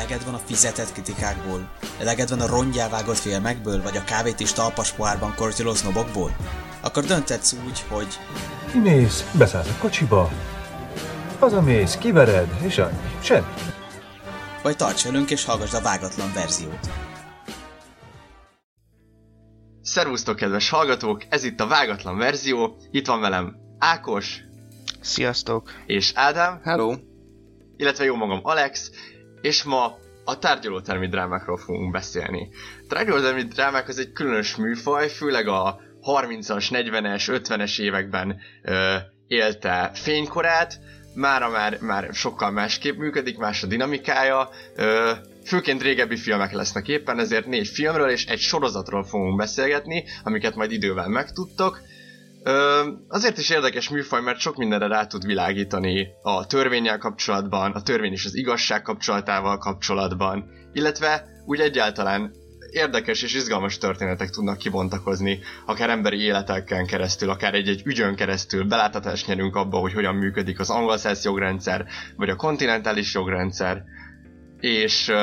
Eleged van a fizetett kritikákból? Eleged van a rongyávágott filmekből, vagy a kávét is talpas pohárban kortyoló sznobokból? Akkor döntetsz úgy, hogy... Kimész, beszállsz a kocsiba, hazamész, kivered, és annyi. Semmi. Vagy tarts velünk és hallgass a vágatlan verziót. Szervusztok, kedves hallgatók! Ez itt a vágatlan verzió. Itt van velem Ákos. Sziasztok! És Ádám. Hello! Illetve jó magam Alex. És ma a tárgyalótermi drámákról fogunk beszélni. A tárgyalótermi drámák az egy különös műfaj, főleg a 30-as, 40-es, 50-es években ö, élte fénykorát, mára már, már sokkal másképp működik, más a dinamikája, ö, főként régebbi filmek lesznek éppen, ezért négy filmről és egy sorozatról fogunk beszélgetni, amiket majd idővel megtudtok. Ö, azért is érdekes műfaj, mert sok mindenre rá tud világítani a törvényel kapcsolatban, a törvény és az igazság kapcsolatával kapcsolatban, illetve úgy egyáltalán érdekes és izgalmas történetek tudnak kibontakozni, akár emberi életeken keresztül, akár egy-egy ügyön keresztül belátatást nyerünk abba, hogy hogyan működik az angol jogrendszer, vagy a kontinentális jogrendszer. És uh,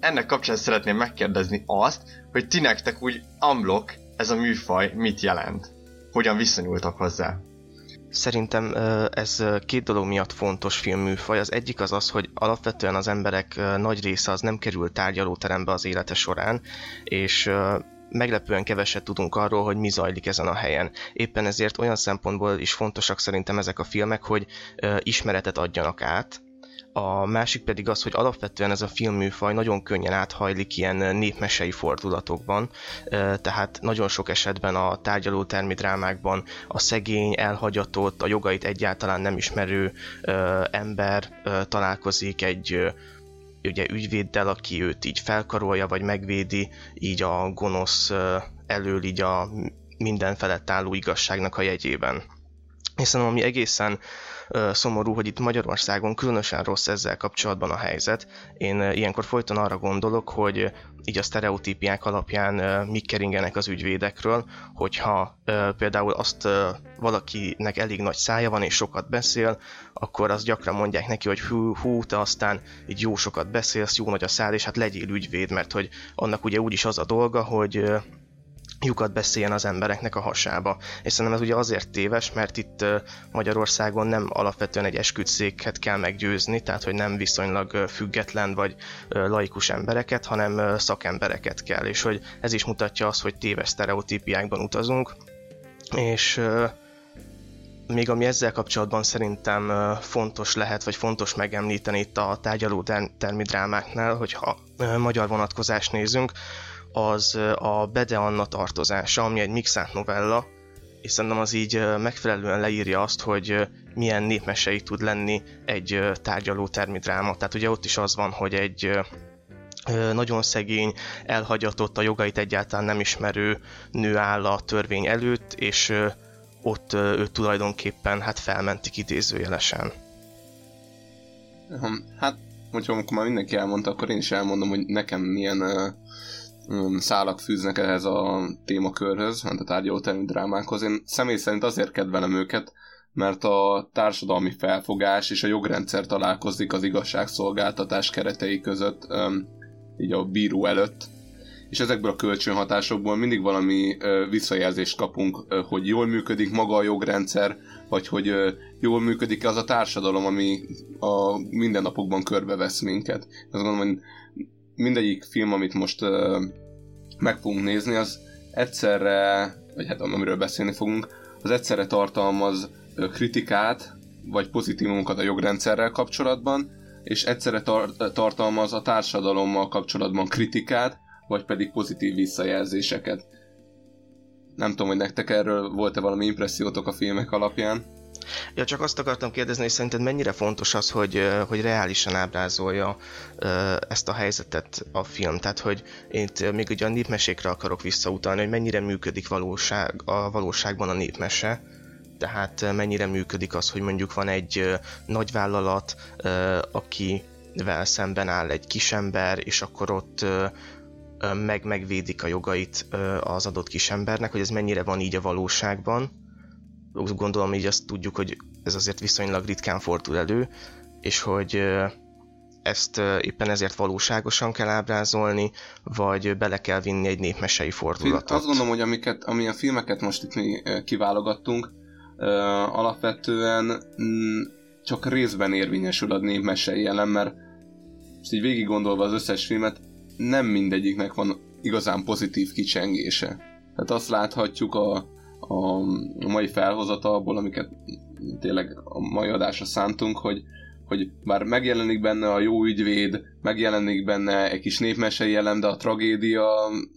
ennek kapcsán szeretném megkérdezni azt, hogy ti nektek úgy unblock ez a műfaj mit jelent? Hogyan viszonyultak hozzá? Szerintem ez két dolog miatt fontos filmműfaj. Az egyik az az, hogy alapvetően az emberek nagy része az nem kerül tárgyalóterembe az élete során, és meglepően keveset tudunk arról, hogy mi zajlik ezen a helyen. Éppen ezért olyan szempontból is fontosak szerintem ezek a filmek, hogy ismeretet adjanak át, a másik pedig az, hogy alapvetően ez a filmműfaj nagyon könnyen áthajlik ilyen népmesei fordulatokban, tehát nagyon sok esetben a tárgyalótermi drámákban a szegény, elhagyatott, a jogait egyáltalán nem ismerő ember találkozik egy ugye ügyvéddel, aki őt így felkarolja, vagy megvédi, így a gonosz elől, így a minden felett álló igazságnak a jegyében. Hiszen ami egészen szomorú, hogy itt Magyarországon különösen rossz ezzel kapcsolatban a helyzet. Én ilyenkor folyton arra gondolok, hogy így a sztereotípiák alapján mik keringenek az ügyvédekről, hogyha például azt valakinek elég nagy szája van és sokat beszél, akkor azt gyakran mondják neki, hogy hú, hú, te aztán így jó sokat beszélsz, jó nagy a szád, és hát legyél ügyvéd, mert hogy annak ugye úgyis az a dolga, hogy lyukat beszéljen az embereknek a hasába. És szerintem ez ugye azért téves, mert itt Magyarországon nem alapvetően egy esküdszéket kell meggyőzni, tehát hogy nem viszonylag független vagy laikus embereket, hanem szakembereket kell, és hogy ez is mutatja azt, hogy téves sztereotípiákban utazunk, és még ami ezzel kapcsolatban szerintem fontos lehet, vagy fontos megemlíteni itt a tárgyaló termi drámáknál, hogyha magyar vonatkozást nézünk, az a Bede Anna tartozása, ami egy mixált novella, és szerintem az így megfelelően leírja azt, hogy milyen népmesei tud lenni egy tárgyaló termidráma. Tehát ugye ott is az van, hogy egy nagyon szegény, elhagyatott, a jogait egyáltalán nem ismerő nő áll a törvény előtt, és ott őt tulajdonképpen hát felmentik idézőjelesen. Hát, hogyha akkor már mindenki elmondta, akkor én is elmondom, hogy nekem milyen uh, szálak fűznek ehhez a témakörhöz, hát a tárgyalótermi drámákhoz. Én személy szerint azért kedvelem őket, mert a társadalmi felfogás és a jogrendszer találkozik az igazságszolgáltatás keretei között, így a bíró előtt, és ezekből a kölcsönhatásokból mindig valami visszajelzést kapunk, hogy jól működik maga a jogrendszer, vagy hogy jól működik az a társadalom, ami a mindennapokban körbevesz minket. Azt gondolom, hogy mindegyik film, amit most uh, meg fogunk nézni, az egyszerre, vagy hát amiről beszélni fogunk, az egyszerre tartalmaz uh, kritikát, vagy pozitívumokat a jogrendszerrel kapcsolatban, és egyszerre tar- tartalmaz a társadalommal kapcsolatban kritikát, vagy pedig pozitív visszajelzéseket. Nem tudom, hogy nektek erről volt-e valami impressziótok a filmek alapján? Ja, csak azt akartam kérdezni, hogy szerinted mennyire fontos az, hogy, hogy reálisan ábrázolja ezt a helyzetet a film. Tehát, hogy én itt még ugye a népmesékre akarok visszautalni, hogy mennyire működik valóság, a valóságban a népmese, tehát mennyire működik az, hogy mondjuk van egy nagyvállalat, akivel szemben áll egy kisember, és akkor ott meg megvédik a jogait az adott kisembernek, hogy ez mennyire van így a valóságban, gondolom így azt tudjuk, hogy ez azért viszonylag ritkán fordul elő, és hogy ezt éppen ezért valóságosan kell ábrázolni, vagy bele kell vinni egy népmesei fordulatot. Azt gondolom, hogy amiket, ami a filmeket most itt mi kiválogattunk, alapvetően mm, csak részben érvényesül a népmesei jelen, mert most így végig gondolva az összes filmet, nem mindegyiknek van igazán pozitív kicsengése. Tehát azt láthatjuk a, a, mai felhozatalból, amiket tényleg a mai adásra szántunk, hogy, hogy bár megjelenik benne a jó ügyvéd, megjelenik benne egy kis népmesei jelem, de a tragédia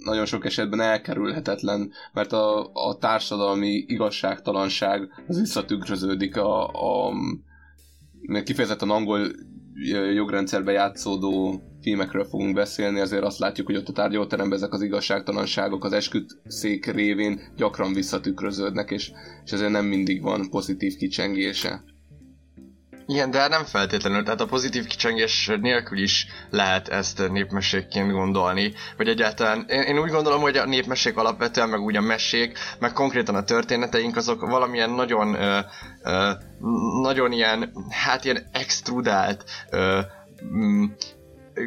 nagyon sok esetben elkerülhetetlen, mert a, a társadalmi igazságtalanság az visszatükröződik a, a kifejezetten angol jogrendszerbe játszódó filmekről fogunk beszélni, ezért azt látjuk, hogy ott a tárgyalóteremben ezek az igazságtalanságok az esküdszék révén gyakran visszatükröződnek, és, és ezért nem mindig van pozitív kicsengése. Igen, de nem feltétlenül, tehát a pozitív kicsengés nélkül is lehet ezt népmesékként gondolni, vagy egyáltalán én, én úgy gondolom, hogy a népmesék alapvetően, meg úgy a mesék, meg konkrétan a történeteink, azok valamilyen nagyon ö, ö, nagyon ilyen, hát ilyen extrudált ö,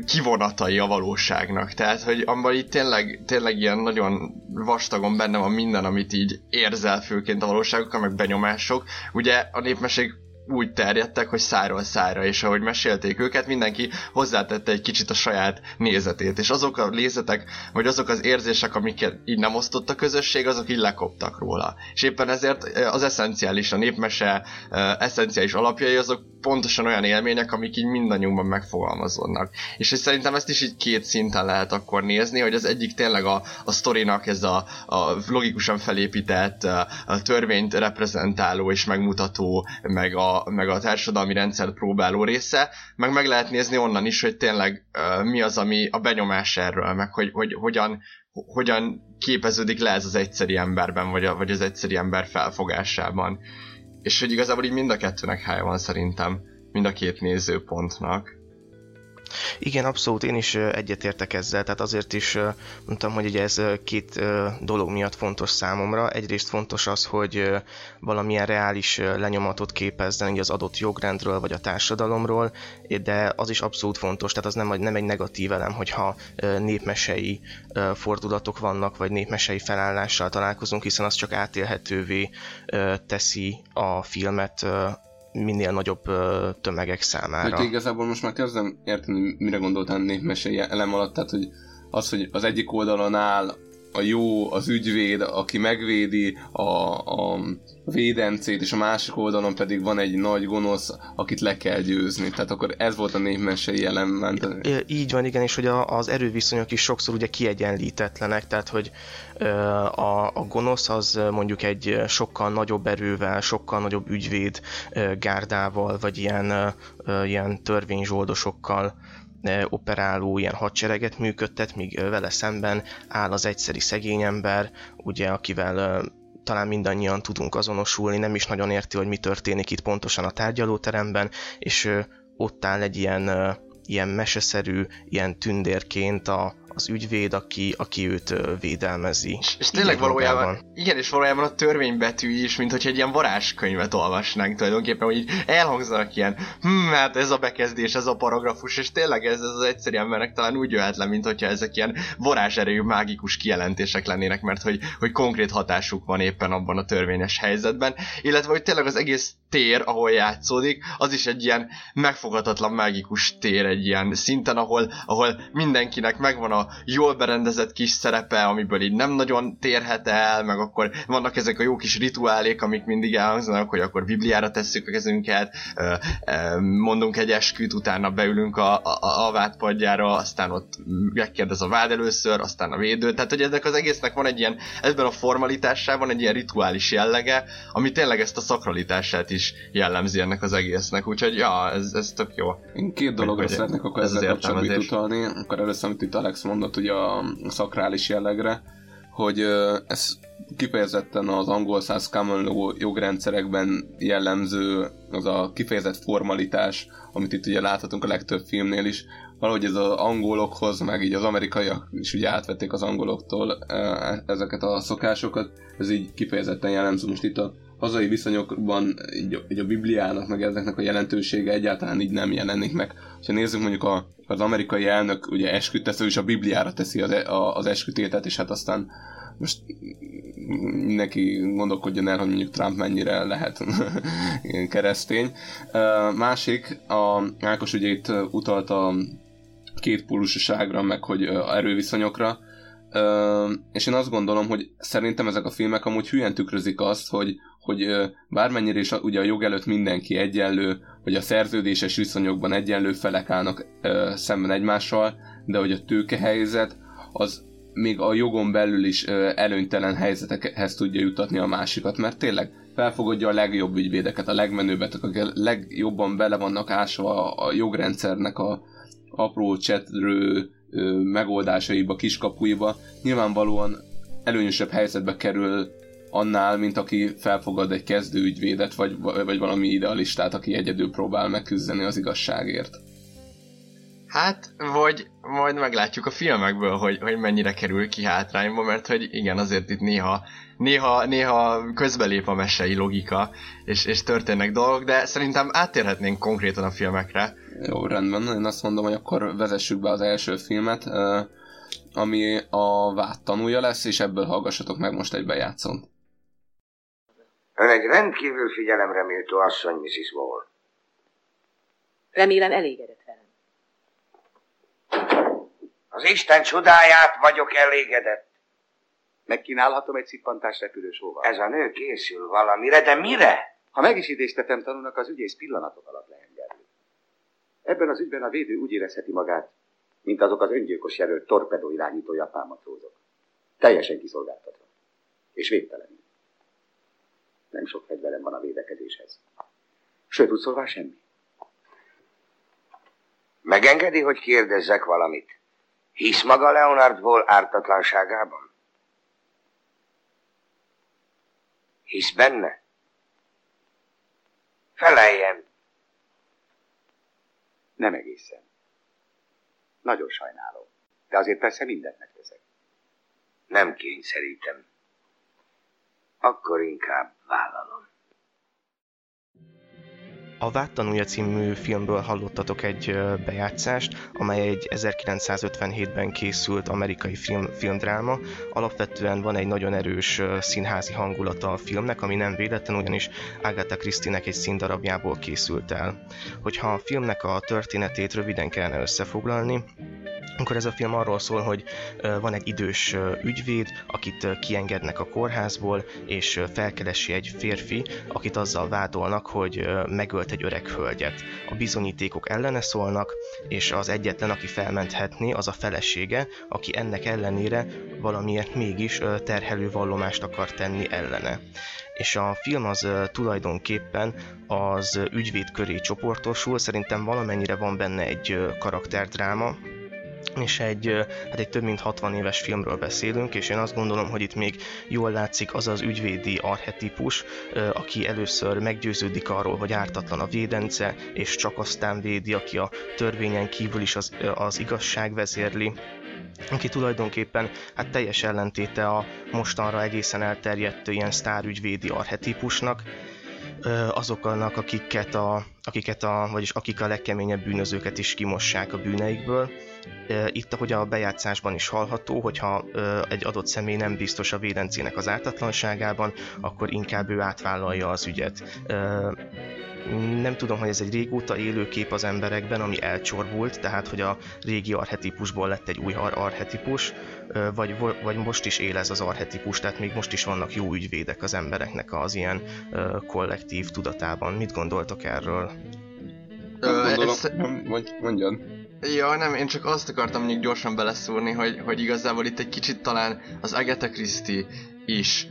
kivonatai a valóságnak. Tehát, hogy abban itt tényleg, tényleg ilyen nagyon vastagon benne van minden, amit így érzel főként a valóságokkal, meg benyomások. Ugye a népmesék úgy terjedtek, hogy száról szára, és ahogy mesélték őket, mindenki hozzátette egy kicsit a saját nézetét, és azok a nézetek, vagy azok az érzések, amiket így nem osztott a közösség, azok így lekoptak róla. És éppen ezért az eszenciális, a népmese eszenciális alapjai, azok pontosan olyan élmények, amik így mindannyiunkban megfogalmazódnak. És, szerintem ezt is így két szinten lehet akkor nézni, hogy az egyik tényleg a, a sztorinak ez a, a logikusan felépített, a törvényt reprezentáló és megmutató, meg a, meg a társadalmi rendszert próbáló része, meg meg lehet nézni onnan is, hogy tényleg mi az, ami a benyomás erről, meg hogy, hogy hogyan, hogyan képeződik le ez az egyszeri emberben, vagy, a, vagy az egyszeri ember felfogásában. És hogy igazából így mind a kettőnek helye van szerintem, mind a két nézőpontnak. Igen, abszolút, én is egyetértek ezzel, tehát azért is mondtam, hogy ugye ez két dolog miatt fontos számomra. Egyrészt fontos az, hogy valamilyen reális lenyomatot képezzen az adott jogrendről vagy a társadalomról, de az is abszolút fontos, tehát az nem, nem egy negatív elem, hogyha népmesei fordulatok vannak, vagy népmesei felállással találkozunk, hiszen az csak átélhetővé teszi a filmet minél nagyobb tömegek számára. Hogy igazából most már kezdem érteni, mire gondoltál népmesei elem alatt, tehát hogy az, hogy az egyik oldalon áll a jó, az ügyvéd, aki megvédi a, a védencét, és a másik oldalon pedig van egy nagy gonosz, akit le kell győzni. Tehát akkor ez volt a népmesei element. Így van, igen, és hogy a, az erőviszonyok is sokszor ugye kiegyenlítetlenek, tehát hogy a, a gonosz az mondjuk egy sokkal nagyobb erővel, sokkal nagyobb ügyvéd gárdával, vagy ilyen, ilyen törvényzsoldosokkal operáló ilyen hadsereget működtet, míg vele szemben áll az egyszeri szegény ember, ugye, akivel talán mindannyian tudunk azonosulni, nem is nagyon érti, hogy mi történik itt pontosan a tárgyalóteremben, és ott áll egy ilyen, ilyen meseszerű, ilyen tündérként a, az ügyvéd, aki, aki őt védelmezi. És, és tényleg valójában, igen, és valójában a törvénybetű is, mint hogy egy ilyen varázskönyvet olvasnánk tulajdonképpen, hogy így elhangzanak ilyen, hm, hát ez a bekezdés, ez a paragrafus, és tényleg ez, ez az egyszerű embernek talán úgy jöhet le, mint hogyha ezek ilyen varázserejű, mágikus kijelentések lennének, mert hogy, hogy konkrét hatásuk van éppen abban a törvényes helyzetben, illetve hogy tényleg az egész tér, ahol játszódik, az is egy ilyen megfoghatatlan mágikus tér, egy ilyen szinten, ahol, ahol mindenkinek megvan a jól berendezett kis szerepe, amiből így nem nagyon térhet el, meg akkor vannak ezek a jó kis rituálék, amik mindig elhangzanak, hogy akkor Bibliára tesszük a kezünket, mondunk egy esküt, utána beülünk a, a, a vádpadjára, aztán ott megkérdez a vád először, aztán a védő, tehát hogy ennek az egésznek van egy ilyen, ebben a formalitásában egy ilyen rituális jellege, ami tényleg ezt a szakralitását is jellemzi ennek az egésznek, úgyhogy ja, ez, ez tök jó. Én két dologra szeretnék akkor ezzel kapcsolatban utalni, akkor először, amit itt Alex mondott ugye a szakrális jellegre, hogy ez kifejezetten az angol száz common jogrendszerekben jellemző az a kifejezett formalitás, amit itt ugye láthatunk a legtöbb filmnél is, valahogy ez az angolokhoz, meg így az amerikaiak is ugye átvették az angoloktól ezeket a szokásokat, ez így kifejezetten jellemző. Most itt a hazai viszonyokban így, így a Bibliának, meg ezeknek a jelentősége egyáltalán így nem jelenik meg. Ha nézzük mondjuk a, az amerikai elnök ugye esküt tesz, ő is a Bibliára teszi az, e, a, az eskütétet, és hát aztán most mindenki gondolkodjon el, hogy mondjuk Trump mennyire lehet keresztény. Másik, a Ákos ugye itt utalt a két pólusoságra, meg hogy erőviszonyokra, és én azt gondolom, hogy szerintem ezek a filmek amúgy hülyen tükrözik azt, hogy, hogy bármennyire is ugye a jog előtt mindenki egyenlő, hogy a szerződéses viszonyokban egyenlő felek állnak szemben egymással, de hogy a tőkehelyzet az még a jogon belül is előnytelen helyzetekhez tudja jutatni a másikat, mert tényleg felfogadja a legjobb ügyvédeket, a legmenőbbet, akik a legjobban bele vannak ásva a jogrendszernek a apró csetrő megoldásaiba, kiskapuiba, nyilvánvalóan előnyösebb helyzetbe kerül annál, mint aki felfogad egy kezdőügyvédet, vagy, vagy valami idealistát, aki egyedül próbál megküzdeni az igazságért. Hát, vagy majd meglátjuk a filmekből, hogy, hogy mennyire kerül ki hátrányba, mert hogy igen, azért itt néha, néha, néha közbelép a mesei logika, és, és történnek dolgok, de szerintem áttérhetnénk konkrétan a filmekre. Jó, rendben. Én azt mondom, hogy akkor vezessük be az első filmet, ami a vád tanúja lesz, és ebből hallgassatok meg most egy bejátszón. Ön egy rendkívül figyelemre méltó asszony, Mrs. Wall. Remélem elégedett velem. Az Isten csodáját vagyok elégedett. Megkínálhatom egy szippantás repülős óval. Ez a nő készül valamire, de mire? Ha meg is idéztetem tanulnak, az ügyész pillanatok alatt lehengerli. Ebben az ügyben a védő úgy érezheti magát, mint azok az öngyilkos jelölt torpedó irányító japán matrózok. Teljesen kiszolgáltatva. És végtelenül. Nem sok fegyverem van a védekezéshez. Sőt, úgy szólvá semmi. Megengedi, hogy kérdezzek valamit? Hisz maga Leonardból ártatlanságában? Hisz benne? Feleljen! Nem egészen. Nagyon sajnálom. De azért persze mindent megteszek. Nem kényszerítem. Akkor inkább vállalom. A Vád tanúja című filmből hallottatok egy bejátszást, amely egy 1957-ben készült amerikai film, filmdráma. Alapvetően van egy nagyon erős színházi hangulata a filmnek, ami nem véletlen, ugyanis Agatha Christie-nek egy színdarabjából készült el. Hogyha a filmnek a történetét röviden kellene összefoglalni, akkor ez a film arról szól, hogy van egy idős ügyvéd, akit kiengednek a kórházból, és felkeresi egy férfi, akit azzal vádolnak, hogy megölt egy öreg hölgyet. A bizonyítékok ellene szólnak, és az egyetlen, aki felmenthetné, az a felesége, aki ennek ellenére valamiért mégis terhelő vallomást akar tenni ellene és a film az tulajdonképpen az ügyvéd köré csoportosul, szerintem valamennyire van benne egy karakterdráma, és egy, hát egy több mint 60 éves filmről beszélünk, és én azt gondolom, hogy itt még jól látszik az az ügyvédi arhetipus, aki először meggyőződik arról, hogy ártatlan a védence, és csak aztán védi, aki a törvényen kívül is az, az igazság vezérli, aki tulajdonképpen hát teljes ellentéte a mostanra egészen elterjedt ilyen sztárügyvédi arhetipusnak, azoknak, akiket a, akiket a, vagyis akik a legkeményebb bűnözőket is kimossák a bűneikből. Itt, ahogy a bejátszásban is hallható, hogyha egy adott személy nem biztos a védencének az ártatlanságában, akkor inkább ő átvállalja az ügyet nem tudom, hogy ez egy régóta élő kép az emberekben, ami elcsorbult, tehát hogy a régi arhetipusból lett egy új ar- arhetipus, vagy, vagy most is él ez az arhetipus, tehát még most is vannak jó ügyvédek az embereknek az ilyen kollektív tudatában. Mit gondoltok erről? Azt gondolom, ez... mondjad. Ja, nem, én csak azt akartam mondjuk gyorsan beleszúrni, hogy, hogy igazából itt egy kicsit talán az Agatha Christie is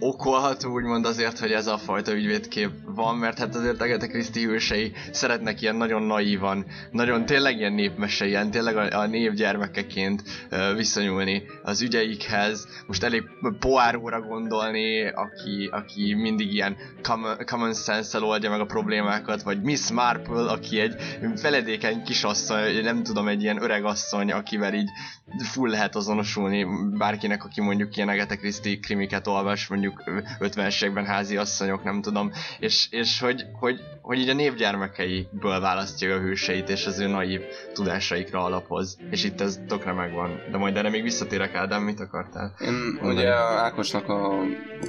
okolható, úgymond azért, hogy ez a fajta ügyvédkép van, mert hát azért Agatha Christie hősei szeretnek ilyen nagyon naívan, nagyon tényleg ilyen népmese, ilyen tényleg a, a névgyermekeként ö, viszonyulni az ügyeikhez. Most elég Poáróra gondolni, aki, aki mindig ilyen common, common sense-el oldja meg a problémákat, vagy Miss Marple, aki egy feledékeny kisasszony, nem tudom, egy ilyen öreg asszony, akivel így full lehet azonosulni bárkinek, aki mondjuk ilyen Agatha Christie krimiket olvas, mondjuk 50-es években házi asszonyok, nem tudom, és, és hogy, hogy, hogy így a névgyermekeiből választja a hőseit, és az ő naív tudásaikra alapoz. És itt ez tökre megvan. De majd erre még visszatérek, Ádám, mit akartál? Én Mondani. ugye Ákosnak a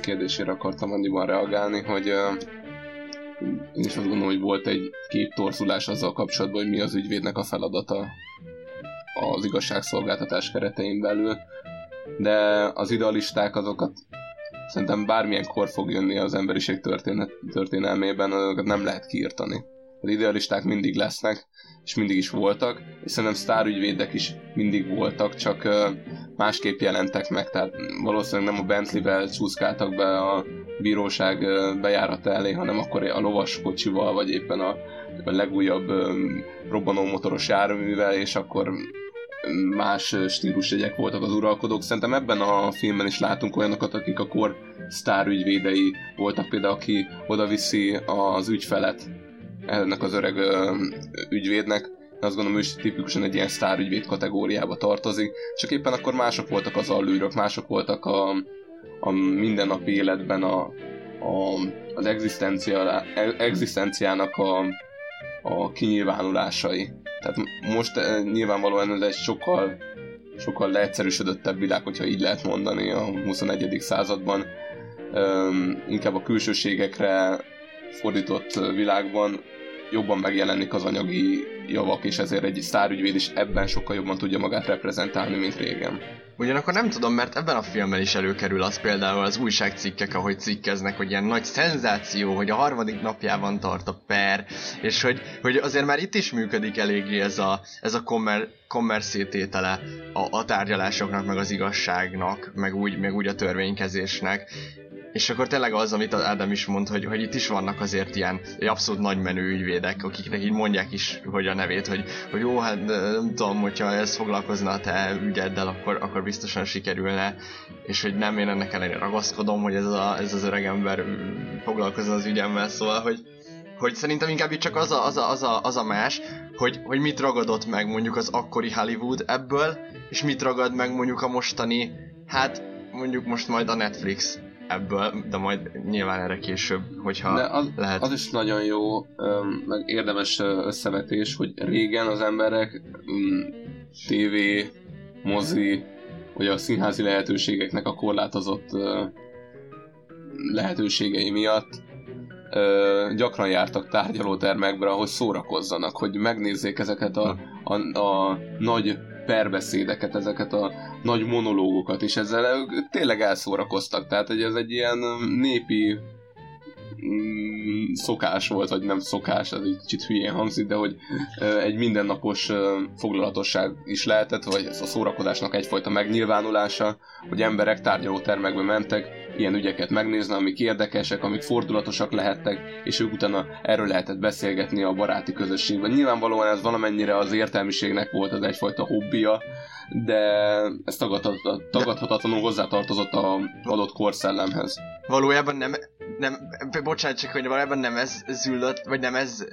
kérdésére akartam annyiban reagálni, hogy én is azt gondolom, hogy volt egy két torzulás azzal kapcsolatban, hogy mi az ügyvédnek a feladata az igazságszolgáltatás keretein belül, de az idealisták azokat szerintem bármilyen kor fog jönni az emberiség történet, történelmében, azokat nem lehet kiirtani. Az idealisták mindig lesznek, és mindig is voltak, és szerintem sztárügyvédek is mindig voltak, csak másképp jelentek meg, tehát valószínűleg nem a Bentley-vel csúszkáltak be a bíróság bejárata elé, hanem akkor a lovas kocsival, vagy éppen a, a legújabb ö, robbanómotoros járművel, és akkor más stílusjegyek voltak az uralkodók. Szerintem ebben a filmben is látunk olyanokat, akik a kor sztárügyvédei voltak, például aki oda viszi az ügyfelet ennek az öreg ö, ügyvédnek. Azt gondolom, ő is tipikusan egy ilyen sztárügyvéd kategóriába tartozik, csak éppen akkor mások voltak az allűrök, mások voltak a, a mindennapi életben a, a, az egzisztencia, egzisztenciának a, a kinyilvánulásai. Tehát most eh, nyilvánvalóan ez egy sokkal, sokkal leegyszerűsödöttebb világ, hogyha így lehet mondani a 21. században. Üm, inkább a külsőségekre fordított világban jobban megjelenik az anyagi javak, és ezért egy sztárügyvéd is ebben sokkal jobban tudja magát reprezentálni, mint régen. Ugyanakkor nem tudom, mert ebben a filmben is előkerül az például az újságcikkek, ahogy cikkeznek, hogy ilyen nagy szenzáció, hogy a harmadik napjában tart a per, és hogy, hogy azért már itt is működik eléggé ez a, ez a kommer, kommerszététele a, a tárgyalásoknak, meg az igazságnak, meg úgy, meg úgy a törvénykezésnek. És akkor tényleg az, amit Ádám is mond, hogy, hogy itt is vannak azért ilyen abszolút nagy menő ügyvédek, akiknek így mondják is, hogy a nevét, hogy, hogy jó, hát nem tudom, hogyha ez foglalkozna a te ügyeddel, akkor, akkor biztosan sikerülne, és hogy nem én ennek ellenére ragaszkodom, hogy ez, a, ez az öreg ember foglalkozna az ügyemmel, szóval, hogy, hogy szerintem inkább itt csak az a, az a, az a, az a más, hogy, hogy mit ragadott meg mondjuk az akkori Hollywood ebből, és mit ragad meg mondjuk a mostani, hát mondjuk most majd a Netflix ebből, de majd nyilván erre később, hogyha De az, lehet. az is nagyon jó, meg érdemes összevetés, hogy régen az emberek TV, mozi, vagy a színházi lehetőségeknek a korlátozott lehetőségei miatt ö, gyakran jártak tárgyalótermekbe, ahol szórakozzanak, hogy megnézzék ezeket a, a, a nagy perbeszédeket, ezeket a nagy monológokat, és ezzel tényleg elszórakoztak. Tehát, hogy ez egy ilyen népi mm, szokás volt, vagy nem szokás, ez egy kicsit hülyén hangzik, de hogy egy mindennapos ö, foglalatosság is lehetett, vagy a szórakozásnak egyfajta megnyilvánulása, hogy emberek tárgyalótermekbe mentek, ilyen ügyeket megnézni, amik érdekesek, amik fordulatosak lehettek, és ők utána erről lehetett beszélgetni a baráti közösségben. Nyilvánvalóan ez valamennyire az értelmiségnek volt az egyfajta hobbija, de ez tagadhatat- tagadhatatlanul hozzátartozott a adott korszellemhez. Valójában nem, nem, bocsánat, csak hogy valójában nem ez züllött, vagy nem ez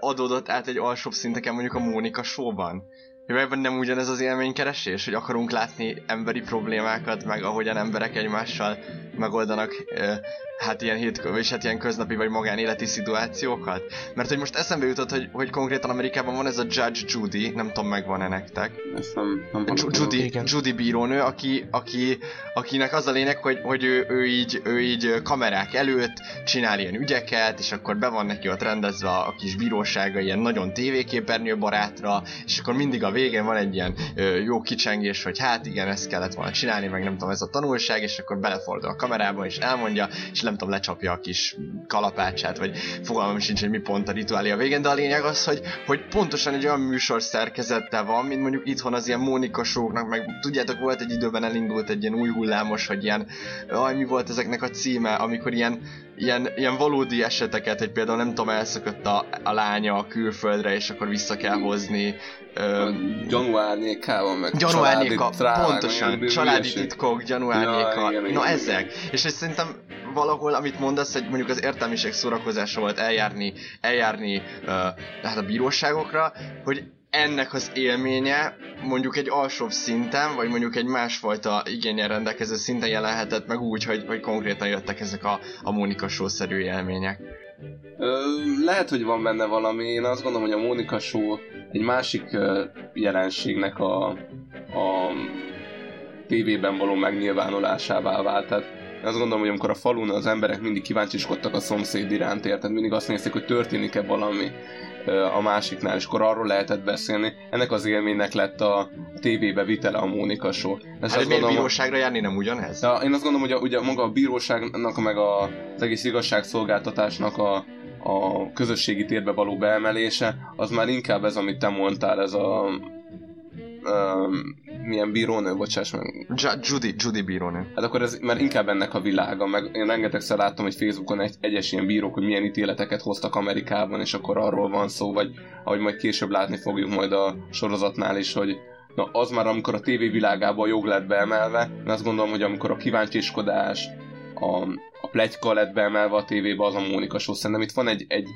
adódott át egy alsóbb szinteken mondjuk a Mónika showban. Valójában nem ugyanez az élménykeresés, hogy akarunk látni emberi problémákat, meg ahogyan emberek egymással megoldanak ö, hát ilyen hét, és hát ilyen köznapi vagy magánéleti szituációkat. Mert hogy most eszembe jutott, hogy, hogy konkrétan Amerikában van ez a Judge Judy, nem tudom megvan-e nektek. Ezt nem, nem. Judy, Igen. Judy bírónő, aki, aki, akinek az a lényeg, hogy, hogy ő, ő, így, ő így kamerák előtt csinál ilyen ügyeket, és akkor be van neki ott rendezve a, kis bírósága ilyen nagyon tévéképernyő barátra, és akkor mindig a végén van egy ilyen jó kicsengés, hogy hát igen, ezt kellett volna csinálni, meg nem tudom, ez a tanulság, és akkor belefordul a kamerába, és elmondja, és nem tudom, lecsapja a kis kalapácsát, vagy fogalmam sincs, hogy mi pont a rituálé a végén, de a lényeg az, hogy, hogy pontosan egy olyan műsor szerkezete van, mint mondjuk itthon az ilyen Mónika show-knak, meg tudjátok, volt egy időben elindult egy ilyen új hullámos, hogy ilyen, aj, mi volt ezeknek a címe, amikor ilyen, ilyen, ilyen valódi eseteket, hogy például nem tudom, elszökött a, a lánya a külföldre, és akkor vissza kell hozni. Gyanú árnyékában, meg Gyanú árnyéka, drámák, pontosan, családi titkok, gyanú Ja, árnyéka, igen, igen, na igen. ezek. És hogy szerintem valahol, amit mondasz, hogy mondjuk az értelmiség szórakozása volt eljárni, eljárni uh, hát a bíróságokra, hogy ennek az élménye mondjuk egy alsóbb szinten, vagy mondjuk egy másfajta igényen rendelkező szinten jelenhetett meg úgy, hogy, hogy konkrétan jöttek ezek a, a Mónika show-szerű élmények. Lehet, hogy van benne valami. Én azt gondolom, hogy a Mónika Show egy másik jelenségnek a, a tévében való megnyilvánulásává vált. Tehát én azt gondolom, hogy amikor a falun az emberek mindig kíváncsiskodtak a szomszéd iránt, érted? Mindig azt nézték, hogy történik-e valami a másiknál, és akkor arról lehetett beszélni. Ennek az élménynek lett a tévébe vitele a Mónika Show. Ez hát, miért bíróságra járni nem ugyanez? Ja, én azt gondolom, hogy a, ugye maga a bíróságnak, meg a, az egész igazságszolgáltatásnak a, a közösségi térbe való beemelése, az már inkább ez, amit te mondtál, ez a um, milyen bírónő, bocsáss meg. Judy, Judy bírónő. Hát akkor ez már inkább ennek a világa, meg én rengetegszer láttam, hogy Facebookon egy, egyes ilyen bírók, hogy milyen ítéleteket hoztak Amerikában, és akkor arról van szó, vagy ahogy majd később látni fogjuk majd a sorozatnál is, hogy na az már amikor a tévé világába a jog lett beemelve, én azt gondolom, hogy amikor a kíváncsiskodás, a, a plegyka lett beemelve a tévébe, az a Mónika Show. Szerintem itt van egy, egy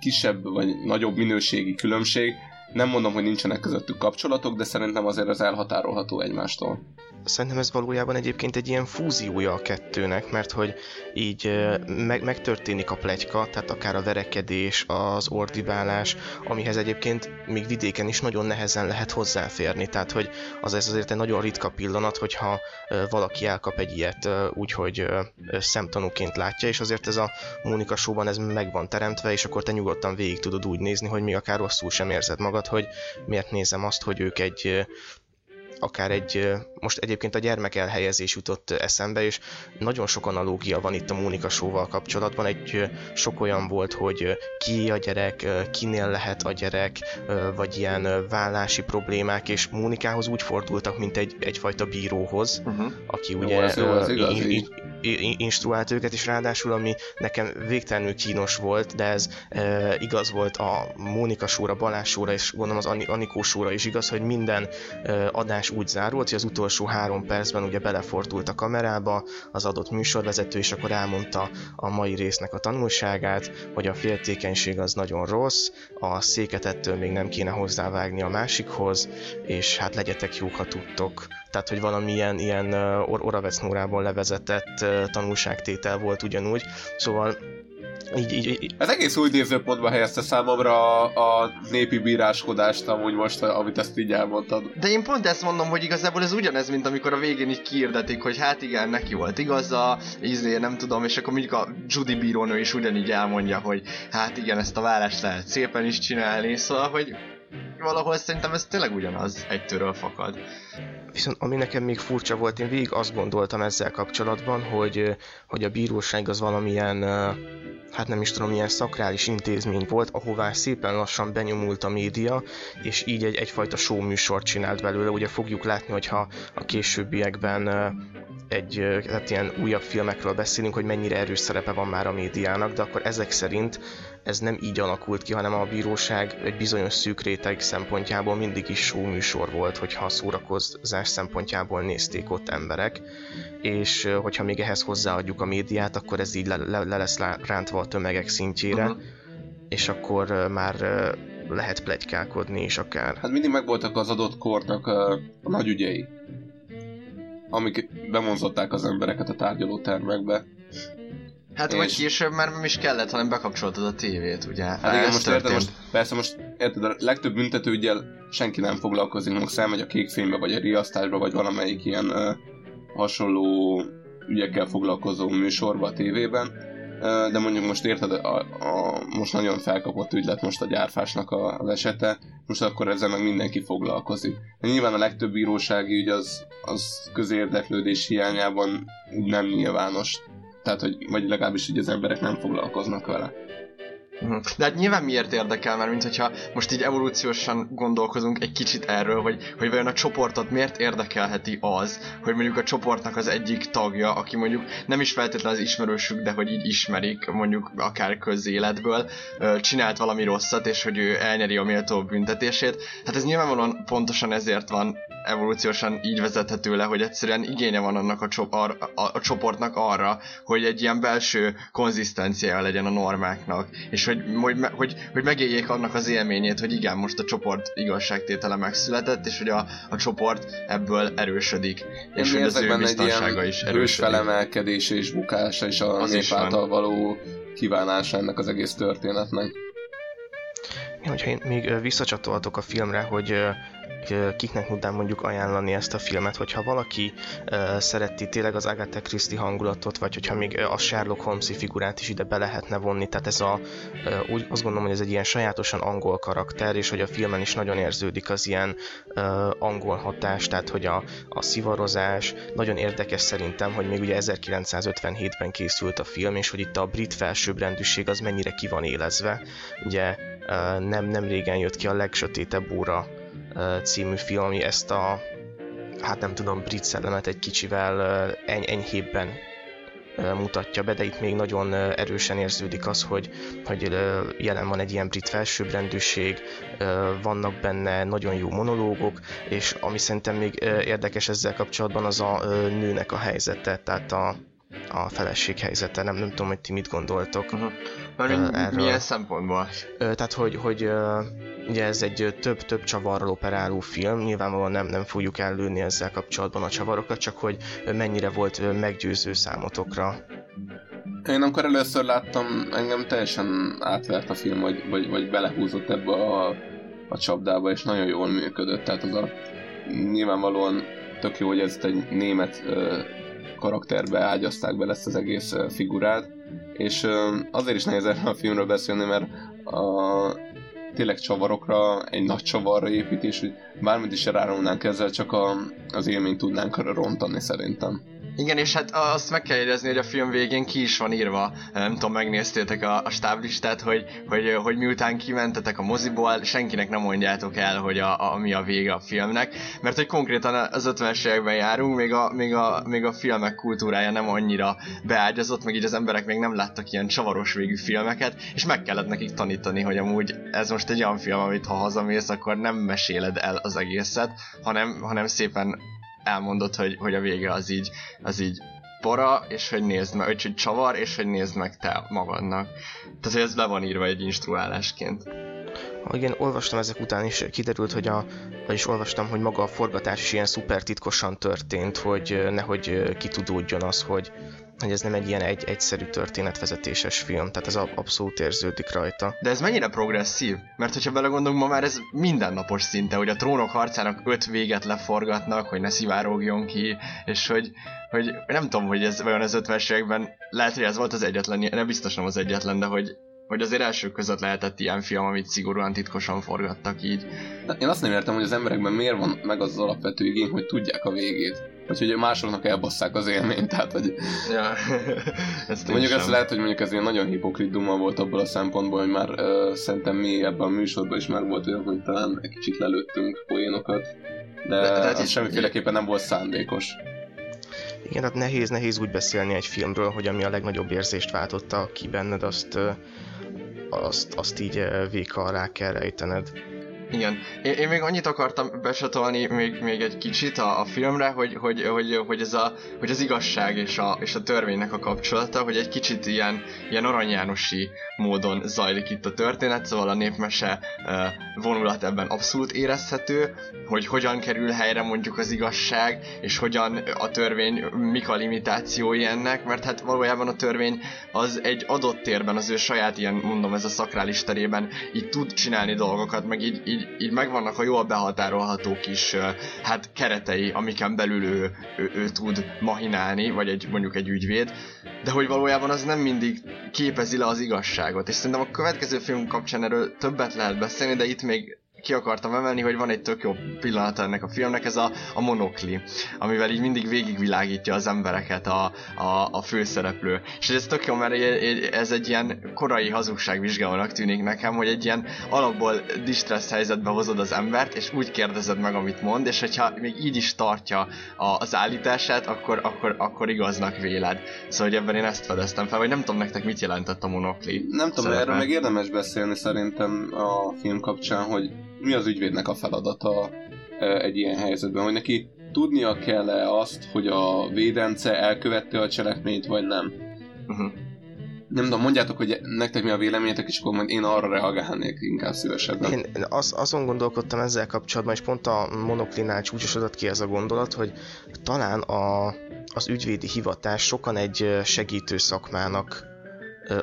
kisebb vagy nagyobb minőségi különbség, nem mondom, hogy nincsenek közöttük kapcsolatok, de szerintem azért az elhatárolható egymástól. Szerintem ez valójában egyébként egy ilyen fúziója a kettőnek, mert hogy így meg, megtörténik a plegyka, tehát akár a verekedés, az ordibálás, amihez egyébként még vidéken is nagyon nehezen lehet hozzáférni, tehát hogy az ez azért egy nagyon ritka pillanat, hogyha valaki elkap egy ilyet úgyhogy szemtanúként látja, és azért ez a Mónika showban ez meg van teremtve, és akkor te nyugodtan végig tudod úgy nézni, hogy még akár rosszul sem érzed magad, hogy miért nézem azt, hogy ők egy akár egy, most egyébként a gyermek elhelyezés jutott eszembe, és nagyon sok analógia van itt a Mónika show kapcsolatban. Egy sok olyan volt, hogy ki a gyerek, kinél lehet a gyerek, vagy ilyen vállási problémák, és Mónikához úgy fordultak, mint egy, egyfajta bíróhoz, uh-huh. aki ugye jó, ez jó, az igaz, in, in, instruált őket, és ráadásul ami nekem végtelenül kínos volt, de ez e, igaz volt a Mónika sóra, Balázs sóra, és gondolom az Anikó sóra is igaz, hogy minden e, adás úgy zárult, hogy az utolsó három percben ugye belefordult a kamerába az adott műsorvezető, és akkor elmondta a mai résznek a tanulságát, hogy a féltékenység az nagyon rossz, a széket ettől még nem kéne hozzávágni a másikhoz, és hát legyetek jók, ha tudtok. Tehát, hogy valamilyen ilyen or Oravec Nórából levezetett tanulságtétel volt ugyanúgy. Szóval így, így, így. Ez egész új nézőpontba helyezte számomra a, a népi bíráskodást, amúgy most, amit ezt így elmondtad. De én pont ezt mondom, hogy igazából ez ugyanez, mint amikor a végén így kiirdetik, hogy hát igen, neki volt igaza, izé, nem tudom, és akkor mondjuk a Judy bírónő is ugyanígy elmondja, hogy hát igen, ezt a vállást lehet szépen is csinálni, szóval, hogy valahol szerintem ez tényleg ugyanaz, egytőről fakad. Viszont ami nekem még furcsa volt, én végig azt gondoltam ezzel kapcsolatban, hogy, hogy a bíróság az valamilyen hát nem is tudom, milyen szakrális intézmény volt, ahová szépen lassan benyomult a média, és így egy, egyfajta show műsort csinált belőle. Ugye fogjuk látni, hogyha a későbbiekben egy hát ilyen újabb filmekről beszélünk, hogy mennyire erős szerepe van már a médiának, de akkor ezek szerint ez nem így alakult ki, hanem a bíróság egy bizonyos szűk réteg szempontjából mindig is show műsor volt, hogyha a szórakozás szempontjából nézték ott emberek, és hogyha még ehhez hozzáadjuk a médiát, akkor ez így le, le, le lesz rántva a tömegek szintjére, uh-huh. és akkor már lehet plegykálkodni is akár. Hát mindig megvoltak az adott kornak a, nagy ügyei amik bemonzották az embereket a tárgyaló termekbe. Hát és... vagy később már nem is kellett, hanem bekapcsoltad a tévét, ugye? Hát igen, most érted, most, persze most érted, a legtöbb büntetőügyel senki nem foglalkozik, most elmegy a kékfénybe, vagy a riasztásba, vagy valamelyik ilyen uh, hasonló ügyekkel foglalkozó műsorba a tévében, de mondjuk most érted, a, a, most nagyon felkapott ügy lett most a gyárfásnak a, az esete, most akkor ezzel meg mindenki foglalkozik. De nyilván a legtöbb bírósági ügy az, az közérdeklődés hiányában nem nyilvános. Tehát, hogy, vagy legalábbis így az emberek nem foglalkoznak vele. Mhm. De hát nyilván miért érdekel, mert mint hogyha most így evolúciósan gondolkozunk egy kicsit erről, hogy, hogy vajon a csoportot miért érdekelheti az, hogy mondjuk a csoportnak az egyik tagja, aki mondjuk nem is feltétlenül az ismerősük, de hogy így ismerik, mondjuk akár közéletből, csinált valami rosszat, és hogy ő elnyeri a méltó büntetését. Hát ez nyilvánvalóan pontosan ezért van evolúciósan így vezethető le, hogy egyszerűen igénye van annak a, csop, a, a, csoportnak arra, hogy egy ilyen belső konzisztenciája legyen a normáknak, és hogy, hogy, hogy, hogy megéljék annak az élményét, hogy igen, most a csoport igazságtétele megszületett, és hogy a, a csoport ebből erősödik. és hogy az ő biztonsága is erősödik. felemelkedése és bukása, és a az nép által való kívánása ennek az egész történetnek. Hogyha én még visszacsatolhatok a filmre, hogy kiknek tudnám mondjuk ajánlani ezt a filmet, hogyha valaki szereti tényleg az Agatha Christie hangulatot, vagy hogyha még a Sherlock holmes figurát is ide be lehetne vonni, tehát ez a, úgy azt gondolom, hogy ez egy ilyen sajátosan angol karakter, és hogy a filmen is nagyon érződik az ilyen angol hatás, tehát hogy a, a szivarozás, nagyon érdekes szerintem, hogy még ugye 1957-ben készült a film, és hogy itt a brit felsőbbrendűség az mennyire ki van élezve. Ugye nem, nem régen jött ki a legsötétebb óra című film, ami ezt a hát nem tudom, brit szellemet egy kicsivel eny- enyhébben mutatja be, de itt még nagyon erősen érződik az, hogy, hogy jelen van egy ilyen brit felsőbbrendűség, vannak benne nagyon jó monológok, és ami szerintem még érdekes ezzel kapcsolatban az a nőnek a helyzete, tehát a, a feleség helyzete. Nem, nem tudom, hogy ti mit gondoltok. Uh-huh. Uh, erről. Milyen szempontból? Tehát, hogy, hogy ugye ez egy több-több csavarral operáló film, nyilvánvalóan nem, nem fogjuk ellőni ezzel kapcsolatban a csavarokat, csak hogy mennyire volt meggyőző számotokra. Én amikor először láttam, engem teljesen átvert a film, vagy, vagy, vagy belehúzott ebbe a, a csapdába, és nagyon jól működött. Tehát az a nyilvánvalóan tök jó, hogy ezt egy német karakterbe ágyazták be ezt az egész figurát, és azért is nehéz erről a filmről beszélni, mert a, tényleg csavarokra, egy nagy csavarra építés, hogy bármit is rárulnánk ezzel, csak a, az élményt tudnánk rontani szerintem. Igen, és hát azt meg kell jegyezni, hogy a film végén ki is van írva, nem tudom, megnéztétek a, a stáblistát, hogy, hogy, hogy miután kimentetek a moziból, senkinek nem mondjátok el, hogy a, a, mi a vége a filmnek, mert hogy konkrétan az 50-es években járunk, még a, még, a, még a filmek kultúrája nem annyira beágyazott, meg így az emberek még nem láttak ilyen csavaros végű filmeket, és meg kellett nekik tanítani, hogy amúgy ez most egy olyan film, amit ha hazamész, akkor nem meséled el az egészet, hanem, hanem szépen elmondod, hogy, hogy a vége az így, az így pora, és hogy nézd meg, hogy csavar, és hogy nézd meg te magadnak. Tehát, hogy ez be van írva egy instruálásként. Igen, olvastam ezek után is, kiderült, hogy a, vagyis olvastam, hogy maga a forgatás is ilyen szuper titkosan történt, hogy nehogy kitudódjon az, hogy, hogy ez nem egy ilyen egy, egyszerű történetvezetéses film, tehát ez abszolút érződik rajta. De ez mennyire progresszív? Mert hogyha belegondolunk, ma már ez mindennapos szinte, hogy a trónok harcának öt véget leforgatnak, hogy ne szivárogjon ki, és hogy, hogy nem tudom, hogy ez olyan az 50 években, lehet, hogy ez volt az egyetlen, nem biztos nem az egyetlen, de hogy hogy azért elsők között lehetett ilyen film, amit szigorúan titkosan forgattak így. Én azt nem értem, hogy az emberekben miért van meg az, az alapvető igény, hogy tudják a végét. Vagy hogy másoknak elbasszák az élményt, tehát hogy... Ja, ezt mondjuk ezt lehet, hogy mondjuk ez ilyen nagyon hipokrit duma volt abból a szempontból, hogy már uh, szerintem mi ebben a műsorban is már volt olyan, hogy talán egy kicsit lelőttünk poénokat, de, de tehát ez semmiféleképpen nem volt szándékos. Igen, tehát nehéz, nehéz úgy beszélni egy filmről, hogy ami a legnagyobb érzést váltotta ki benned, azt azt, azt így véka alá kell rejtened. Igen. Én, én még annyit akartam besatolni még, még egy kicsit a, a filmre, hogy, hogy, hogy, hogy, ez a, hogy az igazság és a, és a törvénynek a kapcsolata, hogy egy kicsit ilyen, ilyen aranyjánosi módon zajlik itt a történet, szóval a népmese vonulat ebben abszolút érezhető, hogy hogyan kerül helyre mondjuk az igazság, és hogyan a törvény, mik a limitációi ennek, mert hát valójában a törvény az egy adott térben, az ő saját ilyen, mondom, ez a szakrális terében így tud csinálni dolgokat, meg így, így, így megvannak a jól behatárolható kis hát keretei, amiken belül ő, ő, ő tud mahinálni, vagy egy, mondjuk egy ügyvéd, de hogy valójában az nem mindig képezi le az igazságot, és szerintem a következő film kapcsán erről többet lehet beszélni, de itt még ki akartam emelni, hogy van egy tök jó pillanat ennek a filmnek, ez a, a monokli, amivel így mindig végigvilágítja az embereket a, a, a főszereplő. És ez tök jó, mert ez egy ilyen korai hazugságvizsgálónak tűnik nekem, hogy egy ilyen alapból distress helyzetbe hozod az embert, és úgy kérdezed meg, amit mond, és hogyha még így is tartja a, az állítását, akkor, akkor, akkor igaznak véled. Szóval, hogy ebben én ezt fedeztem fel, vagy nem tudom nektek mit jelentett a monokli. Nem tudom, erről meg érdemes beszélni szerintem a film kapcsán, hogy mi az ügyvédnek a feladata egy ilyen helyzetben, hogy neki tudnia kell-e azt, hogy a védence elkövette a cselekményt, vagy nem. Uh-huh. Nem tudom, mondjátok, hogy nektek mi a véleményetek, és akkor majd én arra reagálnék inkább szívesebben. Én az, azon gondolkodtam ezzel kapcsolatban, és pont a monoklinál csúcsosodott ki ez a gondolat, hogy talán a, az ügyvédi hivatás sokan egy segítő szakmának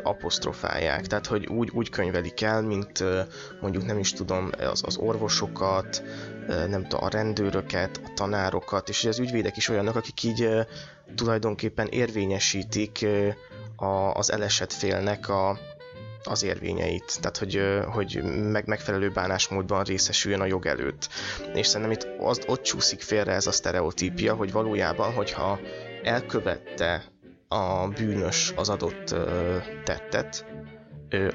apostrofálják, tehát hogy úgy, úgy könyvelik el, mint mondjuk nem is tudom, az, az orvosokat, nem tudom, a rendőröket, a tanárokat, és az ügyvédek is olyanok, akik így tulajdonképpen érvényesítik az elesett félnek a, az érvényeit, tehát hogy, hogy meg, megfelelő bánásmódban részesüljön a jog előtt. És szerintem itt az, ott csúszik félre ez a sztereotípia, hogy valójában, hogyha elkövette a bűnös az adott tettet,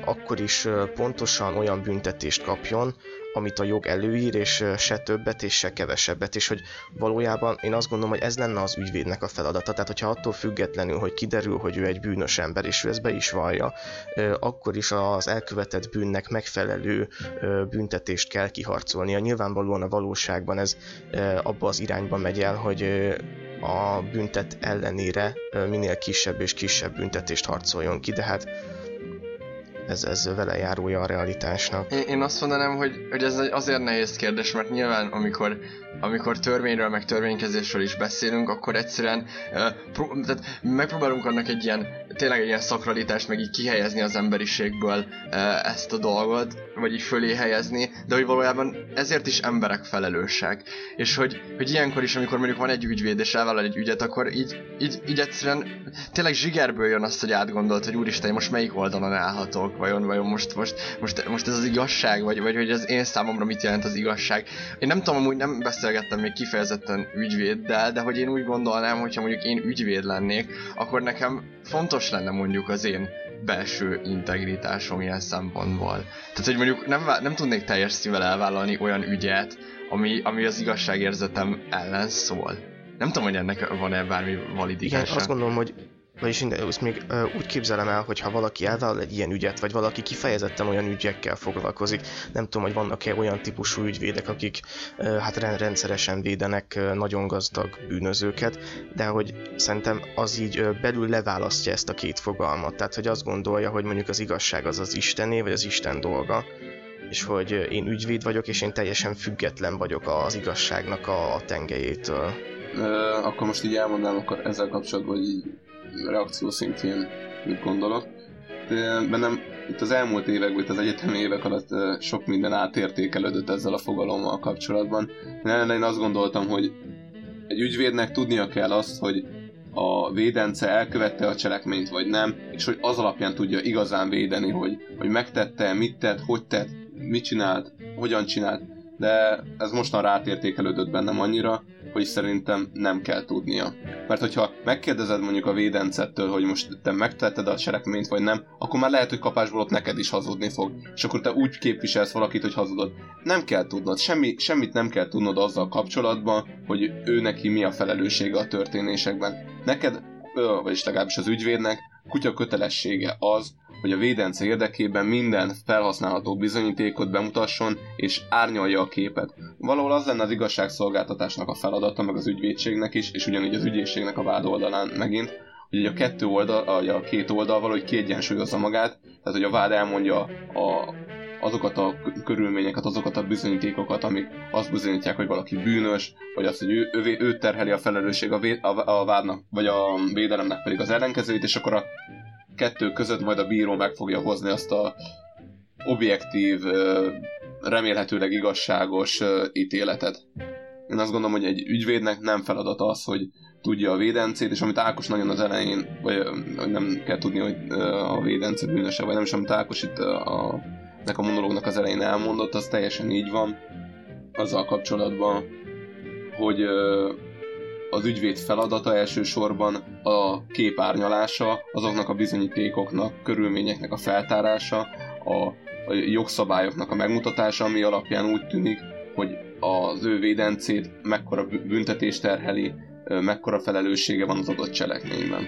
akkor is pontosan olyan büntetést kapjon, amit a jog előír, és se többet, és se kevesebbet, és hogy valójában én azt gondolom, hogy ez lenne az ügyvédnek a feladata, tehát hogyha attól függetlenül, hogy kiderül, hogy ő egy bűnös ember, és ő ezt be is vallja, akkor is az elkövetett bűnnek megfelelő büntetést kell kiharcolnia. Nyilvánvalóan a valóságban ez abba az irányba megy el, hogy a büntet ellenére minél kisebb és kisebb büntetést harcoljon ki, de hát ez, ez vele járója a realitásnak. Én, én azt mondanám, hogy, hogy ez azért nehéz kérdés, mert nyilván amikor, amikor törvényről, meg törvénykezésről is beszélünk, akkor egyszerűen pró- tehát megpróbálunk annak egy ilyen, tényleg egy ilyen szakralitást meg így kihelyezni az emberiségből uh, ezt a dolgot, vagy így fölé helyezni, de hogy valójában ezért is emberek felelősek. És hogy, hogy ilyenkor is, amikor mondjuk van egy ügyvéd és elvállal egy ügyet, akkor így, így, így egyszerűen tényleg zsigerből jön azt, hogy átgondolt, hogy úristen, most melyik oldalon állhatok, vajon, vajon most, most, most, most ez az igazság, vagy, vagy hogy ez én számomra mit jelent az igazság. Én nem tudom, amúgy nem beszélgettem még kifejezetten ügyvéddel, de hogy én úgy gondolnám, hogyha mondjuk én ügyvéd lennék, akkor nekem fontos lenne mondjuk az én belső integritásom ilyen szempontból. Tehát, hogy mondjuk nem, nem tudnék teljes szívvel elvállalni olyan ügyet, ami, ami az igazságérzetem ellen szól. Nem tudom, hogy ennek van-e bármi validitása. Igen, azt gondolom, hogy vagyis ezt még uh, úgy képzelem el, hogy ha valaki elvállal egy ilyen ügyet, vagy valaki kifejezetten olyan ügyekkel foglalkozik, nem tudom, hogy vannak-e olyan típusú ügyvédek, akik uh, hát rendszeresen védenek uh, nagyon gazdag bűnözőket, de hogy szerintem az így uh, belül leválasztja ezt a két fogalmat. Tehát, hogy azt gondolja, hogy mondjuk az igazság az az Istené, vagy az Isten dolga, és hogy én ügyvéd vagyok, és én teljesen független vagyok az igazságnak a, a tengelyétől. akkor most így elmondám akkor ezzel kapcsolatban, hogy reakció szintjén mit gondolok. De bennem itt az elmúlt években, itt az egyetemi évek alatt sok minden átértékelődött ezzel a fogalommal kapcsolatban. Én azt gondoltam, hogy egy ügyvédnek tudnia kell azt, hogy a védence elkövette a cselekményt, vagy nem, és hogy az alapján tudja igazán védeni, hogy, hogy megtette, mit tett, hogy tett, mit csinált, hogyan csinált, de ez mostan rátértékelődött bennem annyira, hogy szerintem nem kell tudnia. Mert hogyha megkérdezed mondjuk a védencettől, hogy most te megtetted a cselekményt vagy nem, akkor már lehet, hogy kapásból ott neked is hazudni fog. És akkor te úgy képviselsz valakit, hogy hazudod. Nem kell tudnod, semmi, semmit nem kell tudnod azzal kapcsolatban, hogy ő neki mi a felelőssége a történésekben. Neked, vagyis legalábbis az ügyvédnek, kutya kötelessége az, hogy a védence érdekében minden felhasználható bizonyítékot bemutasson és árnyalja a képet. Valahol az lenne az igazságszolgáltatásnak a feladata, meg az ügyvédségnek is, és ugyanígy az ügyészségnek a vád oldalán megint, hogy a kettő oldal, a két oldal valahogy kiegyensúlyozza magát, tehát hogy a vád elmondja a, azokat a körülményeket, azokat a bizonyítékokat, amik azt bizonyítják, hogy valaki bűnös, vagy azt, hogy ő, ő, ő terheli a felelősség a, vé, a, a vádnak, vagy a védelemnek pedig az ellenkezőit, és akkor a kettő között majd a bíró meg fogja hozni azt a objektív, remélhetőleg igazságos ítéletet. Én azt gondolom, hogy egy ügyvédnek nem feladata az, hogy tudja a védencét, és amit Ákos nagyon az elején, vagy nem kell tudni, hogy a védence bűnöse, vagy nem is, amit Ákos itt a, nek a monológnak az elején elmondott, az teljesen így van azzal kapcsolatban, hogy az ügyvéd feladata elsősorban a kép árnyalása, azoknak a bizonyítékoknak, körülményeknek a feltárása, a, a jogszabályoknak a megmutatása, ami alapján úgy tűnik, hogy az ő védencét mekkora büntetést terheli, mekkora felelőssége van az adott cselekményben.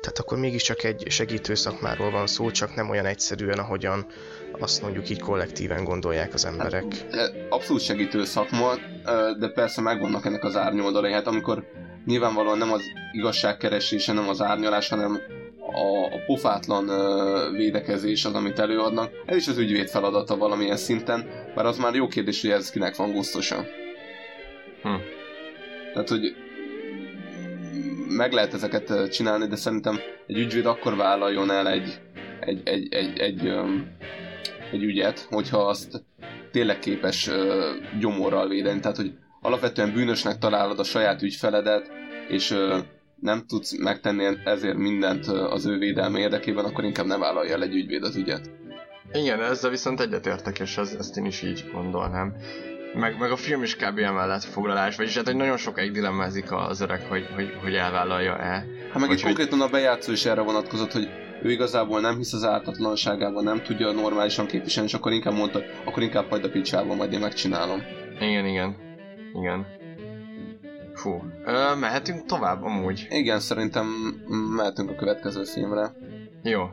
Tehát akkor mégiscsak egy segítő szakmáról van szó, csak nem olyan egyszerűen, ahogyan azt mondjuk így kollektíven gondolják az emberek. Hát, abszolút segítő szakma, de persze megvannak ennek az árnyoldalai. Hát amikor nyilvánvalóan nem az igazságkeresése, nem az árnyalás, hanem a, a pofátlan védekezés az, amit előadnak. Ez is az ügyvéd feladata valamilyen szinten, bár az már jó kérdés, hogy ez kinek van gusztusa. Hm. Tehát, hogy meg lehet ezeket csinálni, de szerintem egy ügyvéd akkor vállaljon el egy, egy, egy, egy, egy, egy ügyet, hogyha azt tényleg képes gyomorral védeni. Tehát, hogy alapvetően bűnösnek találod a saját ügyfeledet, és nem tudsz megtenni ezért mindent az ő védelme érdekében, akkor inkább ne vállalja el egy ügyvéd az ügyet. Igen, ezzel viszont egyetértek, és ez, ezt én is így gondolnám. Meg, meg a film is kb. emellett foglalás, vagyis hát, hogy nagyon sokáig dilemmázik az öreg, hogy, hogy, hogy elvállalja-e. Hát meg itt konkrétan a bejátszó is erre vonatkozott, hogy ő igazából nem hisz az ártatlanságában, nem tudja normálisan képviselni, és akkor inkább mondta, akkor inkább hagyd a picsában, majd én megcsinálom. Igen, igen. Igen. Fú, ö, mehetünk tovább amúgy. Igen, szerintem mehetünk a következő filmre. Jó.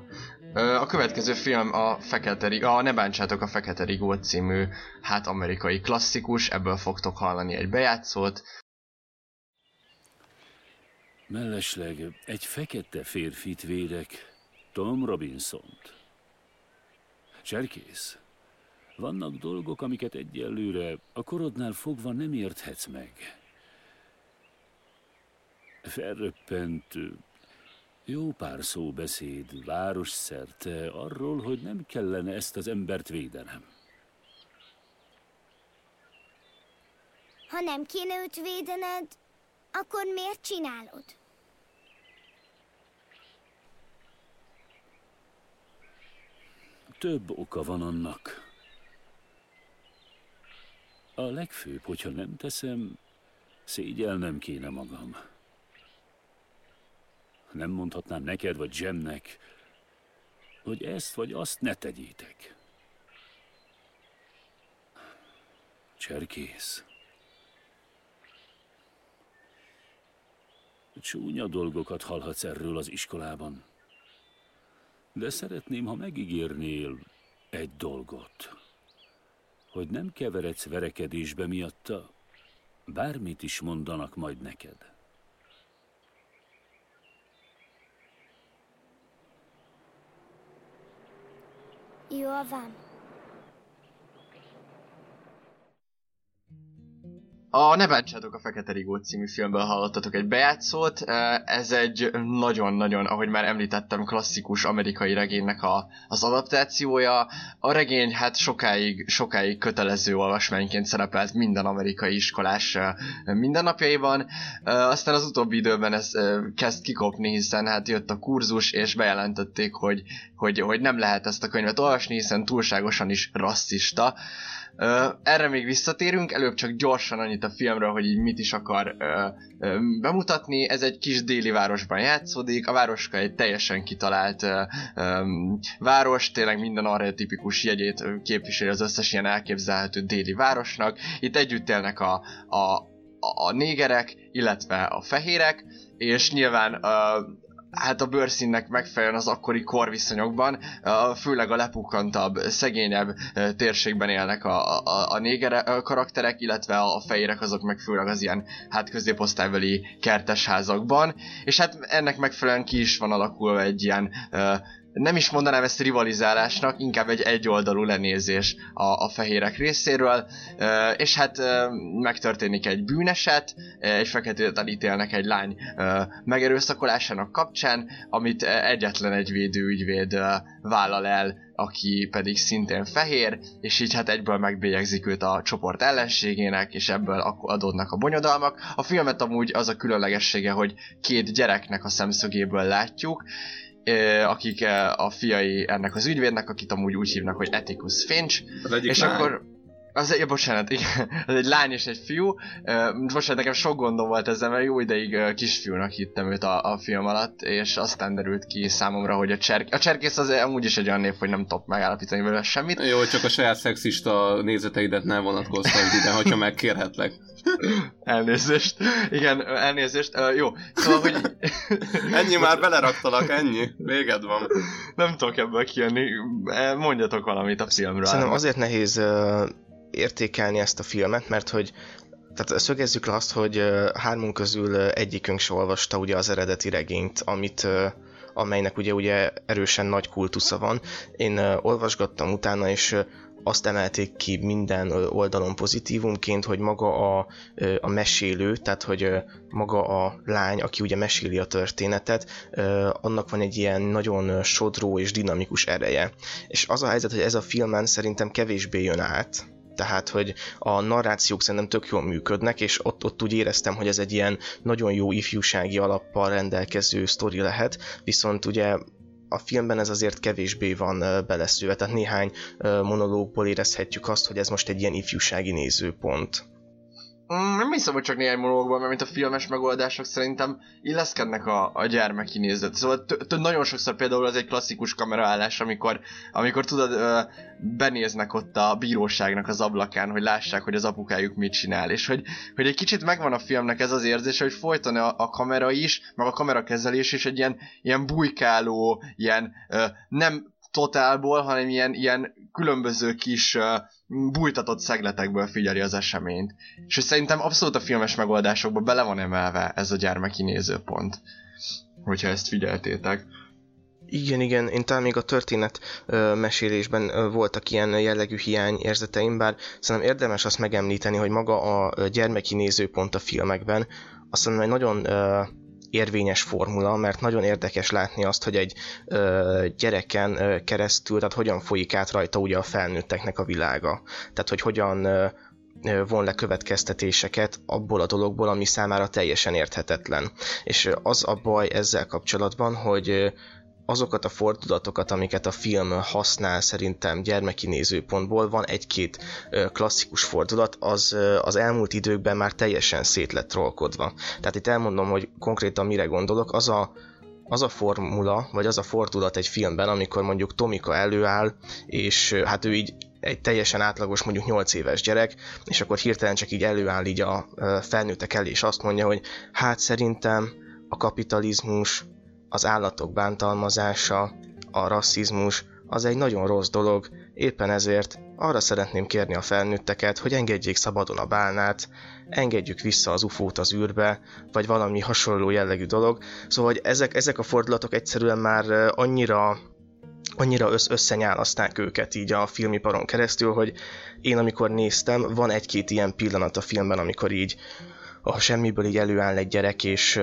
Ö, a következő film a Fekete a Ne bántsátok a Fekete Rigót című, hát amerikai klasszikus, ebből fogtok hallani egy bejátszót. Mellesleg egy fekete férfit védek, Tom Robinson-t. Cserkész, vannak dolgok, amiket egyelőre a korodnál fogva nem érthetsz meg. Felröppent jó pár szóbeszéd város szerte arról, hogy nem kellene ezt az embert védenem. Ha nem kéne őt védened, akkor miért csinálod? Több oka van annak. A legfőbb, hogyha nem teszem, szégyelnem kéne magam. Nem mondhatnám neked vagy Jemnek, hogy ezt vagy azt ne tegyétek. Cserkész. Csúnya dolgokat hallhatsz erről az iskolában. De szeretném, ha megígérnél egy dolgot. Hogy nem keveredsz verekedésbe miatta, bármit is mondanak majd neked. Jól van. A Ne bántsátok a Fekete Rigó című filmből hallottatok egy bejátszót. Ez egy nagyon-nagyon, ahogy már említettem, klasszikus amerikai regénynek a, az adaptációja. A regény hát sokáig, sokáig kötelező olvasmányként szerepelt minden amerikai iskolás mindennapjaiban. Aztán az utóbbi időben ez kezd kikopni, hiszen hát jött a kurzus, és bejelentették, hogy, hogy, hogy nem lehet ezt a könyvet olvasni, hiszen túlságosan is rasszista. Erre még visszatérünk, előbb csak gyorsan annyit a filmről, hogy így mit is akar bemutatni. Ez egy kis déli városban játszódik, a városka egy teljesen kitalált város, tényleg minden arra tipikus jegyét képviseli az összes ilyen elképzelhető déli városnak. Itt együtt élnek a, a a négerek, illetve a fehérek, és nyilván uh, hát a bőrszínnek megfelelően az akkori korviszonyokban, főleg a lepukkantabb, szegényebb térségben élnek a, a, a néger karakterek, illetve a fejérek azok meg főleg az ilyen hát középosztálybeli kertesházakban, és hát ennek megfelelően ki is van alakulva egy ilyen nem is mondanám ezt rivalizálásnak, inkább egy egyoldalú lenézés a, a fehérek részéről, és hát megtörténik egy bűneset, egy feketét elítélnek egy lány megerőszakolásának kapcsán, amit egyetlen egy védőügyvéd vállal el, aki pedig szintén fehér, és így hát egyből megbélyegzik őt a csoport ellenségének, és ebből adódnak a bonyodalmak. A filmet amúgy az a különlegessége, hogy két gyereknek a szemszögéből látjuk, akik a fiai ennek az ügyvédnek, akit amúgy úgy hívnak, hogy Etikus Finch. Az egyik és lány. akkor Az egy, bocsánat, igen, az egy lány és egy fiú. Uh, bocsánat, nekem sok gondom volt ezzel, mert jó ideig uh, kisfiúnak hittem őt a, a film alatt, és aztán derült ki számomra, hogy a, cserk, a cserkész az amúgy is egy olyan név, hogy nem tudok megállapítani vele semmit. Jó, csak a saját szexista nézeteidet nem vonatkoztat ide, hogyha megkérhetlek. elnézést. Igen, elnézést. Uh, jó, szóval, hogy... ennyi már beleraktalak, ennyi. Véged van. Nem tudok ebből kijönni. Mondjatok valamit a filmről. Szerintem azért nehéz uh, értékelni ezt a filmet, mert hogy tehát szögezzük le azt, hogy hármunk közül egyikünk se olvasta ugye az eredeti regényt, amit amelynek ugye, ugye erősen nagy kultusza van. Én olvasgattam utána, és azt emelték ki minden oldalon pozitívumként, hogy maga a, a mesélő, tehát hogy maga a lány, aki ugye meséli a történetet, annak van egy ilyen nagyon sodró és dinamikus ereje. És az a helyzet, hogy ez a filmen szerintem kevésbé jön át, tehát, hogy a narrációk szerintem tök jól működnek, és ott, ott úgy éreztem, hogy ez egy ilyen nagyon jó ifjúsági alappal rendelkező sztori lehet, viszont ugye a filmben ez azért kevésbé van beleszőve, tehát néhány monológból érezhetjük azt, hogy ez most egy ilyen ifjúsági nézőpont. Mm, nem hiszem, hogy csak néhány monológban, mert mint a filmes megoldások szerintem illeszkednek a, a gyermeki nézet. Szóval nagyon sokszor például az egy klasszikus kameraállás, amikor, amikor tudod, ö, benéznek ott a bíróságnak az ablakán, hogy lássák, hogy az apukájuk mit csinál, és hogy, hogy egy kicsit megvan a filmnek ez az érzése, hogy folyton a, a kamera is, meg a kamerakezelés is egy ilyen, ilyen bujkáló, ilyen ö, nem totálból, hanem ilyen, ilyen különböző kis uh, bújtatott szegletekből figyeli az eseményt. És hogy szerintem abszolút a filmes megoldásokba bele van emelve ez a gyermeki nézőpont, hogyha ezt figyeltétek. Igen, igen, én talán még a történet ö, mesélésben ö, voltak ilyen jellegű hiány érzeteim, bár szerintem érdemes azt megemlíteni, hogy maga a gyermeki nézőpont a filmekben, azt mondom, egy nagyon ö, érvényes formula, mert nagyon érdekes látni azt, hogy egy ö, gyereken ö, keresztül, tehát hogyan folyik át rajta ugye a felnőtteknek a világa. Tehát, hogy hogyan ö, von le következtetéseket abból a dologból, ami számára teljesen érthetetlen. És az a baj ezzel kapcsolatban, hogy azokat a fordulatokat, amiket a film használ szerintem gyermeki nézőpontból, van egy-két klasszikus fordulat, az az elmúlt időkben már teljesen szét lett trollkodva. Tehát itt elmondom, hogy konkrétan mire gondolok, az a, az a formula, vagy az a fordulat egy filmben, amikor mondjuk Tomika előáll, és hát ő így egy teljesen átlagos, mondjuk 8 éves gyerek, és akkor hirtelen csak így előáll így a felnőttek elé, és azt mondja, hogy hát szerintem a kapitalizmus az állatok bántalmazása, a rasszizmus, az egy nagyon rossz dolog, éppen ezért arra szeretném kérni a felnőtteket, hogy engedjék szabadon a bálnát, engedjük vissza az ufót az űrbe, vagy valami hasonló jellegű dolog. Szóval hogy ezek, ezek a fordulatok egyszerűen már annyira annyira össz összenyálaszták őket így a filmiparon keresztül, hogy én amikor néztem, van egy-két ilyen pillanat a filmben, amikor így a semmiből így előáll egy gyerek, és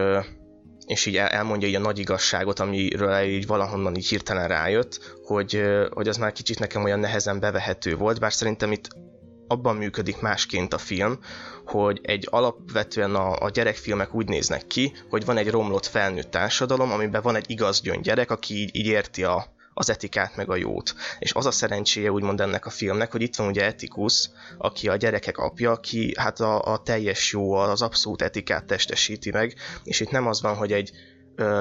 és így elmondja így a nagy igazságot, amiről így valahonnan így hirtelen rájött, hogy, hogy az már kicsit nekem olyan nehezen bevehető volt, bár szerintem itt abban működik másként a film, hogy egy alapvetően a, a gyerekfilmek úgy néznek ki, hogy van egy romlott felnőtt társadalom, amiben van egy igaz gyöngyerek, aki így, így érti a, az etikát meg a jót. És az a szerencséje úgymond ennek a filmnek, hogy itt van ugye Etikus, aki a gyerekek apja, aki hát a, a teljes jó, az abszolút etikát testesíti meg, és itt nem az van, hogy egy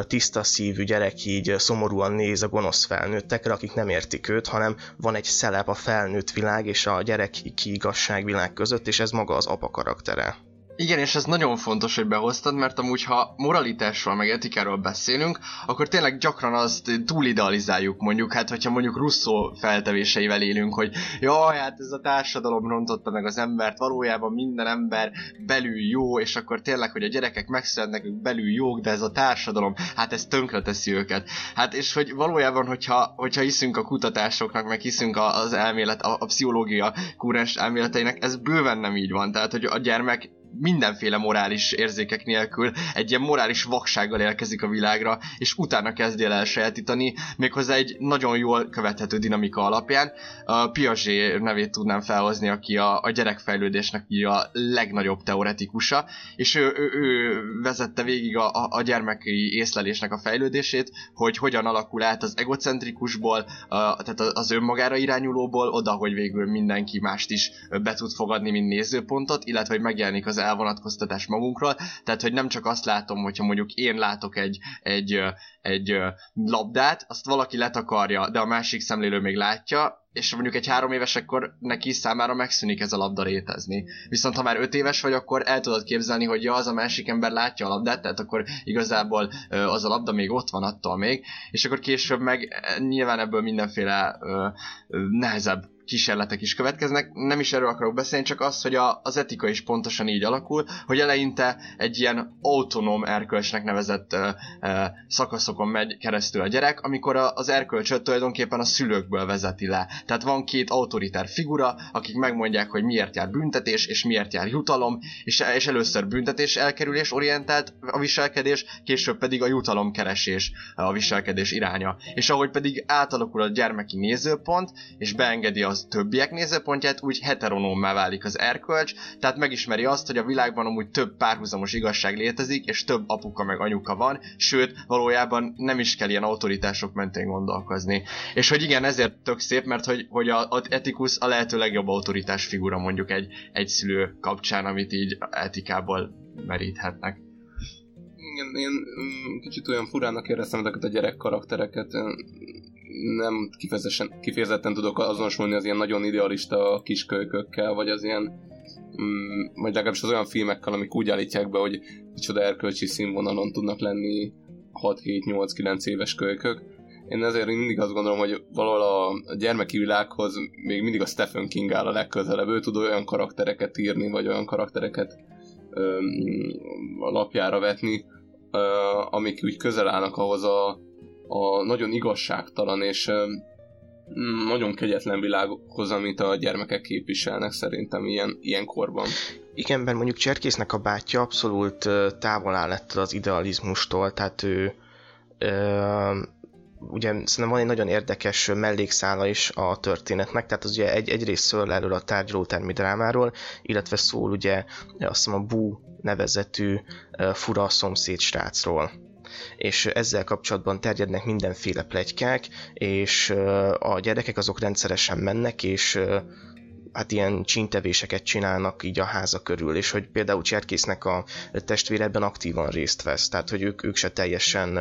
tiszta szívű gyerek így szomorúan néz a gonosz felnőttekre, akik nem értik őt, hanem van egy szelep a felnőtt világ és a gyerek kiigazság világ között, és ez maga az apa karaktere. Igen, és ez nagyon fontos, hogy behoztad, mert amúgy, ha moralitásról, meg etikáról beszélünk, akkor tényleg gyakran azt túlidealizáljuk mondjuk, hát hogyha mondjuk Russo feltevéseivel élünk, hogy jaj, hát ez a társadalom rontotta meg az embert, valójában minden ember belül jó, és akkor tényleg, hogy a gyerekek megszületnek, ők belül jók, de ez a társadalom, hát ez tönkre teszi őket. Hát és hogy valójában, hogyha, hogyha hiszünk a kutatásoknak, meg hiszünk az elmélet, a, a pszichológia kúrens elméleteinek, ez bőven nem így van. Tehát, hogy a gyermek mindenféle morális érzékek nélkül egy ilyen morális vaksággal érkezik a világra, és utána kezdi el elsajátítani, méghozzá egy nagyon jól követhető dinamika alapján. A Piaget nevét tudnám felhozni, aki a, a gyerekfejlődésnek a legnagyobb teoretikusa, és ő, ő, ő vezette végig a, a, a gyermeki észlelésnek a fejlődését, hogy hogyan alakul át az egocentrikusból, a, tehát az önmagára irányulóból oda, hogy végül mindenki mást is be tud fogadni, mint nézőpontot, illetve hogy megjelenik az elvonatkoztatás magunkról, tehát hogy nem csak azt látom, hogyha mondjuk én látok egy, egy, egy labdát, azt valaki letakarja, de a másik szemlélő még látja, és mondjuk egy három éves, akkor neki számára megszűnik ez a labda rétezni. Viszont ha már öt éves vagy, akkor el tudod képzelni, hogy ja, az a másik ember látja a labdát, tehát akkor igazából az a labda még ott van attól még, és akkor később meg nyilván ebből mindenféle nehezebb kísérletek is következnek. Nem is erről akarok beszélni, csak az, hogy a, az etika is pontosan így alakul, hogy eleinte egy ilyen autonóm erkölcsnek nevezett ö, ö, szakaszokon megy keresztül a gyerek, amikor a, az erkölcsöt tulajdonképpen a szülőkből vezeti le. Tehát van két autoritár figura, akik megmondják, hogy miért jár büntetés, és miért jár jutalom, és, és először büntetés elkerülés orientált a viselkedés, később pedig a jutalom keresés a viselkedés iránya. És ahogy pedig átalakul a gyermeki nézőpont, és beengedi az az többiek nézőpontját, úgy heteronómmá válik az erkölcs, tehát megismeri azt, hogy a világban amúgy több párhuzamos igazság létezik, és több apuka meg anyuka van, sőt, valójában nem is kell ilyen autoritások mentén gondolkozni. És hogy igen, ezért tök szép, mert hogy, hogy a, a etikus a lehető legjobb autoritás figura mondjuk egy, egy szülő kapcsán, amit így etikából meríthetnek igen, én mm, kicsit olyan furának éreztem ezeket a gyerek karaktereket nem kifejezetten, kifejezetten tudok azonosulni az ilyen nagyon idealista kiskölykökkel, vagy az ilyen mm, vagy legalábbis az olyan filmekkel, amik úgy állítják be, hogy micsoda erkölcsi színvonalon tudnak lenni 6-7-8-9 éves kölykök. Én ezért mindig azt gondolom, hogy valahol a gyermeki világhoz még mindig a Stephen King áll a legközelebb. Ő tud olyan karaktereket írni, vagy olyan karaktereket ö, a lapjára vetni, ö, amik úgy közel állnak ahhoz a a nagyon igazságtalan és nagyon kegyetlen világhoz, amit a gyermekek képviselnek szerintem ilyen, ilyen korban. Igen, mert mondjuk Cserkésznek a bátyja abszolút távol áll ettől az idealizmustól, tehát ő ö, ugye szerintem van egy nagyon érdekes mellékszála is a történetnek, tehát az ugye egy, egyrészt szól erről a tárgyalótermi drámáról, illetve szól ugye azt hiszem a Bú nevezetű fura szomszéd srácról és ezzel kapcsolatban terjednek mindenféle plegykák, és a gyerekek azok rendszeresen mennek, és hát ilyen csintevéseket csinálnak így a háza körül, és hogy például Cserkésznek a testvére ebben aktívan részt vesz, tehát hogy ők, ők se teljesen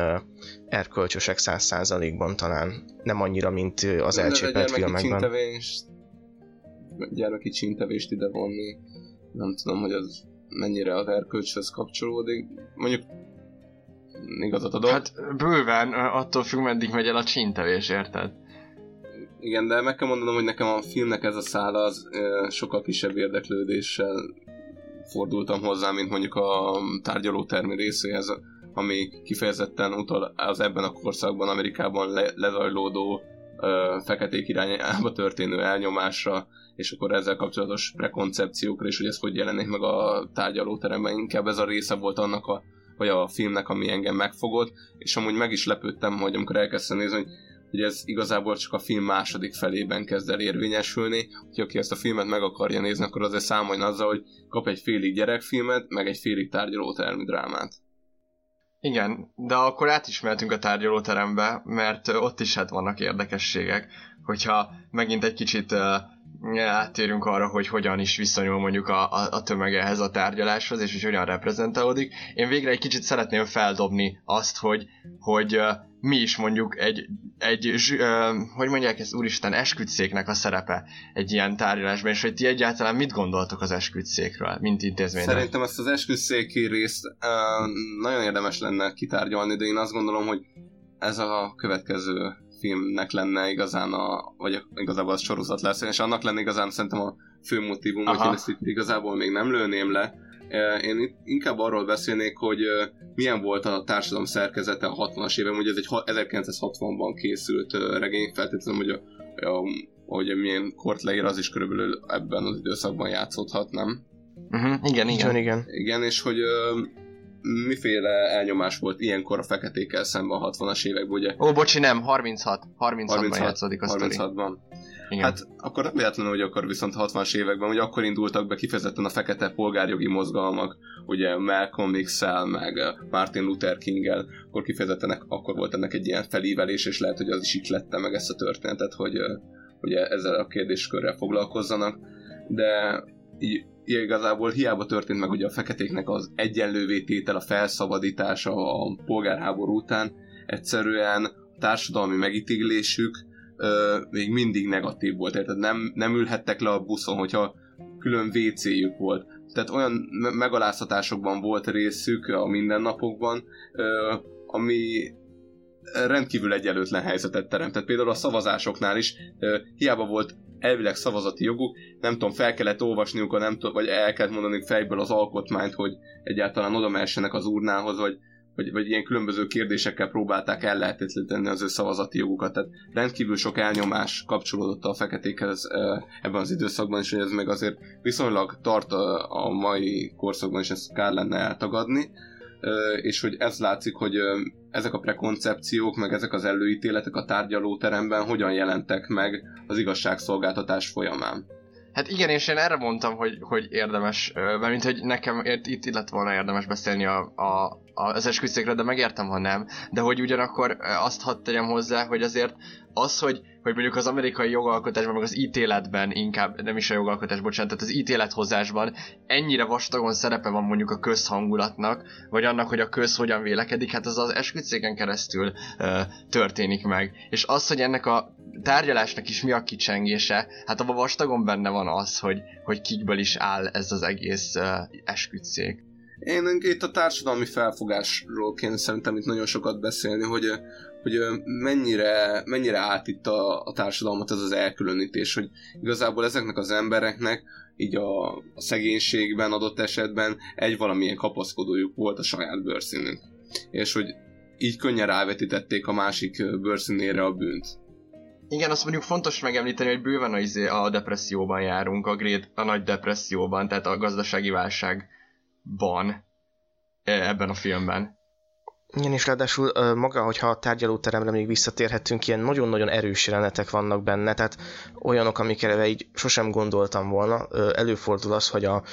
erkölcsösek száz százalékban talán, nem annyira, mint az elcsépelt filmekben. Csintevést, gyermeki csintevést ide vonni, nem tudom, hogy az mennyire az erkölcshöz kapcsolódik. Mondjuk igazat adok. Hát bőven, attól függ, meddig megy el a csintevés, érted? Igen, de meg kell mondanom, hogy nekem a filmnek ez a szála az e, sokkal kisebb érdeklődéssel fordultam hozzá, mint mondjuk a tárgyalótermi részéhez, ami kifejezetten utal az ebben a korszakban Amerikában le, lezajlódó e, feketék irányába történő elnyomásra, és akkor ezzel kapcsolatos prekoncepciókra, és hogy ez hogy jelenik meg a tárgyalóteremben. Inkább ez a része volt annak a vagy a filmnek, ami engem megfogott, és amúgy meg is lepődtem, hogy amikor elkezdtem nézni, hogy ez igazából csak a film második felében kezd el érvényesülni, hogy aki ezt a filmet meg akarja nézni, akkor azért számoljon azzal, hogy kap egy félig gyerekfilmet, meg egy félig tárgyalótermi drámát. Igen, de akkor átismertünk a tárgyalóterembe, mert ott is hát vannak érdekességek, hogyha megint egy kicsit áttérünk arra, hogy hogyan is viszonyul mondjuk a, a, a tömeg ehhez a tárgyaláshoz, és hogy hogyan reprezentálódik. Én végre egy kicsit szeretném feldobni azt, hogy, hogy uh, mi is mondjuk egy, egy uh, hogy mondják ezt, úristen, esküdszéknek a szerepe egy ilyen tárgyalásban, és hogy ti egyáltalán mit gondoltok az esküdszékről, mint intézményről? Szerintem ezt az esküdszéki részt uh, nagyon érdemes lenne kitárgyalni, de én azt gondolom, hogy ez a következő filmnek lenne igazán a, vagy igazából az sorozat lesz, és annak lenne igazán szerintem a fő motivum, Aha. hogy ezt itt igazából még nem lőném le. Én itt inkább arról beszélnék, hogy milyen volt a társadalom szerkezete a 60-as években, ugye ez egy 1960-ban készült regény, feltétlenül, hogy, a, a, hogy milyen kort leír, az is körülbelül ebben az időszakban játszódhat, nem? Uh-huh, igen, igen. igen. Igen, és hogy miféle elnyomás volt ilyenkor a feketékkel szemben a 60-as években, ugye? Ó, bocsi, nem, 36. 36-ban 36 játszódik a sztori. 36-ban. Igen. Hát akkor nem véletlenül, hogy akkor viszont 60-as években, hogy akkor indultak be kifejezetten a fekete polgárjogi mozgalmak, ugye Malcolm x meg eh, Martin Luther king akkor kifejezetten akkor volt ennek egy ilyen felívelés, és lehet, hogy az is lette meg ezt a történetet, hogy eh, ugye ezzel a kérdéskörrel foglalkozzanak, de így, igazából hiába történt meg ugye a feketéknek az egyenlővé tétel, a felszabadítása a polgárháború után, egyszerűen a társadalmi megítélésük ö, még mindig negatív volt, érted? Nem, nem ülhettek le a buszon, hogyha külön WC-jük volt. Tehát olyan me- megaláztatásokban volt részük a mindennapokban, ö, ami rendkívül egyenlőtlen helyzetet teremtett. Például a szavazásoknál is ö, hiába volt elvileg szavazati joguk, nem tudom, fel kellett olvasniuk, nem tudom, vagy el kellett mondani fejből az alkotmányt, hogy egyáltalán oda mehessenek az urnához, vagy, vagy, vagy ilyen különböző kérdésekkel próbálták ellehetetleníteni az ő szavazati jogukat. Tehát rendkívül sok elnyomás kapcsolódott a feketékhez ö, ebben az időszakban, és hogy ez meg azért viszonylag tart a, a mai korszakban, és ezt kár lenne eltagadni. És hogy ez látszik, hogy ezek a prekoncepciók, meg ezek az előítéletek a tárgyalóteremben hogyan jelentek meg az igazságszolgáltatás folyamán. Hát igen, és én erre mondtam, hogy, hogy érdemes, mert mint hogy nekem itt, itt lett volna érdemes beszélni a, a, az esküszékről, de megértem, ha nem. De hogy ugyanakkor ö, azt hadd tegyem hozzá, hogy azért az, hogy, hogy mondjuk az amerikai jogalkotásban, meg az ítéletben inkább, nem is a jogalkotás, bocsánat, tehát az ítélethozásban ennyire vastagon szerepe van mondjuk a közhangulatnak, vagy annak, hogy a köz hogyan vélekedik, hát az az esküdszéken keresztül ö, történik meg. És az, hogy ennek a tárgyalásnak is mi a kicsengése, hát abban vastagon benne van az, hogy, hogy kikből is áll ez az egész uh, esküdszék. Én itt a társadalmi felfogásról kéne szerintem itt nagyon sokat beszélni, hogy, hogy mennyire, mennyire állt itt a, a társadalmat ez az elkülönítés, hogy igazából ezeknek az embereknek így a, a szegénységben adott esetben egy valamilyen kapaszkodójuk volt a saját bőrszínük. És hogy így könnyen rávetítették a másik bőrszínére a bűnt. Igen, azt mondjuk fontos megemlíteni, hogy bőven a, izé, a depresszióban járunk, a, great, a nagy depresszióban, tehát a gazdasági válságban ebben a filmben. Igen, és ráadásul maga, hogyha a tárgyalóteremre még visszatérhetünk, ilyen nagyon-nagyon erős jelenetek vannak benne, tehát olyanok, amikre így sosem gondoltam volna. Előfordul az, hogy a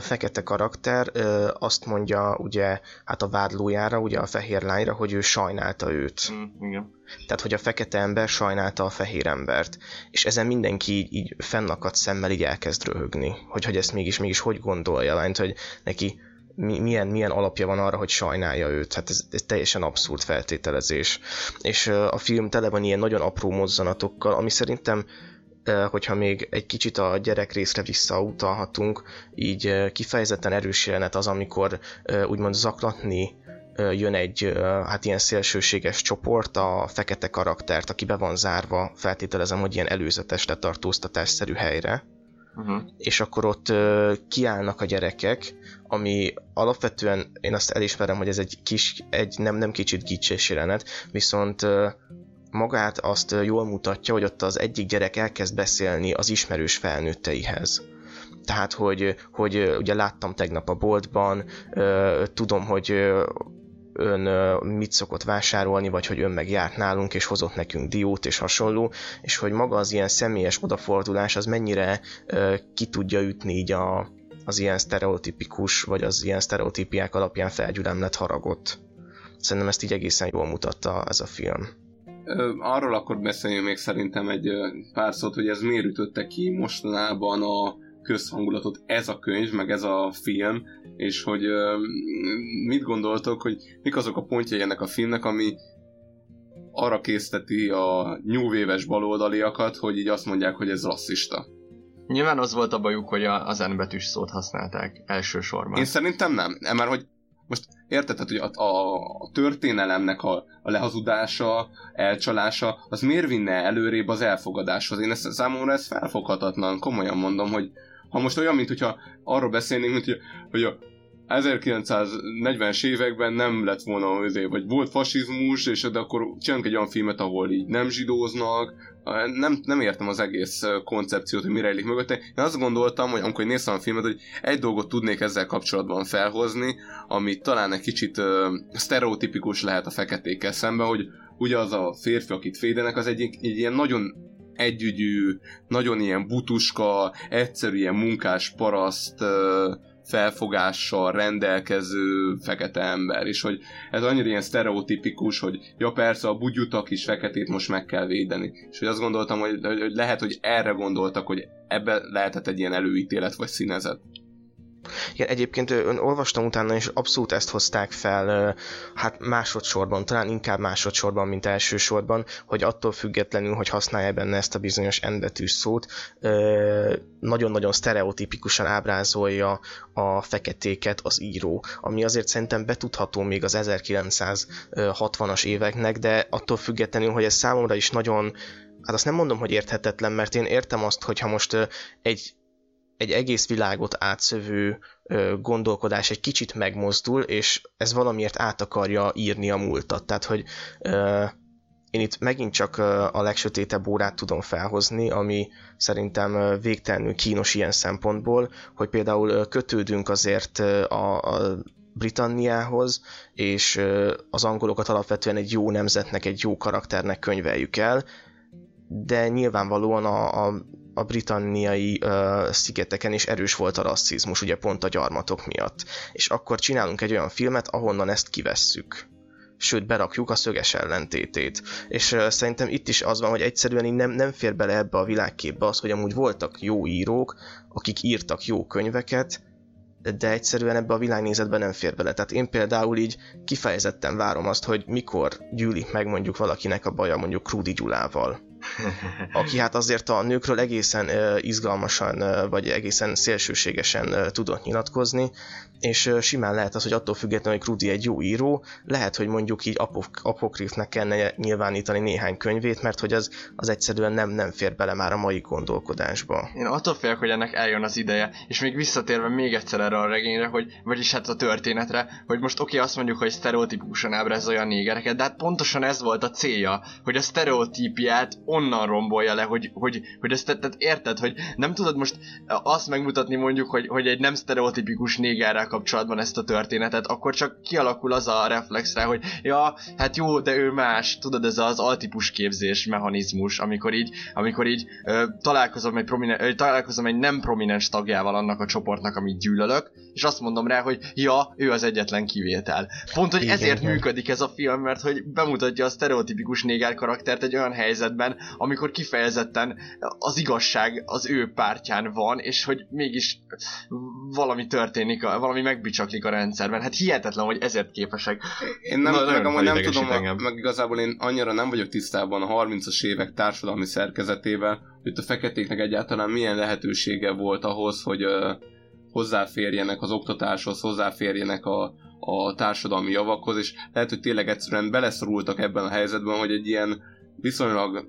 fekete karakter azt mondja ugye hát a vádlójára, ugye a fehér lányra, hogy ő sajnálta őt. Mm, igen. Tehát, hogy a fekete ember sajnálta a fehér embert. És ezen mindenki így, így fennakadt szemmel így elkezd röhögni, hogy, hogy ezt mégis, mégis hogy gondolja, lányt, hogy neki mi, milyen, milyen alapja van arra, hogy sajnálja őt. Hát ez, ez teljesen abszurd feltételezés. És a film tele van ilyen nagyon apró mozzanatokkal, ami szerintem hogyha még egy kicsit a gyerek részre visszautalhatunk, így kifejezetten erős jelenet az, amikor úgymond zaklatni jön egy hát ilyen szélsőséges csoport, a fekete karaktert, aki be van zárva, feltételezem, hogy ilyen előzetes letartóztatásszerű helyre, uh-huh. és akkor ott kiállnak a gyerekek, ami alapvetően én azt elismerem, hogy ez egy kis, egy nem, nem kicsit gicsés jelenet, viszont magát azt jól mutatja, hogy ott az egyik gyerek elkezd beszélni az ismerős felnőtteihez. Tehát, hogy, hogy ugye láttam tegnap a boltban, tudom, hogy ön mit szokott vásárolni, vagy hogy ön meg járt nálunk, és hozott nekünk diót, és hasonló, és hogy maga az ilyen személyes odafordulás, az mennyire ki tudja ütni így a, az ilyen sztereotipikus, vagy az ilyen sztereotípiák alapján felgyülemlett haragot. Szerintem ezt így egészen jól mutatta ez a film. Arról akkor beszéljünk még szerintem egy pár szót, hogy ez miért ütötte ki mostanában a közhangulatot ez a könyv, meg ez a film, és hogy mit gondoltok, hogy mik azok a pontjai ennek a filmnek, ami arra készteti a nyúvéves baloldaliakat, hogy így azt mondják, hogy ez rasszista. Nyilván az volt a bajuk, hogy a, az N betűs szót használták elsősorban. Én szerintem nem, mert hogy most érted, hogy a, a, a történelemnek a, a lehazudása, elcsalása, az miért vinne előrébb az elfogadáshoz? Én ezt számomra ez felfoghatatlan, komolyan mondom, hogy ha most olyan, mint hogyha arról beszélnénk, mint hogy, hogy a 1940-es években nem lett volna, azért, vagy volt fasizmus, és de akkor csinálunk egy olyan filmet, ahol így nem zsidóznak, nem, nem értem az egész koncepciót, hogy mire rejlik mögötte. Én azt gondoltam, hogy amikor néztem a filmet, hogy egy dolgot tudnék ezzel kapcsolatban felhozni, ami talán egy kicsit uh, sztereotipikus lehet a feketékkel szemben, hogy ugye az a férfi, akit fédenek, az egy, egy ilyen nagyon együgyű, nagyon ilyen butuska, egyszerű ilyen munkás paraszt, uh, felfogással rendelkező fekete ember, és hogy ez annyira ilyen sztereotipikus, hogy ja persze a bugyutak is feketét most meg kell védeni. És hogy azt gondoltam, hogy, hogy lehet, hogy erre gondoltak, hogy ebbe lehetett egy ilyen előítélet vagy színezet. Igen, egyébként ön olvastam utána, és abszolút ezt hozták fel, hát másodszorban, talán inkább másodszorban, mint elsősorban, hogy attól függetlenül, hogy használja benne ezt a bizonyos endetűs szót, nagyon-nagyon sztereotipikusan ábrázolja a feketéket az író, ami azért szerintem betudható még az 1960-as éveknek, de attól függetlenül, hogy ez számomra is nagyon hát azt nem mondom, hogy érthetetlen, mert én értem azt, hogyha most egy egy egész világot átszövő gondolkodás egy kicsit megmozdul, és ez valamiért át akarja írni a múltat. Tehát, hogy én itt megint csak a legsötétebb órát tudom felhozni, ami szerintem végtelenül kínos ilyen szempontból, hogy például kötődünk azért a, a Britanniához, és az angolokat alapvetően egy jó nemzetnek, egy jó karakternek könyveljük el, de nyilvánvalóan a, a a britanniai uh, szigeteken is erős volt a rasszizmus, ugye pont a gyarmatok miatt. És akkor csinálunk egy olyan filmet, ahonnan ezt kivesszük sőt berakjuk a szöges ellentétét. És uh, szerintem itt is az van, hogy egyszerűen így nem, nem fér bele ebbe a világképbe az, hogy amúgy voltak jó írók, akik írtak jó könyveket, de egyszerűen ebbe a világnézetbe nem fér bele. Tehát én például így kifejezetten várom azt, hogy mikor gyűlik meg mondjuk valakinek a baja mondjuk Krúdi Gyulával aki hát azért a nőkről egészen izgalmasan, vagy egészen szélsőségesen tudott nyilatkozni, és simán lehet az, hogy attól függetlenül, hogy Krudi egy jó író, lehet, hogy mondjuk így apok- apokrifnek kellene nyilvánítani néhány könyvét, mert hogy az, az egyszerűen nem, nem fér bele már a mai gondolkodásba. Én attól félek, hogy ennek eljön az ideje, és még visszatérve még egyszer erre a regényre, hogy, vagyis hát a történetre, hogy most oké, okay, azt mondjuk, hogy sztereotípusan ábrázolja a négereket, de hát pontosan ez volt a célja, hogy a sztereotípiát onnan rombolja le, hogy, hogy, hogy ezt tehát érted, hogy nem tudod most azt megmutatni mondjuk, hogy, hogy egy nem sztereotipikus négerrel kapcsolatban ezt a történetet, akkor csak kialakul az a reflexre, hogy ja, hát jó, de ő más, tudod, ez az altípus képzés mechanizmus, amikor így, amikor így ö, találkozom, egy prominen- ö, találkozom egy nem prominens tagjával annak a csoportnak, amit gyűlölök, és azt mondom rá, hogy ja, ő az egyetlen kivétel. Pont, hogy igen, ezért igen. működik ez a film, mert hogy bemutatja a sztereotipikus néger karaktert egy olyan helyzetben, amikor kifejezetten az igazság az ő pártján van, és hogy mégis valami történik, valami megbicsaklik a rendszerben. Hát hihetetlen, hogy ezért képesek. Én nem, Na, meg amúgy nem tudom, engem. meg igazából én annyira nem vagyok tisztában a 30-as évek társadalmi szerkezetével, hogy a feketéknek egyáltalán milyen lehetősége volt ahhoz, hogy uh, hozzáférjenek az oktatáshoz, hozzáférjenek a, a társadalmi javakhoz, és lehet, hogy tényleg egyszerűen beleszorultak ebben a helyzetben, hogy egy ilyen viszonylag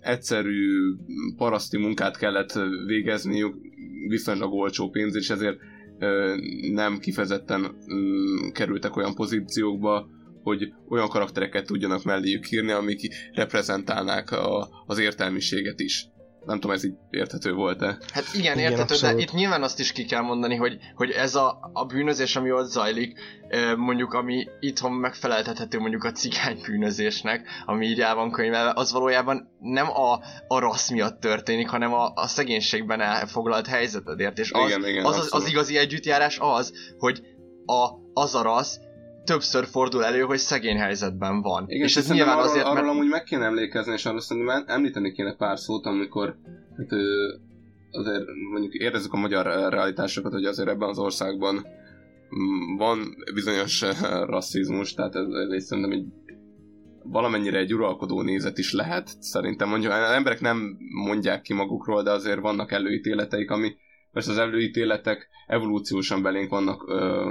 egyszerű paraszti munkát kellett végezniük viszonylag olcsó pénz, és ezért nem kifejezetten kerültek olyan pozíciókba, hogy olyan karaktereket tudjanak melléjük írni, amik reprezentálnák a, az értelmiséget is. Nem tudom, ez így érthető volt-e? Hát igen, igen érthető, abszolút. de itt nyilván azt is ki kell mondani, hogy, hogy ez a, a bűnözés, ami ott zajlik, mondjuk ami itthon megfeleltethető mondjuk a cigány bűnözésnek, ami így el van könyvelve, az valójában nem a, a rassz miatt történik, hanem a, a szegénységben elfoglalt helyzetedért. És az, igen, igen, az, az, az igazi együttjárás az, hogy a, az a rassz többször fordul elő, hogy szegény helyzetben van. Igen, és ez nyilván arról, azért, mert... arról amúgy meg kéne emlékezni, és arról szerintem említeni kéne pár szót, amikor hát, azért mondjuk érezzük a magyar realitásokat, hogy azért ebben az országban mm, van bizonyos rasszizmus, tehát ez, ez szerintem egy valamennyire egy uralkodó nézet is lehet, szerintem mondjuk, az emberek nem mondják ki magukról, de azért vannak előítéleteik, ami most az előítéletek evolúciósan belénk vannak ö,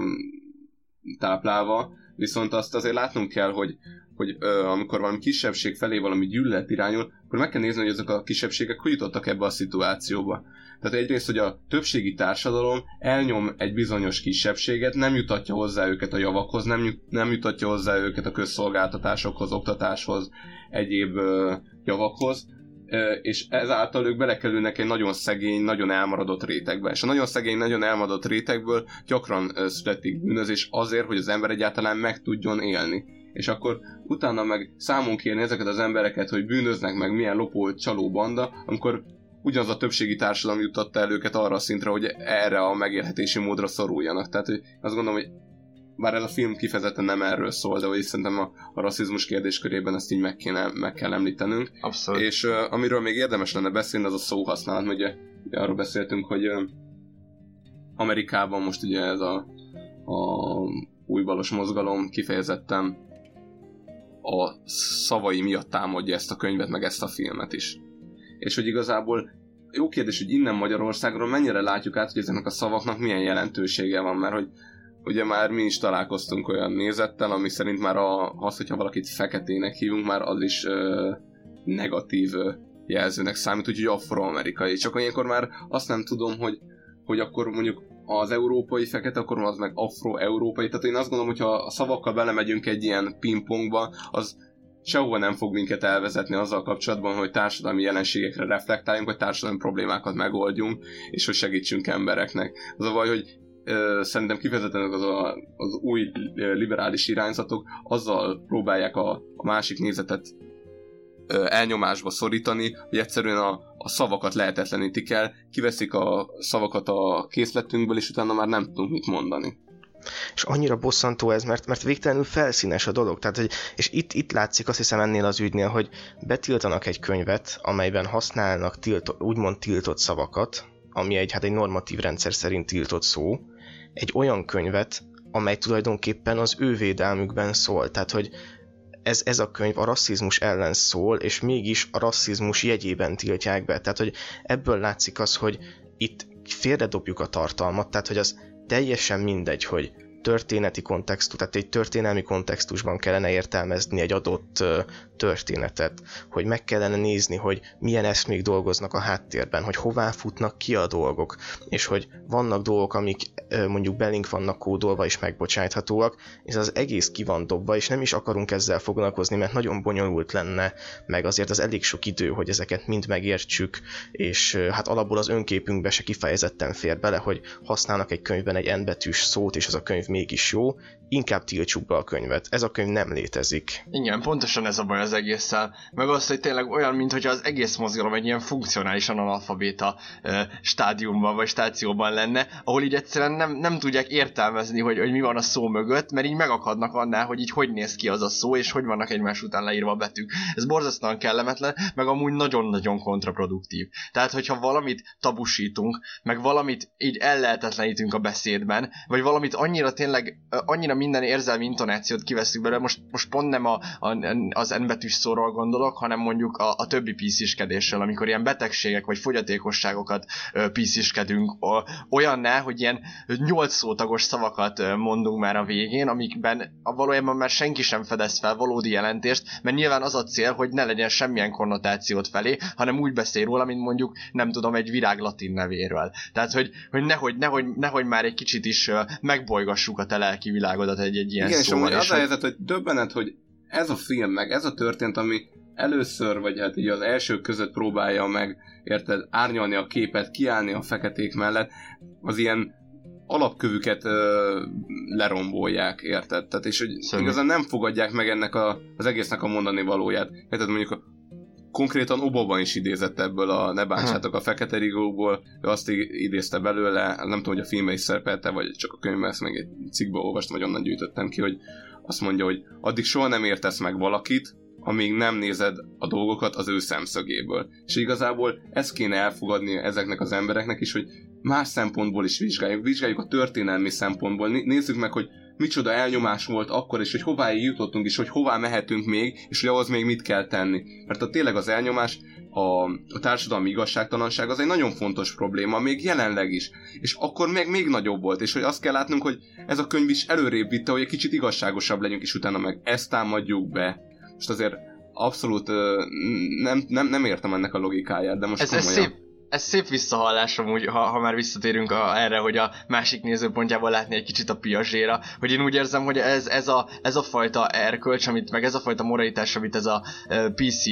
táplálva, viszont azt azért látnunk kell, hogy, hogy ö, amikor valami kisebbség felé valami gyűlölet irányul, akkor meg kell nézni, hogy ezek a kisebbségek hogy jutottak ebbe a szituációba. Tehát egyrészt, hogy a többségi társadalom elnyom egy bizonyos kisebbséget, nem jutatja hozzá őket a javakhoz, nem, nem jutatja hozzá őket a közszolgáltatásokhoz, oktatáshoz, egyéb ö, javakhoz, és ezáltal ők belekerülnek egy nagyon szegény, nagyon elmaradott rétegbe. És a nagyon szegény, nagyon elmaradott rétegből gyakran születik bűnözés azért, hogy az ember egyáltalán meg tudjon élni. És akkor utána meg számon kérni ezeket az embereket, hogy bűnöznek meg milyen lopó csaló banda, amikor ugyanaz a többségi társadalom jutatta el őket arra a szintre, hogy erre a megélhetési módra szoruljanak. Tehát hogy azt gondolom, hogy bár ez a film kifejezetten nem erről szól, de hogy szerintem a, a rasszizmus kérdéskörében ezt így meg, kéne, meg kell említenünk. Abszolút. És uh, amiről még érdemes lenne beszélni, az a szóhasználat, ugye arról beszéltünk, hogy uh, Amerikában most ugye ez a, a újbalos mozgalom kifejezetten a szavai miatt támadja ezt a könyvet, meg ezt a filmet is. És hogy igazából jó kérdés, hogy innen Magyarországról mennyire látjuk át, hogy ezeknek a szavaknak milyen jelentősége van, mert hogy ugye már mi is találkoztunk olyan nézettel, ami szerint már a, az, hogyha valakit feketének hívunk, már az is ö, negatív ö, jelzőnek számít, úgyhogy afroamerikai. Csak ilyenkor már azt nem tudom, hogy, hogy akkor mondjuk az európai fekete, akkor az meg afro-európai. Tehát én azt gondolom, hogy ha a szavakkal belemegyünk egy ilyen pingpongba, az sehova nem fog minket elvezetni azzal kapcsolatban, hogy társadalmi jelenségekre reflektáljunk, vagy társadalmi problémákat megoldjunk, és hogy segítsünk embereknek. Az a baj, hogy szerintem kifejezetten az, a, az új liberális irányzatok azzal próbálják a, a másik nézetet elnyomásba szorítani, hogy egyszerűen a, a szavakat lehetetlenítik el, kiveszik a szavakat a készletünkből, és utána már nem tudunk mit mondani. És annyira bosszantó ez, mert, mert végtelenül felszínes a dolog. Tehát, hogy, és itt, itt látszik azt hiszem ennél az ügynél, hogy betiltanak egy könyvet, amelyben használnak tilto, úgymond tiltott szavakat, ami egy, hát egy normatív rendszer szerint tiltott szó, egy olyan könyvet, amely tulajdonképpen az ő védelmükben szól. Tehát, hogy ez, ez a könyv a rasszizmus ellen szól, és mégis a rasszizmus jegyében tiltják be. Tehát, hogy ebből látszik az, hogy itt félredobjuk a tartalmat, tehát, hogy az teljesen mindegy, hogy történeti kontextus, tehát egy történelmi kontextusban kellene értelmezni egy adott történetet, hogy meg kellene nézni, hogy milyen eszmék dolgoznak a háttérben, hogy hová futnak ki a dolgok, és hogy vannak dolgok, amik mondjuk belink vannak kódolva és megbocsájthatóak, és az egész ki van dobva, és nem is akarunk ezzel foglalkozni, mert nagyon bonyolult lenne, meg azért az elég sok idő, hogy ezeket mind megértsük, és hát alapból az önképünkbe se kifejezetten fér bele, hogy használnak egy könyvben egy N betűs szót, és az a könyv mégis jó, inkább tiltsuk be a könyvet. Ez a könyv nem létezik. Igen, pontosan ez a baj az egésszel. Meg az, hogy tényleg olyan, mintha az egész mozgalom egy ilyen funkcionálisan analfabéta uh, stádiumban vagy stációban lenne, ahol így egyszerűen nem, nem tudják értelmezni, hogy, hogy mi van a szó mögött, mert így megakadnak annál, hogy így hogy néz ki az a szó, és hogy vannak egymás után leírva a betűk. Ez borzasztóan kellemetlen, meg amúgy nagyon-nagyon kontraproduktív. Tehát, hogyha valamit tabusítunk, meg valamit így ellehetetlenítünk a beszédben, vagy valamit annyira tényleg, annyira minden érzelmi intonációt kiveszünk belőle, most, most pont nem a, a, az N betűs szóról gondolok, hanem mondjuk a, a többi pisziskedésről, amikor ilyen betegségek vagy fogyatékosságokat pisziskedünk, olyanná, hogy ilyen nyolc szótagos szavakat mondunk már a végén, amikben a valójában már senki sem fedez fel valódi jelentést, mert nyilván az a cél, hogy ne legyen semmilyen konnotációt felé, hanem úgy beszél róla, mint mondjuk, nem tudom, egy virág latin nevéről. Tehát, hogy, hogy nehogy, nehogy, nehogy már egy kicsit is megbolygassuk a te lelki világodat egy, egy ilyen Igen, szóval. és amúgy az a helyzet, hogy döbbenet, hogy ez a film, meg ez a történt, ami először, vagy hát így az első között próbálja meg, érted, árnyalni a képet, kiállni a feketék mellett, az ilyen alapkövüket ö, lerombolják, érted? Tehát, és hogy Személy. igazán nem fogadják meg ennek a, az egésznek a mondani valóját. Érted, mondjuk konkrétan Obama is idézett ebből a Ne bántsátok a fekete rigóból, ő azt idézte belőle, nem tudom, hogy a filmbe is szerepelte, vagy csak a könyvben, ezt meg egy cikkből olvastam, vagy onnan gyűjtöttem ki, hogy azt mondja, hogy addig soha nem értesz meg valakit, amíg nem nézed a dolgokat az ő szemszögéből. És igazából ezt kéne elfogadni ezeknek az embereknek is, hogy más szempontból is vizsgáljuk. Vizsgáljuk a történelmi szempontból. Nézzük meg, hogy micsoda elnyomás volt akkor, és hogy hová jutottunk, és hogy hová mehetünk még, és hogy ahhoz még mit kell tenni. Mert a tényleg az elnyomás a, a társadalmi igazságtalanság az egy nagyon fontos probléma, még jelenleg is. És akkor meg még nagyobb volt, és hogy azt kell látnunk, hogy ez a könyv is előrébb vitte, hogy egy kicsit igazságosabb legyünk, és utána meg ezt támadjuk be. Most azért abszolút nem, nem, nem értem ennek a logikáját, de most ez, komolyan. Ez szép, ez szép visszahallás amúgy, ha, ha már visszatérünk a, erre, hogy a másik nézőpontjából látni egy kicsit a piazséra, hogy én úgy érzem, hogy ez, ez, a, ez a fajta erkölcs, amit, meg ez a fajta moralitás, amit ez a PC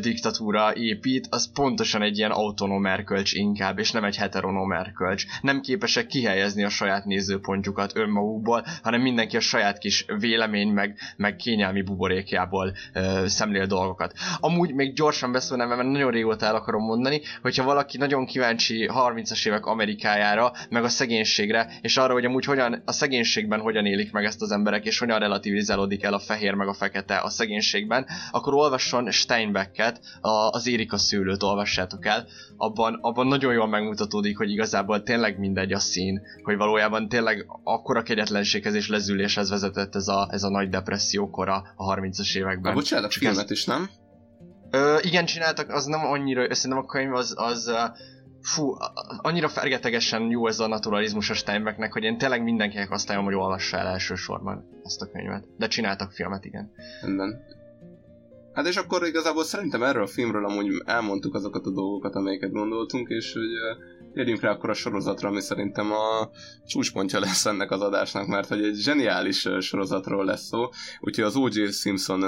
diktatúra épít, az pontosan egy ilyen autonóm erkölcs inkább, és nem egy heteronóm erkölcs. Nem képesek kihelyezni a saját nézőpontjukat önmagukból, hanem mindenki a saját kis vélemény, meg, meg kényelmi buborékjából uh, szemlél dolgokat. Amúgy még gyorsan beszélnem, mert nagyon régóta el akarom mondani, hogyha valaki nagyon kíváncsi 30-as évek Amerikájára, meg a szegénységre, és arra, hogy amúgy hogyan, a szegénységben hogyan élik meg ezt az emberek, és hogyan relativizálódik el a fehér meg a fekete a szegénységben, akkor olvasson Steinbecket, a, az Érika szőlőt olvassátok el. Abban, abban nagyon jól megmutatódik, hogy igazából tényleg mindegy a szín, hogy valójában tényleg akkora kegyetlenséghez és lezüléshez vezetett ez a, ez a nagy depresszió kora a 30-as években. Bocsánat, filmet is, nem? Ö, igen, csináltak, az nem annyira, szerintem a könyv az, az fú, annyira fergetegesen jó ez a naturalizmus a Steinbecknek, hogy én tényleg mindenkinek azt ajánlom, hogy olvassa el elsősorban ezt a könyvet. De csináltak filmet, igen. Minden. Hát és akkor igazából szerintem erről a filmről amúgy elmondtuk azokat a dolgokat, amelyeket gondoltunk, és hogy érjünk rá akkor a sorozatra, ami szerintem a csúcspontja lesz ennek az adásnak, mert hogy egy zseniális sorozatról lesz szó, úgyhogy az O.J. Simpson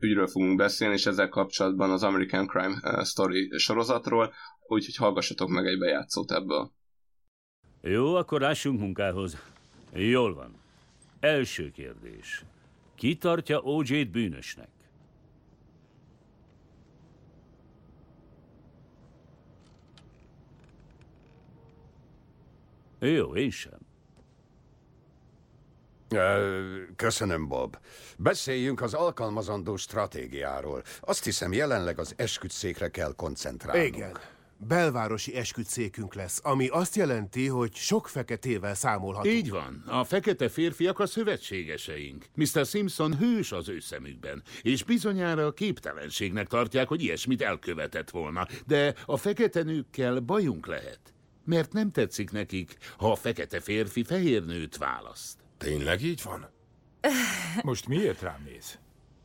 ügyről fogunk beszélni, és ezzel kapcsolatban az American Crime Story sorozatról, úgyhogy hallgassatok meg egy bejátszót ebből. Jó, akkor lássunk munkához. Jól van. Első kérdés. Ki tartja OJ-t bűnösnek? Jó, én sem. Köszönöm, Bob. Beszéljünk az alkalmazandó stratégiáról. Azt hiszem, jelenleg az esküdszékre kell koncentrálnunk. Igen. Belvárosi esküdszékünk lesz, ami azt jelenti, hogy sok feketével számolhatunk. Így van. A fekete férfiak a szövetségeseink. Mr. Simpson hős az ő szemükben, és bizonyára a képtelenségnek tartják, hogy ilyesmit elkövetett volna. De a fekete nőkkel bajunk lehet, mert nem tetszik nekik, ha a fekete férfi fehér nőt választ. Tényleg így van? Most miért rám néz?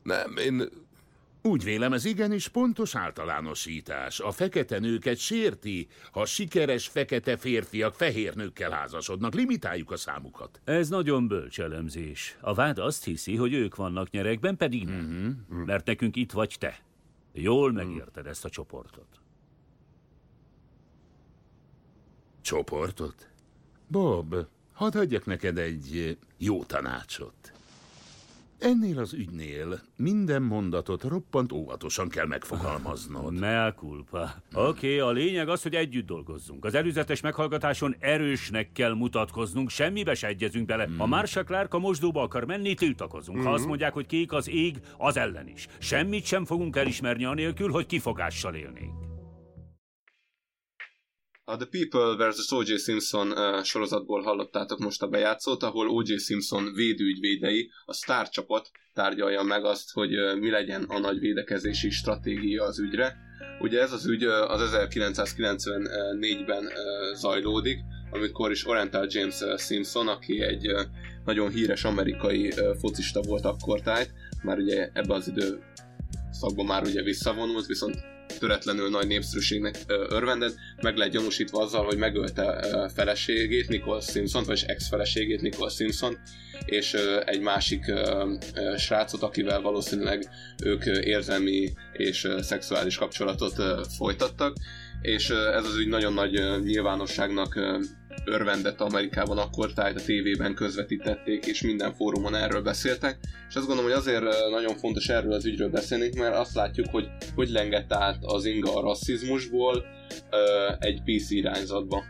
Nem, én... Úgy vélem, ez igenis pontos általánosítás. A fekete nőket sérti, ha sikeres fekete férfiak fehér nőkkel házasodnak. Limitáljuk a számukat. Ez nagyon bölcs elemzés. A vád azt hiszi, hogy ők vannak nyerekben, pedig nem. Uh-huh. Mert nekünk itt vagy te. Jól megérted ezt a csoportot. Csoportot? Bob, Hadd adjak neked egy jó tanácsot. Ennél az ügynél minden mondatot roppant óvatosan kell megfogalmaznod. Mea culpa. Oké, okay, a lényeg az, hogy együtt dolgozzunk. Az előzetes meghallgatáson erősnek kell mutatkoznunk, semmibe se egyezünk bele. Hmm. Ha Marsha Clark a mosdóba akar menni, tiltakozunk. Ha azt hmm. mondják, hogy kék az ég, az ellen is. Semmit sem fogunk elismerni anélkül, hogy kifogással élnénk. A The People vs. O.J. Simpson uh, sorozatból hallottátok most a bejátszót, ahol O.J. Simpson védőügyvédei, a Star csapat tárgyalja meg azt, hogy uh, mi legyen a nagy védekezési stratégia az ügyre. Ugye ez az ügy uh, az 1994-ben uh, zajlódik, amikor is Oriental James Simpson, aki egy nagyon híres amerikai focista volt akkor tájt, már ugye ebbe az idő szakban már ugye visszavonult, viszont töretlenül nagy népszerűségnek örvendett, meg lehet gyanúsítva azzal, hogy megölte feleségét, Nicole Simpson, vagy ex-feleségét, Nicole Simpson, és egy másik srácot, akivel valószínűleg ők érzelmi és szexuális kapcsolatot folytattak, és ez az ügy nagyon nagy nyilvánosságnak örvendett Amerikában akkor, tehát a tévében közvetítették, és minden fórumon erről beszéltek, és azt gondolom, hogy azért nagyon fontos erről az ügyről beszélni, mert azt látjuk, hogy hogy lengett át az inga a rasszizmusból egy PC irányzatba.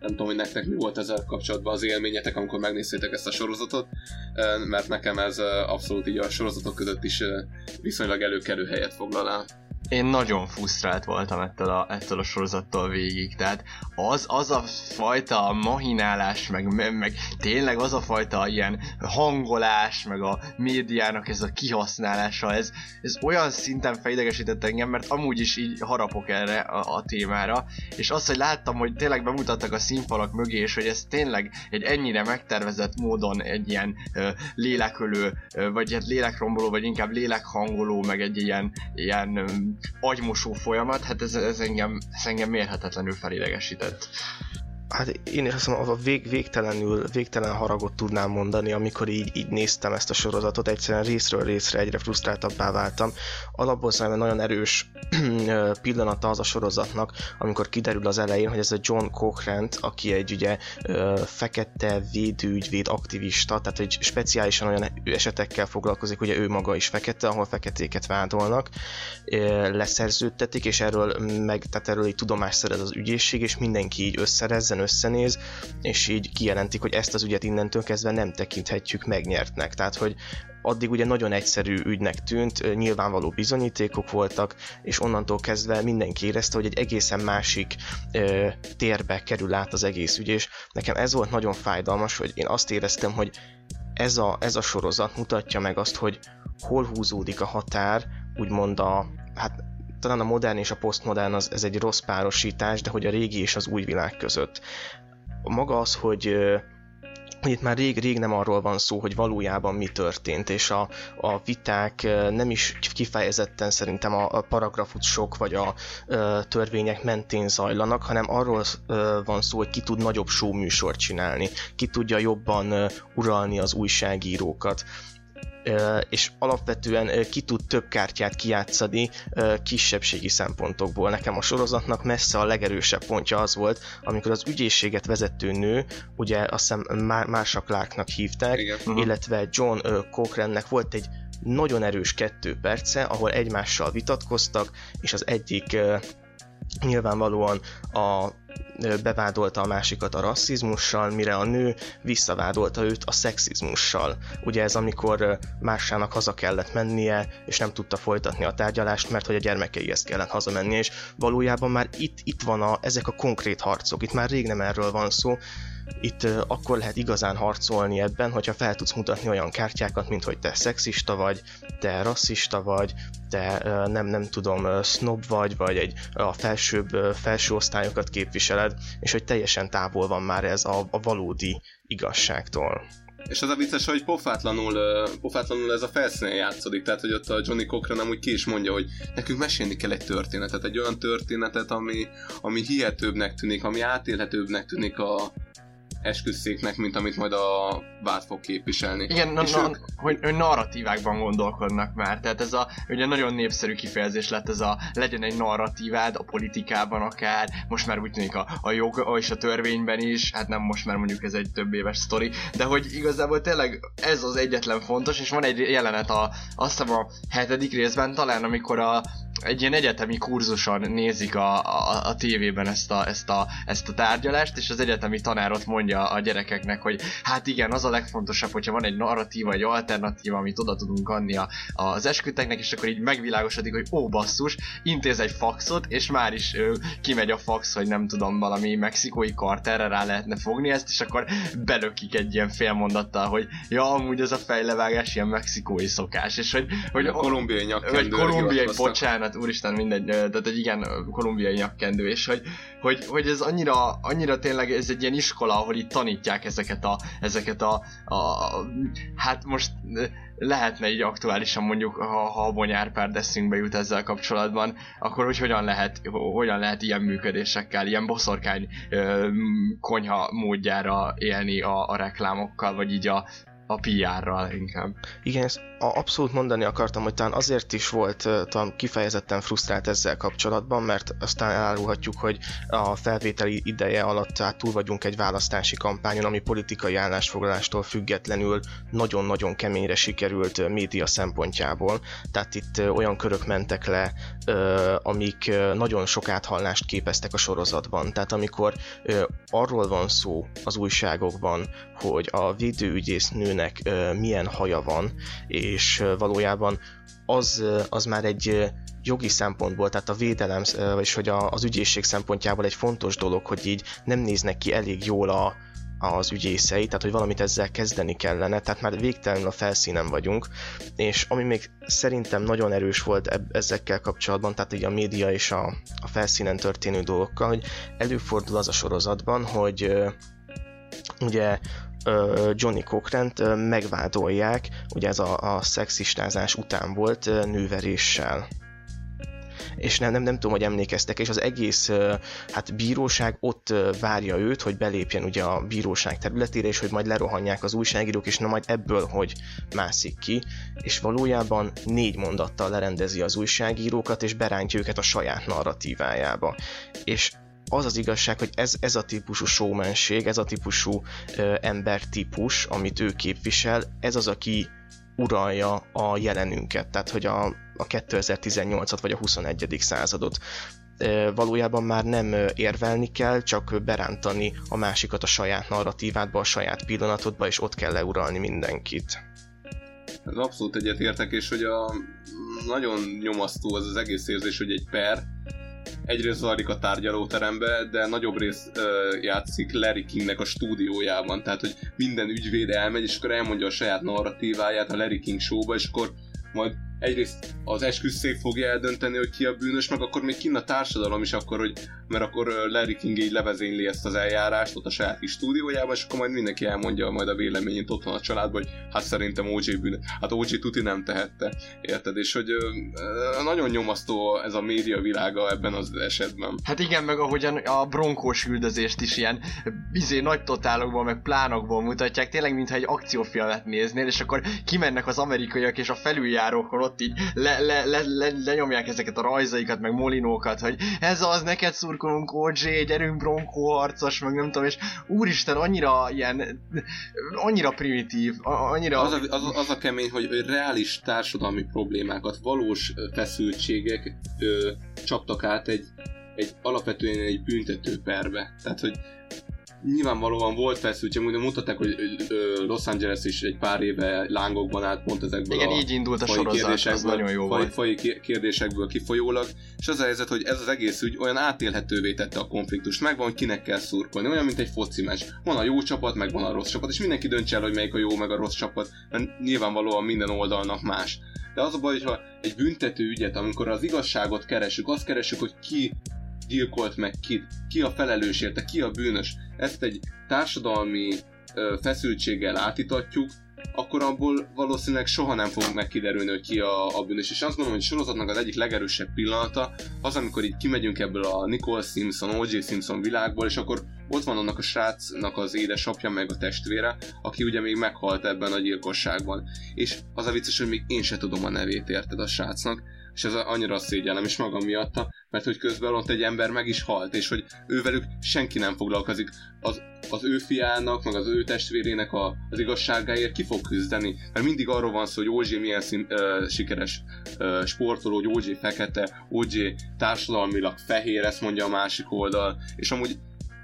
Nem tudom, hogy nektek mi volt ezzel kapcsolatban az élményetek, amikor megnéztétek ezt a sorozatot, mert nekem ez abszolút így a sorozatok között is viszonylag előkelő helyet foglal el. Én nagyon frusztrált voltam ettől a, ettől a sorozattól végig, tehát az, az a fajta mahinálás, meg, meg, meg tényleg az a fajta ilyen hangolás, meg a médiának ez a kihasználása, ez, ez olyan szinten fejlegesített engem, mert amúgy is így harapok erre a, a témára, és azt, hogy láttam, hogy tényleg bemutattak a színfalak mögé, és hogy ez tényleg egy ennyire megtervezett módon egy ilyen ö, lélekölő, ö, vagy egy lélekromboló, vagy inkább lélekhangoló, meg egy ilyen, ilyen agymosó folyamat, hát ez, ez, engem, ez engem mérhetetlenül felidegesített. Hát én is azt mondom, a vég, végtelenül, végtelen haragot tudnám mondani, amikor így, így néztem ezt a sorozatot, egyszerűen részről részre egyre frusztráltabbá váltam. Alapból szerintem nagyon erős pillanata az a sorozatnak, amikor kiderül az elején, hogy ez a John Cochrane, aki egy ugye fekete védőügyvéd aktivista, tehát egy speciálisan olyan esetekkel foglalkozik, ugye ő maga is fekete, ahol feketéket vádolnak, leszerződtetik, és erről meg, tehát erről egy tudomást szerez az ügyészség, és mindenki így összerezzen, összenéz, és így kijelentik, hogy ezt az ügyet innentől kezdve nem tekinthetjük megnyertnek. Tehát, hogy addig ugye nagyon egyszerű ügynek tűnt, nyilvánvaló bizonyítékok voltak, és onnantól kezdve mindenki érezte, hogy egy egészen másik ö, térbe kerül át az egész ügy, és nekem ez volt nagyon fájdalmas, hogy én azt éreztem, hogy ez a, ez a sorozat mutatja meg azt, hogy hol húzódik a határ, úgymond a, hát talán a modern és a posztmodern az, ez egy rossz párosítás, de hogy a régi és az új világ között. Maga az, hogy hogy itt már rég-rég nem arról van szó, hogy valójában mi történt, és a, a viták nem is kifejezetten szerintem a, a paragrafusok vagy a, a törvények mentén zajlanak, hanem arról van szó, hogy ki tud nagyobb show műsort csinálni, ki tudja jobban uralni az újságírókat és alapvetően ki tud több kártyát kijátszani kisebbségi szempontokból. Nekem a sorozatnak messze a legerősebb pontja az volt, amikor az ügyészséget vezető nő, ugye azt hiszem Marsha Clarknak hívták, Igen. Mhm. illetve John Cochrane-nek volt egy nagyon erős kettő perce, ahol egymással vitatkoztak, és az egyik nyilvánvalóan a bevádolta a másikat a rasszizmussal, mire a nő visszavádolta őt a szexizmussal. Ugye ez amikor másának haza kellett mennie, és nem tudta folytatni a tárgyalást, mert hogy a gyermekeihez kellett hazamennie, és valójában már itt, itt van a, ezek a konkrét harcok, itt már rég nem erről van szó, itt akkor lehet igazán harcolni ebben, hogyha fel tudsz mutatni olyan kártyákat, mint hogy te szexista vagy, te rasszista vagy, te nem, nem tudom, snob vagy, vagy egy a felsőbb, felső osztályokat képviseled, és hogy teljesen távol van már ez a, a valódi igazságtól. És az a vicces, hogy pofátlanul, pofátlanul ez a felszínen játszódik, tehát hogy ott a Johnny Cochran amúgy ki is mondja, hogy nekünk mesélni kell egy történetet, egy olyan történetet, ami, ami hihetőbbnek tűnik, ami átélhetőbbnek tűnik a, esküszéknek, mint amit majd a vád fog képviselni. Igen, na, na, ők... hogy, hogy narratívákban gondolkodnak már, tehát ez a ugye nagyon népszerű kifejezés lett ez a legyen egy narratívád a politikában akár, most már úgy tűnik a, a jog és a törvényben is, hát nem most már mondjuk ez egy több éves sztori, de hogy igazából tényleg ez az egyetlen fontos, és van egy jelenet a, azt hiszem a hetedik részben talán, amikor a, egy ilyen egyetemi kurzuson nézik a, a, a tévében ezt a, ezt, a, ezt a tárgyalást, és az egyetemi tanár ott mondja a gyerekeknek, hogy hát igen, az a legfontosabb, hogyha van egy narratíva, egy alternatíva, amit oda tudunk adni a, az esküteknek, és akkor így megvilágosodik, hogy ó basszus, intéz egy faxot, és már is ö, kimegy a fax, hogy nem tudom, valami mexikói karterre rá lehetne fogni ezt, és akkor belökik egy ilyen félmondattal, hogy ja, amúgy ez a fejlevágás ilyen mexikói szokás, és hogy, hogy a kolumbiai nyakkendő. Vagy kolumbiai, bocsánat, hát úristen, mindegy, tehát egy igen kolumbiai nyakkendő, és hogy, hogy, hogy ez annyira, annyira tényleg ez egy ilyen iskola, ahol itt tanítják ezeket a, ezeket a, a hát most lehetne így aktuálisan mondjuk, ha, ha a bonyárpár eszünkbe jut ezzel kapcsolatban, akkor hogy hogyan lehet, hogyan lehet ilyen működésekkel, ilyen boszorkány konyha módjára élni a, a reklámokkal, vagy így a, a PR-ral inkább. Igen, ezt abszolút mondani akartam, hogy talán azért is volt talán kifejezetten frusztrált ezzel kapcsolatban, mert aztán elárulhatjuk, hogy a felvételi ideje alatt hát túl vagyunk egy választási kampányon, ami politikai állásfoglalástól függetlenül nagyon-nagyon keményre sikerült média szempontjából. Tehát itt olyan körök mentek le, amik nagyon sok áthallást képeztek a sorozatban. Tehát amikor arról van szó az újságokban, hogy a védőügyésznőnek nőnek milyen haja van, és valójában az, az már egy jogi szempontból, tehát a védelem, és hogy az ügyészség szempontjából egy fontos dolog, hogy így nem néznek ki elég jól a, az ügyészei, tehát hogy valamit ezzel kezdeni kellene, tehát már végtelenül a felszínen vagyunk, és ami még szerintem nagyon erős volt ezekkel kapcsolatban, tehát így a média és a, a felszínen történő dolgokkal, hogy előfordul az a sorozatban, hogy ugye Johnny Cochrane-t megvádolják, ugye ez a, a szexistázás után volt nőveréssel és nem, nem, nem tudom, hogy emlékeztek, és az egész hát bíróság ott várja őt, hogy belépjen ugye a bíróság területére, és hogy majd lerohanják az újságírók, és na majd ebből, hogy mászik ki, és valójában négy mondattal lerendezi az újságírókat, és berántja őket a saját narratívájába. És az az igazság, hogy ez, ez a típusú showmanség, ez a típusú ö, embertípus, amit ő képvisel, ez az, aki uralja a jelenünket, tehát hogy a, a 2018-at vagy a 21. századot. Valójában már nem érvelni kell, csak berántani a másikat a saját narratívádba, a saját pillanatodba, és ott kell leuralni mindenkit. Ez abszolút egyetértek, és hogy a nagyon nyomasztó az az egész érzés, hogy egy per egyrészt zajlik a tárgyalóterembe, de nagyobb rész ö, játszik Larry Kingnek a stúdiójában, tehát hogy minden ügyvéd elmegy, és akkor elmondja a saját narratíváját a Larry King showba, és akkor majd egyrészt az esküszék fogja eldönteni, hogy ki a bűnös, meg akkor még kinn a társadalom is akkor, hogy, mert akkor Larry King így levezényli ezt az eljárást ott a saját kis stúdiójában, és akkor majd mindenki elmondja majd a véleményét ott a családban, hogy hát szerintem OJ bűnös. Hát OJ tuti nem tehette, érted? És hogy nagyon nyomasztó ez a média világa ebben az esetben. Hát igen, meg ahogyan a bronkós üldözést is ilyen bizé nagy totálokból, meg plánokból mutatják, tényleg mintha egy akciófilmet néznél, és akkor kimennek az amerikaiak és a felüljárókon ott így le, le, le, le, lenyomják ezeket a rajzaikat, meg molinókat, hogy ez az, neked szurkolunk OJ, gyerünk bronkó harcos, meg nem tudom, és úristen, annyira ilyen, annyira primitív, annyira... Az a, az, az a kemény, hogy, reális társadalmi problémákat, valós feszültségek ö, csaptak át egy, egy alapvetően egy büntető perbe. Tehát, hogy nyilvánvalóan volt feszültség, de mutatták, hogy Los Angeles is egy pár éve lángokban állt pont ezekből Igen, a így indult a sorozat, ez nagyon jó faj, volt. kérdésekből kifolyólag, és az a helyzet, hogy ez az egész ügy olyan átélhetővé tette a konfliktust, megvan, hogy kinek kell szurkolni, olyan, mint egy foci meccs. Van a jó csapat, meg van a rossz csapat, és mindenki döntse el, hogy melyik a jó, meg a rossz csapat, mert nyilvánvalóan minden oldalnak más. De az a baj, hogyha egy büntető ügyet, amikor az igazságot keresünk, azt keresünk, hogy ki gyilkolt meg kit, ki a felelős érte, ki a bűnös, ezt egy társadalmi ö, feszültséggel átítatjuk, akkor abból valószínűleg soha nem fog megkiderülni, hogy ki a, a bűnös. És azt gondolom, hogy sorozatnak az egyik legerősebb pillanata az, amikor így kimegyünk ebből a Nicole Simpson, O.J. Simpson világból, és akkor ott van annak a srácnak az édesapja, meg a testvére, aki ugye még meghalt ebben a gyilkosságban. És az a vicces, hogy még én se tudom a nevét, érted a srácnak, és ez annyira szégyellem is magam miatta, mert hogy közben ott egy ember meg is halt, és hogy ővelük senki nem foglalkozik. Az, az ő fiának, meg az ő testvérének a, az igazságáért ki fog küzdeni, mert mindig arról van szó, hogy OJ milyen szín, ö, sikeres ö, sportoló, hogy OJ fekete, OJ társadalmilag fehér, ezt mondja a másik oldal, és amúgy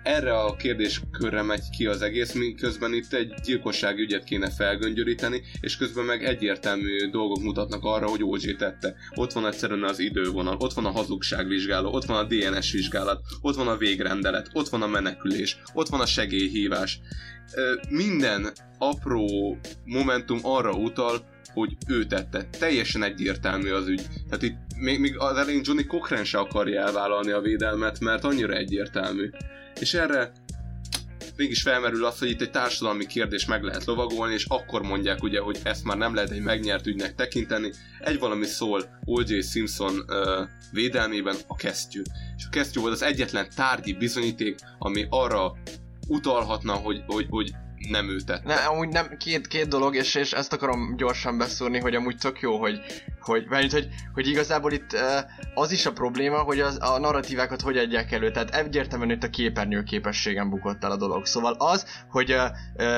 erre a kérdéskörre megy ki az egész, miközben itt egy gyilkossági ügyet kéne felgöngyöríteni, és közben meg egyértelmű dolgok mutatnak arra, hogy OJ tette. Ott van egyszerűen az idővonal, ott van a hazugságvizsgáló, ott van a DNS vizsgálat, ott van a végrendelet, ott van a menekülés, ott van a segélyhívás. Minden apró momentum arra utal, hogy ő tette. Teljesen egyértelmű az ügy. Tehát itt még, még az elején Johnny Cochran se akarja elvállalni a védelmet, mert annyira egyértelmű. És erre mégis felmerül az, hogy itt egy társadalmi kérdés meg lehet lovagolni, és akkor mondják ugye, hogy ezt már nem lehet egy megnyert ügynek tekinteni. Egy valami szól O.J. Simpson uh, védelmében a kesztyű. És a kesztyű volt az egyetlen tárgyi bizonyíték, ami arra utalhatna, hogy, hogy, hogy nem ő tette. Ne, amúgy nem, két, két dolog, és, és ezt akarom gyorsan beszúrni, hogy amúgy tök jó, hogy, hogy, mert, hogy, hogy igazából itt az is a probléma, hogy az, a narratívákat hogy adják elő, tehát egyértelműen itt a képernyő képességen bukott el a dolog. Szóval az, hogy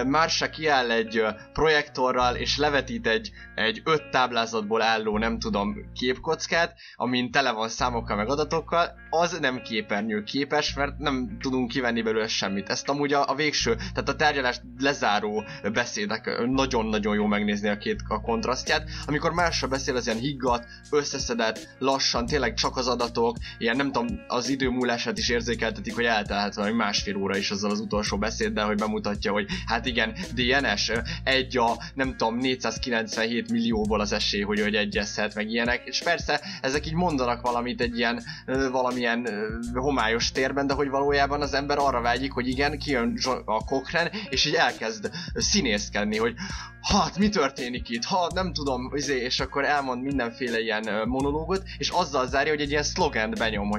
Marsa kiáll egy projektorral és levetít egy, egy öt táblázatból álló, nem tudom, képkockát, amin tele van számokkal meg adatokkal, az nem képernyő képes, mert nem tudunk kivenni belőle semmit. Ezt amúgy a, a végső, tehát a tárgyalást lezáró beszédek nagyon-nagyon jó megnézni a két a kontrasztját. Amikor másra beszél, az ilyen higgadt, összeszedett, lassan, tényleg csak az adatok, ilyen nem tudom, az idő múlását is érzékeltetik, hogy eltelhet valami másfél óra is azzal az utolsó beszéddel, hogy bemutatja, hogy hát igen, DNS, egy a nem tudom, 497 millióból az esély, hogy, hogy egyezhet, meg ilyenek, és persze ezek így mondanak valamit egy ilyen valamilyen homályos térben, de hogy valójában az ember arra vágyik, hogy igen, kijön a Cochrane, és így elkezd színészkedni, hogy hát mi történik itt, ha nem tudom, izé, és akkor elmond mindenféle ilyen monológot, és azzal zárja, hogy egy ilyen szlogent benyom,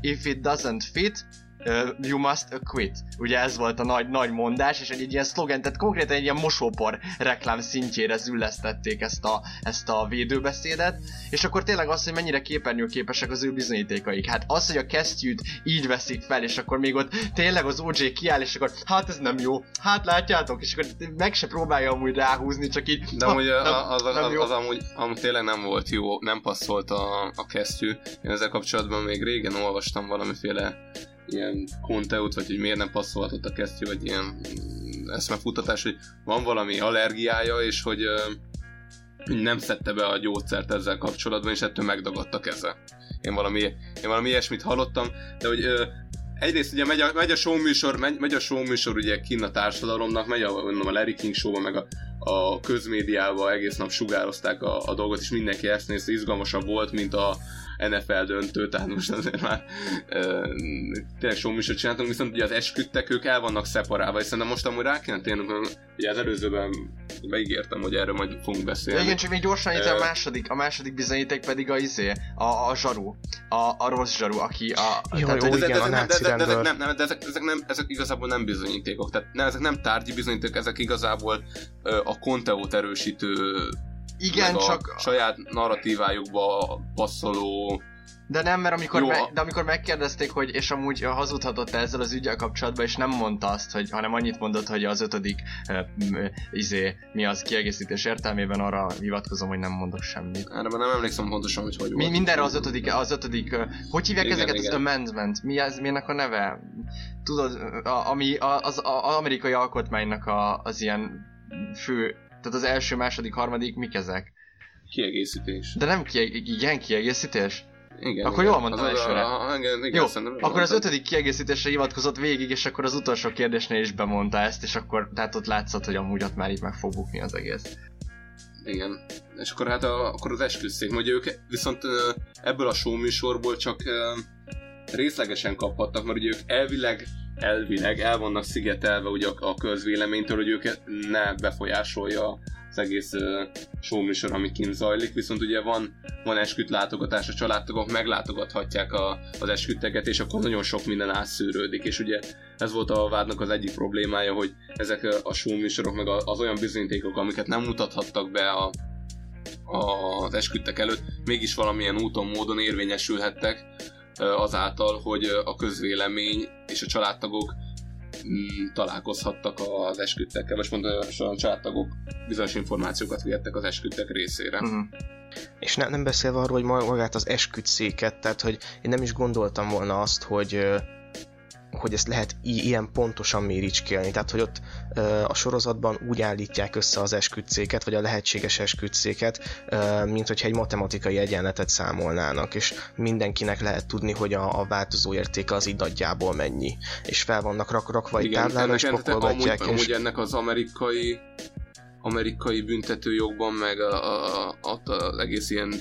if it doesn't fit, uh, you must quit. Ugye ez volt a nagy, nagy mondás, és egy, egy ilyen szlogen, tehát konkrétan egy ilyen mosópor reklám szintjére züllesztették ezt a, ezt a védőbeszédet, és akkor tényleg az, hogy mennyire képernyőképesek az ő bizonyítékaik. Hát az, hogy a kesztyűt így veszik fel, és akkor még ott tényleg az OJ kiáll, és akkor hát ez nem jó, hát látjátok, és akkor meg se próbálja amúgy ráhúzni, csak így. De amúgy nem, az, az, az, az, amúgy, amúgy tényleg nem volt jó, nem passzolt a, a kesztyű. Én ezzel kapcsolatban még régen olvastam valamiféle ilyen konteut, vagy hogy miért nem passzolhatott a kesztyű, vagy ilyen mm, eszmefutatás, hogy van valami allergiája, és hogy nem szedte be a gyógyszert ezzel kapcsolatban, és ettől megdagadt a keze. Én valami, én valami ilyesmit hallottam, de hogy ö, egyrészt ugye megy a, megy a show műsor, megy, megy a show műsor ugye kinn a társadalomnak, megy a, mondom, a Larry King show meg a, a közmédiában egész nap sugározták a, a dolgot, és mindenki ezt nézte, izgalmasabb volt, mint a, NFL döntő, tehát most azért már uh, tényleg sok műsort csináltunk, viszont ugye az esküdtek, ők el vannak szeparálva, és szerintem most amúgy rá kéne térnünk, ugye az előzőben beígértem, hogy erről majd fogunk beszélni. igen, csak még gyorsan itt uh, a második, a második bizonyíték pedig a izé, a, a zsaru, a, a rossz zsaru, aki a... Jó, tehát, jó, igen, a náci de, de, de, nem, nem, de ezek, ezek, nem, ezek igazából nem bizonyítékok, tehát nem, ezek nem tárgyi bizonyítékok, ezek igazából uh, a konteót erősítő igen, meg csak... a saját narratívájukba passzoló de nem, mert amikor, me- de amikor megkérdezték, hogy és amúgy hazudhatott -e ezzel az ügyel kapcsolatban, és nem mondta azt, hogy, hanem annyit mondott, hogy az ötödik uh, izé, mi az kiegészítés értelmében arra hivatkozom, hogy nem mondok semmit. Erre nem emlékszem pontosan, hogy hogy. Mi, mindenre az ötödik, az ötödik, uh, hogy hívják igen, ezeket igen. az amendment? Mi ez, minek a neve? Tudod, a, ami az, az, az amerikai alkotmánynak a, az ilyen fő tehát az első, második, harmadik, mik ezek? Kiegészítés. De nem kie- igen, kiegészítés? Igen, akkor igen. jól mondtam elsőre. A, a, igen, igen, Jó, akkor az ötödik kiegészítésre hivatkozott végig, és akkor az utolsó kérdésnél is bemondta ezt, és akkor tehát ott látszott, hogy amúgy ott már így meg fog bukni az egész. Igen. És akkor hát a, akkor az esküszék, hogy ők viszont ebből a show műsorból csak részlegesen kaphattak, mert ugye ők elvileg elvileg el vannak szigetelve ugye a, a közvéleménytől, hogy őket ne befolyásolja az egész uh, show műsor, ami kint zajlik, viszont ugye van, van esküt látogatás, a családtagok meglátogathatják a, az eskütteket, és akkor nagyon sok minden átszűrődik, és ugye ez volt a vádnak az egyik problémája, hogy ezek a show műsorok, meg az olyan bizonyítékok, amiket nem mutathattak be a, az esküdtek előtt, mégis valamilyen úton, módon érvényesülhettek, azáltal, hogy a közvélemény és a családtagok mm, találkozhattak az esküdtekkel, vagy pontosan családtagok bizonyos információkat vihettek az esküdtek részére. Uh-huh. És ne, nem beszélve arról, hogy magát az esküdszéket, tehát hogy én nem is gondoltam volna azt, hogy hogy ezt lehet ilyen pontosan méricskélni. Tehát, hogy ott ö, a sorozatban úgy állítják össze az esküdszéket, vagy a lehetséges esküdszéket, ö, mint hogyha egy matematikai egyenletet számolnának, és mindenkinek lehet tudni, hogy a, a változó értéke az így nagyjából mennyi. És fel vannak rak- rakva egy táblára, és pakolgatják. Amúgy, és... amúgy ennek az amerikai amerikai büntetőjogban, meg a, a, a, az egész ilyen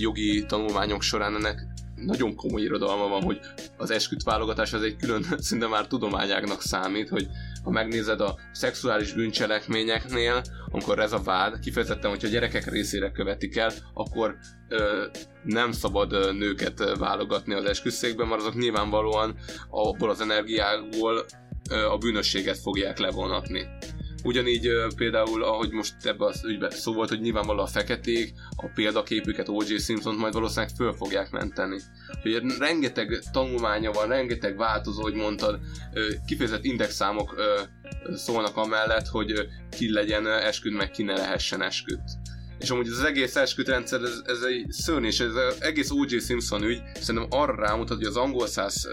jogi tanulmányok során ennek nagyon komoly irodalma van, hogy az esküt válogatás az egy külön, szinte már tudományágnak számít, hogy ha megnézed a szexuális bűncselekményeknél, amikor ez a vád, kifejezetten, hogyha gyerekek részére követik el, akkor ö, nem szabad ö, nőket válogatni az esküszékben, mert azok nyilvánvalóan abból az energiából ö, a bűnösséget fogják levonatni. Ugyanígy például, ahogy most ebben az ügyben szó volt, hogy nyilvánvalóan a feketék, a példaképüket O.J. simpson majd valószínűleg föl fogják menteni. Úgyhogy rengeteg tanulmánya van, rengeteg változó, hogy mondtad, kifejezett indexszámok szólnak amellett, hogy ki legyen esküd, meg ki ne lehessen esküdt. És amúgy az egész esküdrendszer, ez, ez egy szörny, és ez az egész O.J. Simpson ügy szerintem arra rámutat, hogy az angol száz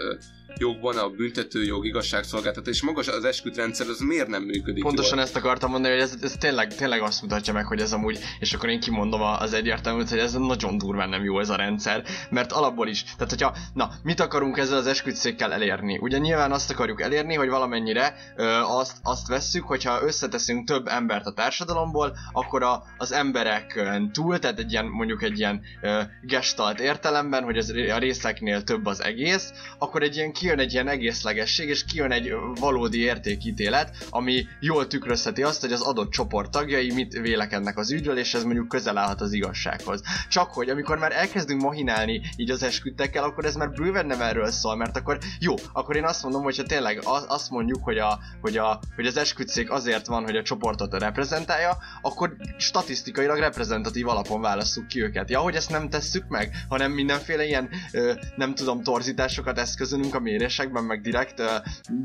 jogban a büntetőjog, igazságszolgáltatás magas az esküdrendszer, az miért nem működik Pontosan jól? ezt akartam mondani, hogy ez, ez tényleg, tényleg azt mutatja meg, hogy ez amúgy, és akkor én kimondom az egyértelműt, hogy ez nagyon durván nem jó ez a rendszer, mert alapból is, tehát hogyha, na, mit akarunk ezzel az esküdszékkel elérni? Ugye nyilván azt akarjuk elérni, hogy valamennyire ö, azt, azt vesszük, hogyha összeteszünk több embert a társadalomból, akkor a, az emberek túl, tehát egy ilyen, mondjuk egy ilyen ö, gestalt értelemben, hogy az, a részeknél több az egész, akkor egy ilyen kijön egy ilyen egészlegesség, és kijön egy valódi értékítélet, ami jól tükrözheti azt, hogy az adott csoport tagjai mit vélekednek az ügyről, és ez mondjuk közel állhat az igazsághoz. Csak hogy amikor már elkezdünk mahinálni így az esküdtekkel, akkor ez már bőven nem erről szól, mert akkor jó, akkor én azt mondom, hogyha tényleg azt mondjuk, hogy, a, hogy, a, hogy az esküdszék azért van, hogy a csoportot reprezentálja, akkor statisztikailag reprezentatív alapon válasszuk ki őket. Ja, hogy ezt nem tesszük meg, hanem mindenféle ilyen, ö, nem tudom, torzításokat eszközölünk a mérésekben, meg direkt,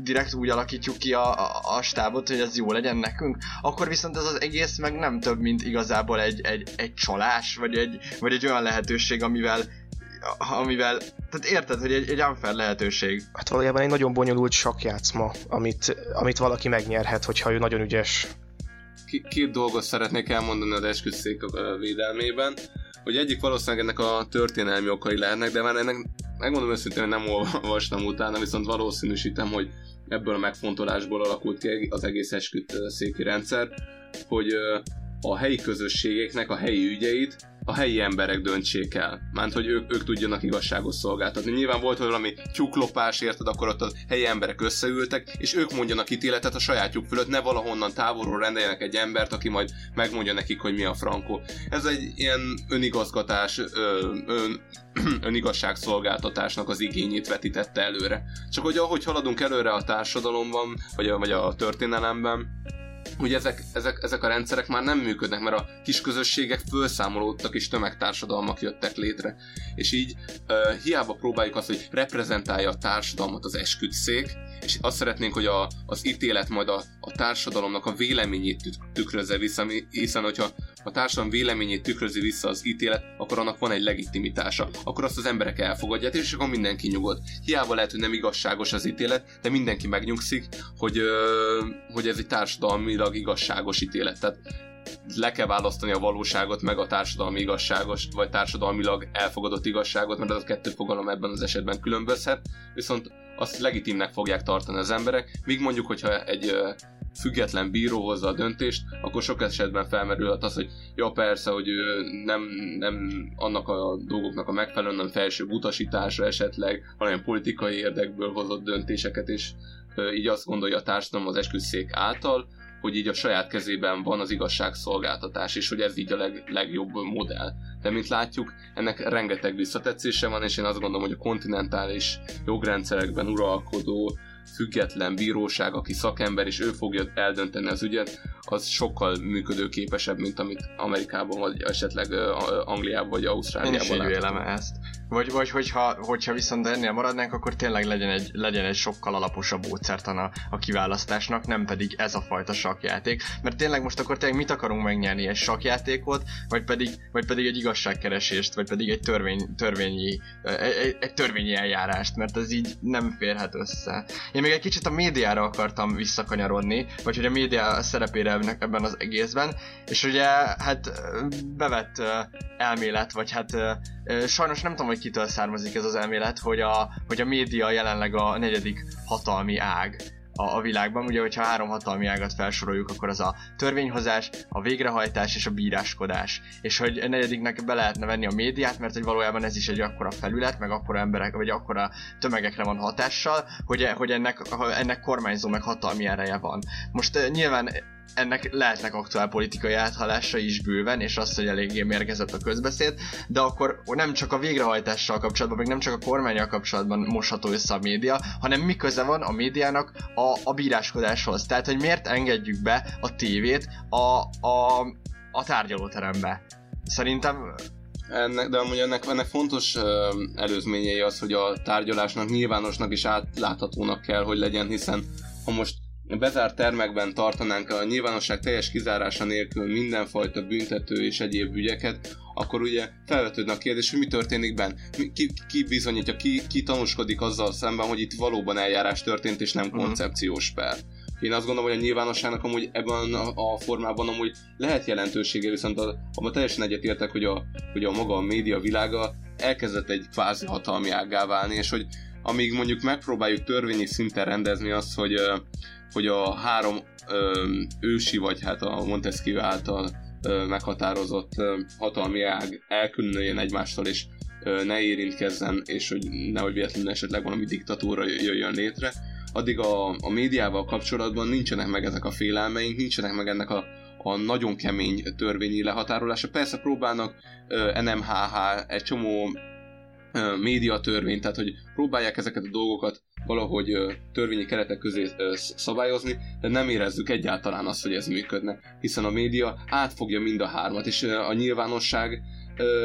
direkt úgy alakítjuk ki a, a, a stábot, hogy ez jó legyen nekünk, akkor viszont ez az egész meg nem több, mint igazából egy, egy, egy csalás, vagy egy, vagy egy olyan lehetőség, amivel amivel, tehát érted, hogy egy, egy unfair lehetőség. Hát valójában egy nagyon bonyolult sakjátszma, amit, amit valaki megnyerhet, hogyha ő nagyon ügyes. Két dolgot szeretnék elmondani az esküszék védelmében, hogy egyik valószínűleg ennek a történelmi okai lehetnek, de már ennek megmondom őszintén, hogy nem olvastam utána, viszont valószínűsítem, hogy ebből a megfontolásból alakult ki az egész esküszéki rendszer, hogy a helyi közösségeknek a helyi ügyeit a helyi emberek döntsék el. Mert hogy ők, ők tudjanak igazságot szolgáltatni. Nyilván volt valami tyúklopás, érted, akkor ott a helyi emberek összeültek, és ők mondjanak ítéletet a sajátjuk fölött, ne valahonnan távolról rendeljenek egy embert, aki majd megmondja nekik, hogy mi a frankó. Ez egy ilyen önigazgatás, ön, önigazságszolgáltatásnak az igényét vetítette előre. Csak hogy ahogy haladunk előre a társadalomban, vagy a, vagy a történelemben, hogy ezek, ezek, ezek a rendszerek már nem működnek, mert a kis közösségek felszámolódtak és tömegtársadalmak jöttek létre. És így uh, hiába próbáljuk azt, hogy reprezentálja a társadalmat az esküdszék, és azt szeretnénk, hogy a, az ítélet majd a, a társadalomnak a véleményét tükrözze vissza, hiszen hogyha a társadalom véleményét tükrözi vissza az ítélet, akkor annak van egy legitimitása. Akkor azt az emberek elfogadják, és akkor mindenki nyugodt. Hiába lehet, hogy nem igazságos az ítélet, de mindenki megnyugszik, hogy, ö, hogy ez egy társadalmilag igazságos ítélet. Tehát le kell választani a valóságot, meg a társadalmi igazságos, vagy társadalmilag elfogadott igazságot, mert az a kettő fogalom ebben az esetben különbözhet, viszont azt legitimnek fogják tartani az emberek, míg mondjuk, hogyha egy független bíró hozza a döntést, akkor sok esetben felmerülhet az, hogy ja persze, hogy ő nem, nem annak a dolgoknak a megfelelően, hanem felsőbb utasításra esetleg, hanem politikai érdekből hozott döntéseket, és így azt gondolja a társadalom az esküszék által, hogy így a saját kezében van az igazságszolgáltatás, és hogy ez így a leg, legjobb modell. De mint látjuk, ennek rengeteg visszatetszése van, és én azt gondolom, hogy a kontinentális jogrendszerekben uralkodó független bíróság, aki szakember, és ő fogja eldönteni az ügyet, az sokkal működőképesebb, mint amit Amerikában, vagy esetleg Angliában, vagy Ausztráliában Én is így ezt. Vagy, vagy hogyha, hogyha viszont ennél maradnánk, akkor tényleg legyen egy, legyen egy sokkal alaposabb módszertan a, a kiválasztásnak, nem pedig ez a fajta sakjáték. Mert tényleg most akkor tényleg mit akarunk megnyerni? Egy sakjátékot, vagy pedig, vagy pedig egy igazságkeresést, vagy pedig egy törvény, törvényi, egy, egy törvényi eljárást, mert ez így nem férhet össze. Én még egy kicsit a médiára akartam visszakanyarodni, vagy hogy a média szerepére ebben az egészben, és ugye hát bevett elmélet, vagy hát sajnos nem tudom, hogy kitől származik ez az elmélet, hogy a, hogy a média jelenleg a negyedik hatalmi ág a, a világban. Ugye, hogyha három hatalmi ágat felsoroljuk, akkor az a törvényhozás, a végrehajtás és a bíráskodás. És hogy a negyediknek be lehetne venni a médiát, mert hogy valójában ez is egy akkora felület, meg akkora emberek, vagy akkora tömegekre van hatással, hogy, hogy ennek, ennek kormányzó meg hatalmi ereje van. Most uh, nyilván ennek lehetnek aktuál politikai áthalása is bőven, és az, hogy eléggé mérgezett a közbeszéd, de akkor nem csak a végrehajtással kapcsolatban, meg nem csak a kormányjal kapcsolatban mosható össze a média, hanem mi köze van a médiának a, a bíráskodáshoz. Tehát, hogy miért engedjük be a tévét a, a, a tárgyalóterembe. Szerintem ennek, de amúgy ennek, ennek fontos uh, előzményei az, hogy a tárgyalásnak nyilvánosnak és átláthatónak kell, hogy legyen, hiszen ha most bezárt termekben tartanánk a nyilvánosság teljes kizárása nélkül mindenfajta büntető és egyéb ügyeket, akkor ugye felvetődne a kérdés, hogy mi történik benn. Ki, ki bizonyítja, ki, ki tanúskodik azzal szemben, hogy itt valóban eljárás történt, és nem uh-huh. koncepciós per. Én azt gondolom, hogy a nyilvánosságnak amúgy ebben a, a formában amúgy lehet jelentősége, viszont a, abban teljesen egyetértek, hogy a, hogy a maga a média világa elkezdett egy kvázi hatalmi ággá válni, és hogy amíg mondjuk megpróbáljuk törvényi szinten rendezni azt, hogy, hogy a három ö, ősi, vagy hát a Montesquieu által ö, meghatározott ö, hatalmi ág elkülönüljön egymástól, és ö, ne érintkezzen, és hogy nehogy véletlenül esetleg valami diktatúra jöjjön létre, addig a, a médiával kapcsolatban nincsenek meg ezek a félelmeink, nincsenek meg ennek a, a nagyon kemény törvényi lehatárolása. Persze próbálnak uh, NMHH egy csomó médiatörvényt, tehát hogy próbálják ezeket a dolgokat valahogy törvényi keretek közé szabályozni, de nem érezzük egyáltalán azt, hogy ez működne, hiszen a média átfogja mind a hármat, és a nyilvánosság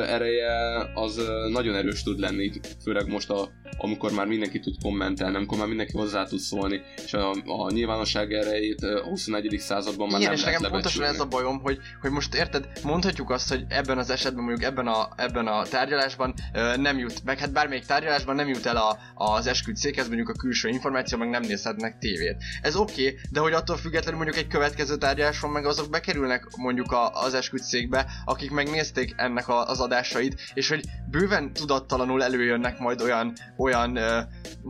ereje az nagyon erős tud lenni, főleg most, a, amikor már mindenki tud kommentelni, amikor már mindenki hozzá tud szólni, és a, a nyilvánosság erejét a 21. században már Igen, nem és nekem pontosan ez a bajom, hogy, hogy most érted, mondhatjuk azt, hogy ebben az esetben mondjuk ebben a, ebben a tárgyalásban ö, nem jut, meg hát bármelyik tárgyalásban nem jut el a, az esküdtszékhez, mondjuk a külső információ, meg nem nézhetnek tévét. Ez oké, okay, de hogy attól függetlenül mondjuk egy következő tárgyaláson meg azok bekerülnek mondjuk a, az esküdtszékbe, akik megnézték ennek a, az adásait, és hogy bőven tudattalanul előjönnek majd olyan, olyan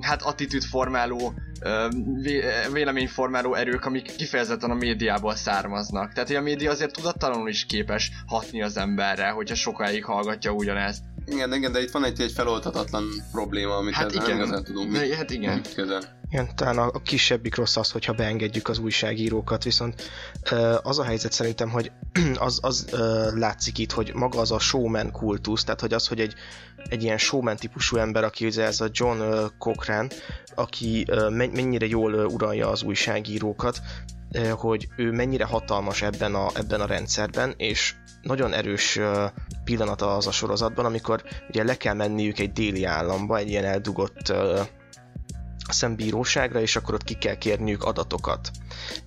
hát attitűdformáló véleményformáló erők, amik kifejezetten a médiából származnak. Tehát, hogy a média azért tudattalanul is képes hatni az emberre, hogyha sokáig hallgatja ugyanezt. Igen, igen, de itt van egy, egy feloldhatatlan probléma, amit hát igen. nem igazán tudunk mit, hát igen. Mit igen, talán a, a kisebbik rossz az, hogyha beengedjük az újságírókat, viszont az a helyzet szerintem, hogy az, az látszik itt, hogy maga az a showman kultusz, tehát hogy az, hogy egy, egy ilyen showman típusú ember, aki ugye ez a John Cochrane, aki mennyire jól uralja az újságírókat, hogy ő mennyire hatalmas ebben a, ebben a rendszerben, és nagyon erős pillanata az a sorozatban, amikor ugye le kell menniük egy déli államba, egy ilyen eldugott szembíróságra, és akkor ott ki kell kérniük adatokat.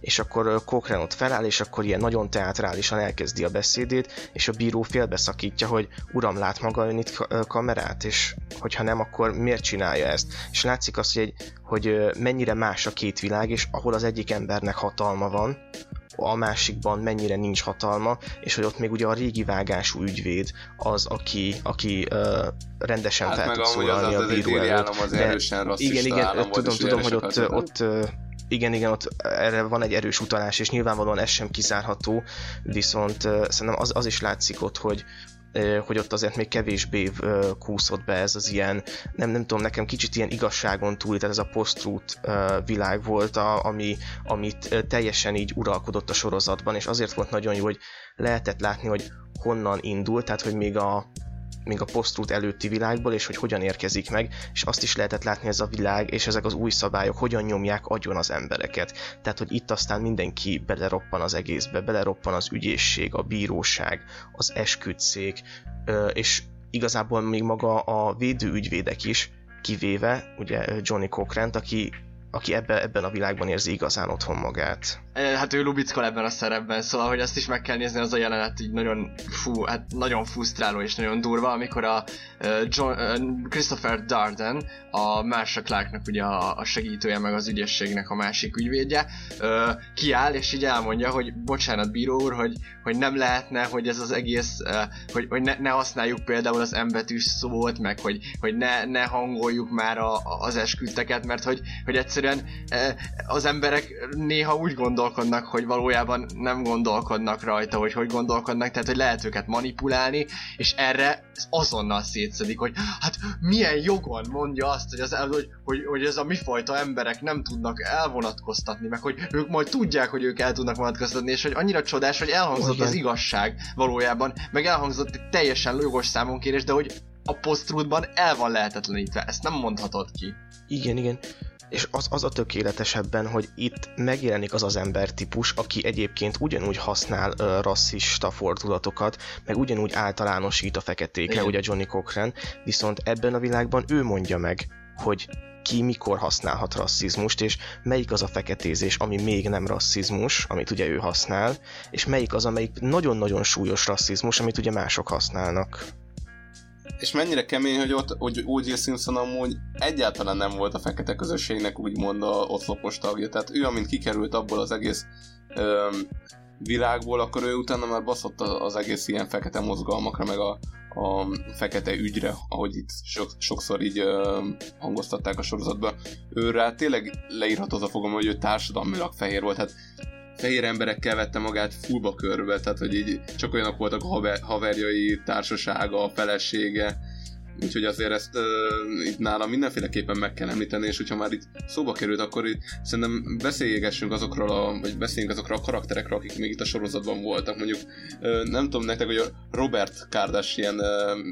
És akkor Cochrane ott feláll, és akkor ilyen nagyon teátrálisan elkezdi a beszédét, és a bíró félbeszakítja, hogy uram, lát maga ön itt kamerát, és hogyha nem, akkor miért csinálja ezt? És látszik az, hogy, egy, hogy mennyire más a két világ, és ahol az egyik embernek hatalma van, a másikban mennyire nincs hatalma, és hogy ott még ugye a régi vágású ügyvéd az, aki, aki uh, rendesen hát fel tud szólalni a bíró előtt. Az de igen, igen, tudom, tudom, hogy ott, ott, igen, igen, ott erre van egy erős utalás, és nyilvánvalóan ez sem kizárható, viszont uh, szerintem az, az is látszik ott, hogy, hogy ott azért még kevésbé kúszott be ez az ilyen, nem, nem tudom, nekem kicsit ilyen igazságon túl, tehát ez a post világ volt, a, ami, amit teljesen így uralkodott a sorozatban, és azért volt nagyon jó, hogy lehetett látni, hogy honnan indult, tehát hogy még a, még a posztrút előtti világból, és hogy hogyan érkezik meg, és azt is lehetett látni ez a világ, és ezek az új szabályok hogyan nyomják agyon az embereket. Tehát, hogy itt aztán mindenki beleroppan az egészbe, beleroppan az ügyészség, a bíróság, az esküdszék, és igazából még maga a védőügyvédek is, kivéve ugye Johnny Cochrane, aki aki ebbe, ebben a világban érzi igazán otthon magát. Hát ő lubickol ebben a szerepben, szóval, hogy ezt is meg kell nézni, az a jelenet így nagyon, fú, hát nagyon fusztráló és nagyon durva, amikor a John, Christopher Darden, a Marsha Clarknak ugye a, a segítője, meg az ügyességnek a másik ügyvédje, kiáll és így elmondja, hogy bocsánat bíró úr, hogy, hogy nem lehetne, hogy ez az egész, hogy, hogy ne, ne használjuk például az embetűs szót, meg hogy, hogy ne, ne hangoljuk már a, az esküdteket, mert hogy, hogy egyszerűen az emberek néha úgy gondolják, gondolkodnak, hogy valójában nem gondolkodnak rajta, hogy hogy gondolkodnak, tehát hogy lehet őket manipulálni, és erre azonnal szétszedik, hogy hát milyen jogon mondja azt, hogy, az, hogy, hogy, hogy ez a mi fajta emberek nem tudnak elvonatkoztatni, meg hogy ők majd tudják, hogy ők el tudnak vonatkoztatni, és hogy annyira csodás, hogy elhangzott Igen. az igazság valójában, meg elhangzott egy teljesen jogos számonkérés, de hogy a posztrútban el van lehetetlenítve, ezt nem mondhatod ki. Igen, igen. És az, az a tökéletesebben, hogy itt megjelenik az az embertípus, aki egyébként ugyanúgy használ uh, rasszista fordulatokat, meg ugyanúgy általánosít a feketékkel, Igen. ugye Johnny Cochran, viszont ebben a világban ő mondja meg, hogy ki mikor használhat rasszizmust, és melyik az a feketézés, ami még nem rasszizmus, amit ugye ő használ, és melyik az, amelyik nagyon-nagyon súlyos rasszizmus, amit ugye mások használnak. És mennyire kemény, hogy ott hogy O.J. Simpson amúgy egyáltalán nem volt a fekete közösségnek úgymond a oszlopos tagja. Tehát ő, amint kikerült abból az egész öm, világból, akkor ő utána már baszott az egész ilyen fekete mozgalmakra, meg a, a fekete ügyre, ahogy itt sok, sokszor így öm, hangoztatták a sorozatban. Ő rá tényleg leírható az a fogom, hogy ő társadalmilag fehér volt. Hát fehér emberekkel vette magát fullba körbe, tehát hogy így csak olyanok voltak a haver, haverjai, társasága, a felesége, úgyhogy azért ezt uh, itt nálam mindenféleképpen meg kell említeni, és hogyha már itt szóba került, akkor itt szerintem beszéljégessünk azokról a, vagy beszéljünk azokról a karakterekről, akik még itt a sorozatban voltak. Mondjuk uh, nem tudom nektek, hogy a Robert Kardashian, uh,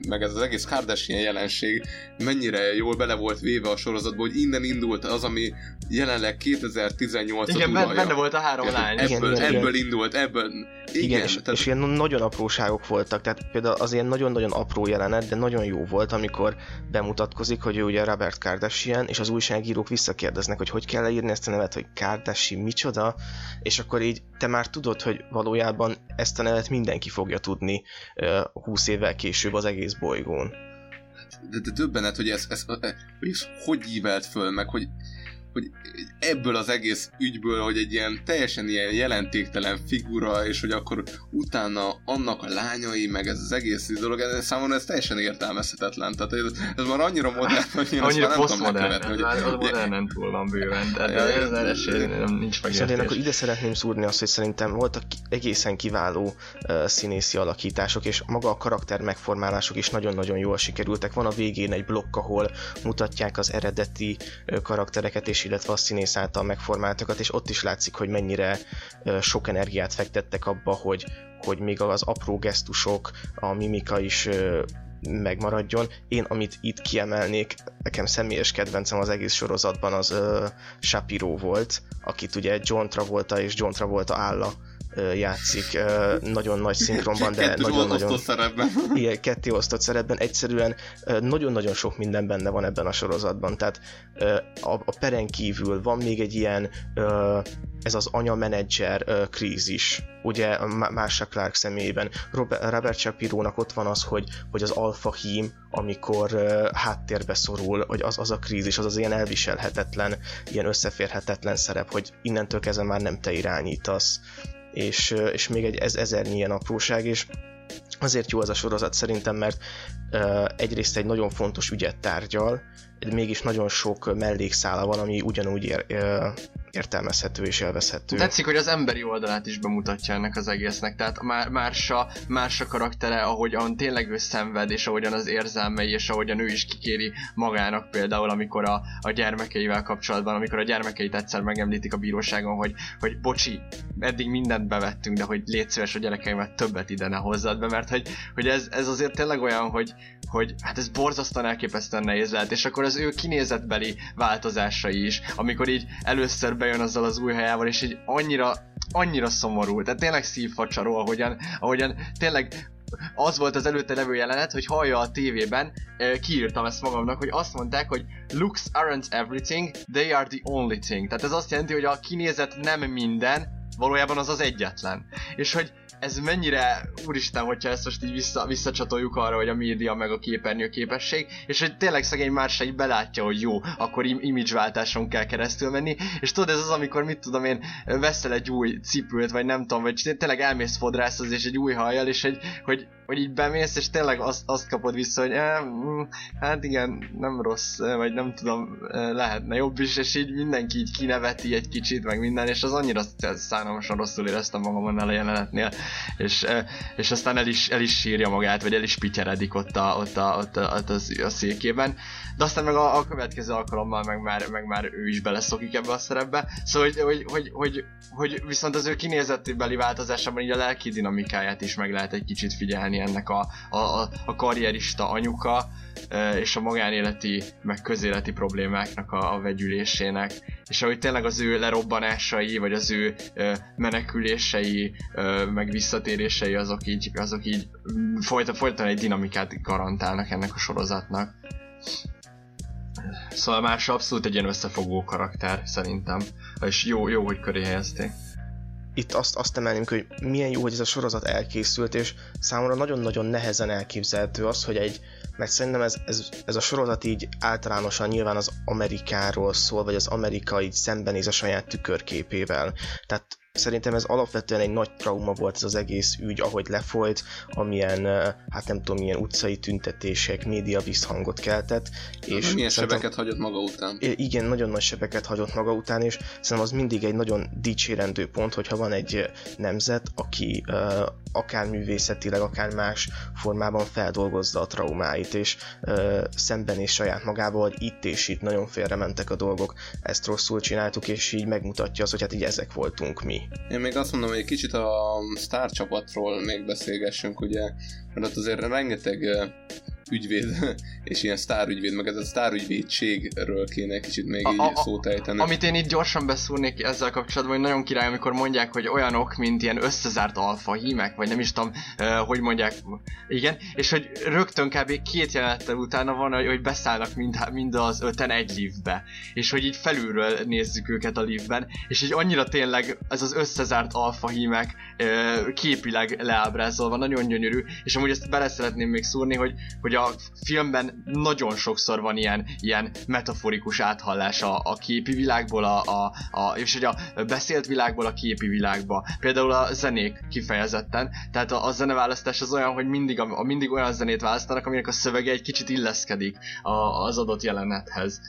meg ez az egész Kardashian jelenség mennyire jól bele volt véve a sorozatba, hogy innen indult az, ami jelenleg 2018 Igen, ben- benne volt a három igen, lány. Ebből, Igen, igen, ebből igen. indult, ebből... Igen, Igen, és, tehát- és ilyen nagyon apróságok voltak, tehát például az ilyen nagyon-nagyon apró jelenet, de nagyon jó volt, amikor bemutatkozik, hogy ő ugye Robert Kardashian, és az újságírók visszakérdeznek, hogy hogy kell leírni ezt a nevet, hogy Kardashian micsoda, és akkor így te már tudod, hogy valójában ezt a nevet mindenki fogja tudni ö, 20 évvel később az egész bolygón. de, de döbbenet, hogy ez, ez, hogy ez hogy ívelt föl, meg hogy, hogy ebből az egész ügyből, hogy egy ilyen teljesen ilyen jelentéktelen figura, és hogy akkor utána annak a lányai, meg ez az egész dolog, ez számomra ez teljesen értelmezhetetlen. Tehát ez, ez már annyira modern, hogy én Annyira ezt már nem tudom megkövetni. már az modernen túl van bőven, de, ez az esély nem nincs Viszont én akkor megértés. ide szeretném szúrni azt, hogy szerintem voltak egészen kiváló uh, színészi alakítások, és maga a karakter megformálások is nagyon-nagyon jól sikerültek. Van a végén egy blokk, ahol mutatják az eredeti uh, karaktereket, és illetve a színész által megformáltakat, és ott is látszik, hogy mennyire sok energiát fektettek abba, hogy, hogy még az apró gesztusok, a mimika is megmaradjon. Én, amit itt kiemelnék, nekem személyes kedvencem az egész sorozatban az uh, Shapiro volt, akit ugye John Travolta és John Travolta álla játszik nagyon nagy szinkronban, de nagyon-nagyon... osztott szerepben. Igen, ketté osztott szerepben. Egyszerűen nagyon-nagyon sok minden benne van ebben a sorozatban. Tehát a, a peren kívül van még egy ilyen ez az anya-menedzser krízis, ugye Marsha Clark személyében. Robert, Robert Shapiro-nak ott van az, hogy, hogy az alfa hím, amikor háttérbe szorul, hogy az, az a krízis, az az ilyen elviselhetetlen, ilyen összeférhetetlen szerep, hogy innentől kezdve már nem te irányítasz. És, és még egy ez, ezernyi ilyen apróság, és azért jó ez a sorozat szerintem, mert egyrészt egy nagyon fontos ügyet tárgyal, mégis nagyon sok mellékszála van, ami ugyanúgy értelmezhető és élvezhető. Tetszik, hogy az emberi oldalát is bemutatja ennek az egésznek, tehát Már- Mársa, Mársa karaktere, ahogyan tényleg ő szenved, és ahogyan az érzelmei, és ahogyan ő is kikéri magának például, amikor a, a gyermekeivel kapcsolatban, amikor a gyermekeit egyszer megemlítik a bíróságon, hogy, hogy bocsi, eddig mindent bevettünk, de hogy légy szíves a gyerekeimet többet ide ne hozzad be, mert hogy, hogy ez, ez azért tényleg olyan, hogy, hogy hát ez borzasztóan elképesztően nehéz lehet, és akkor az ő kinézetbeli változásai is, amikor így először bejön azzal az új helyával, és így annyira, annyira szomorú, tehát tényleg szívfacsaró, ahogyan, ahogyan tényleg az volt az előtte levő jelenet, hogy hallja a tévében, kiírtam ezt magamnak, hogy azt mondták, hogy looks aren't everything, they are the only thing. Tehát ez azt jelenti, hogy a kinézet nem minden, valójában az az egyetlen. És hogy ez mennyire, úristen, hogyha ezt most így vissza, visszacsatoljuk arra, hogy a média meg a képernyő képesség, és hogy tényleg szegény Mársa így belátja, hogy jó, akkor im- imageváltáson kell keresztül menni, és tudod, ez az, amikor mit tudom én, veszel egy új cipőt, vagy nem tudom, vagy tényleg elmész fodrászhoz, és egy új hajjal, és egy, hogy hogy így bemész, és tényleg azt, azt kapod vissza, hogy eh, hát igen, nem rossz, eh, vagy nem tudom, eh, lehetne jobb is, és így mindenki így kineveti egy kicsit, meg minden, és az annyira szánalmasan rosszul éreztem magam annál a jelenetnél, és, eh, és aztán el is, el is sírja magát, vagy el is pityeredik ott a, ott a, ott a, ott a, a székében, de aztán meg a, a következő alkalommal meg már, meg már ő is beleszokik ebbe a szerepbe, szóval hogy, hogy, hogy, hogy, hogy viszont az ő kinézetbeli változásában így a lelki dinamikáját is meg lehet egy kicsit figyelni ennek a, a, a karrierista anyuka, és a magánéleti, meg közéleti problémáknak a, a vegyülésének, és ahogy tényleg az ő lerobbanásai, vagy az ő menekülései, meg visszatérései, azok így, azok így folyton, folyton egy dinamikát garantálnak ennek a sorozatnak. Szóval más abszolút egy ilyen összefogó karakter, szerintem. És jó, jó hogy köré helyezték itt azt, azt emelném hogy milyen jó, hogy ez a sorozat elkészült, és számomra nagyon-nagyon nehezen elképzelhető az, hogy egy, mert szerintem ez, ez, ez a sorozat így általánosan nyilván az Amerikáról szól, vagy az Amerika így szembenéz a saját tükörképével. Tehát Szerintem ez alapvetően egy nagy trauma volt ez az egész ügy, ahogy lefolyt, amilyen, hát nem tudom, milyen utcai tüntetések, média visszhangot keltett. És milyen sebeket hagyott maga után. Igen, nagyon nagy sebeket hagyott maga után, és szerintem az mindig egy nagyon dicsérendő pont, hogyha van egy nemzet, aki akár művészetileg, akár más formában feldolgozza a traumáit, és szembenéz saját magával, hogy itt és itt nagyon félrementek a dolgok, ezt rosszul csináltuk, és így megmutatja azt, hogy hát így ezek voltunk mi. Én még azt mondom, hogy egy kicsit a Star csapatról még beszélgessünk, ugye, mert ott azért rengeteg ügyvéd, és ilyen sztárügyvéd, meg ez a sztárügyvédségről kéne kicsit még a, így a, szót ejteni. Amit én itt gyorsan beszúrnék ezzel kapcsolatban, hogy nagyon király, amikor mondják, hogy olyanok, mint ilyen összezárt alfa hímek, vagy nem is tudom, uh, hogy mondják, igen, és hogy rögtön kb. két jelenettel utána van, hogy, hogy beszállnak mind, mind az öten egy liftbe, és hogy így felülről nézzük őket a liftben, és így annyira tényleg ez az összezárt alfa hímek uh, képileg leábrázolva, nagyon gyönyörű, és amúgy ezt bele szeretném még szúrni, hogy, hogy a filmben nagyon sokszor van ilyen, ilyen metaforikus áthallás a, a képi világból, a, a, a, és hogy a beszélt világból a képi világba. Például a zenék kifejezetten. Tehát a, a zeneválasztás az olyan, hogy mindig, a, a mindig olyan zenét választanak, aminek a szövege egy kicsit illeszkedik a, az adott jelenethez.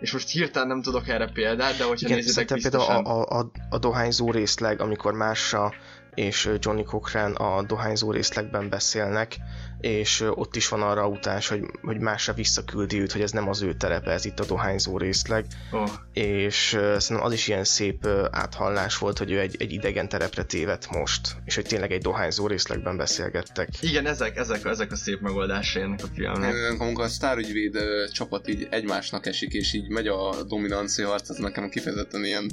És most hirtelen nem tudok erre példát, de hogyha Igen, nézitek biztosan... például a, a, a dohányzó részleg, amikor Mársa és Johnny Cochran a dohányzó részlegben beszélnek, és ott is van arra utás, hogy, hogy másra visszaküldi őt, hogy ez nem az ő terepe, ez itt a dohányzó részleg. Oh. És szerintem az is ilyen szép áthallás volt, hogy ő egy, egy idegen terepre tévedt most, és hogy tényleg egy dohányzó részlegben beszélgettek. Igen, ezek, ezek, ezek a szép megoldásai ennek a filmnek. Amikor a sztárügyvéd csapat így egymásnak esik, és így megy a dominancia harc, az nekem kifejezetten ilyen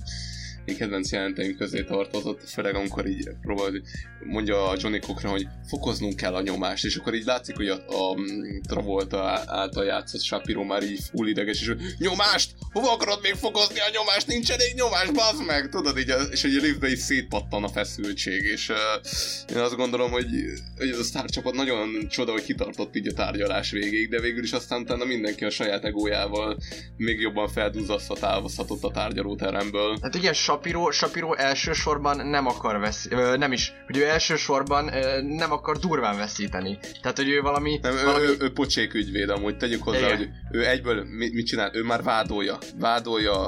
én kedvenc jelenteim közé tartozott, főleg amikor így próbál, mondja a Johnny Cochran, hogy fokoznunk kell a nyomást, és akkor így látszik, hogy a, a Travolta által játszott Shapiro már így full ideges, és hogy nyomást! Hova akarod még fokozni a nyomást? Nincs elég nyomás, bazd meg! Tudod, így, és hogy a liftbe is szétpattan a feszültség, és uh, én azt gondolom, hogy, hogy ez a sztár csapat nagyon csoda, hogy kitartott így a tárgyalás végéig, de végül is aztán utána mindenki a saját egójával még jobban feldúzasztva távozhatott a tárgyalóteremből. Hát igen, Shapiro, Shapiro elsősorban nem akar vesz, nem is, hogy ő elsősorban nem akar durván veszíteni. Tehát, hogy ő valami... Nem, valami... Ő, ő, ő pocsék ügyvéd amúgy, tegyük hozzá, Igen. hogy ő egyből mit, mit csinál? Ő már vádolja. Vádolja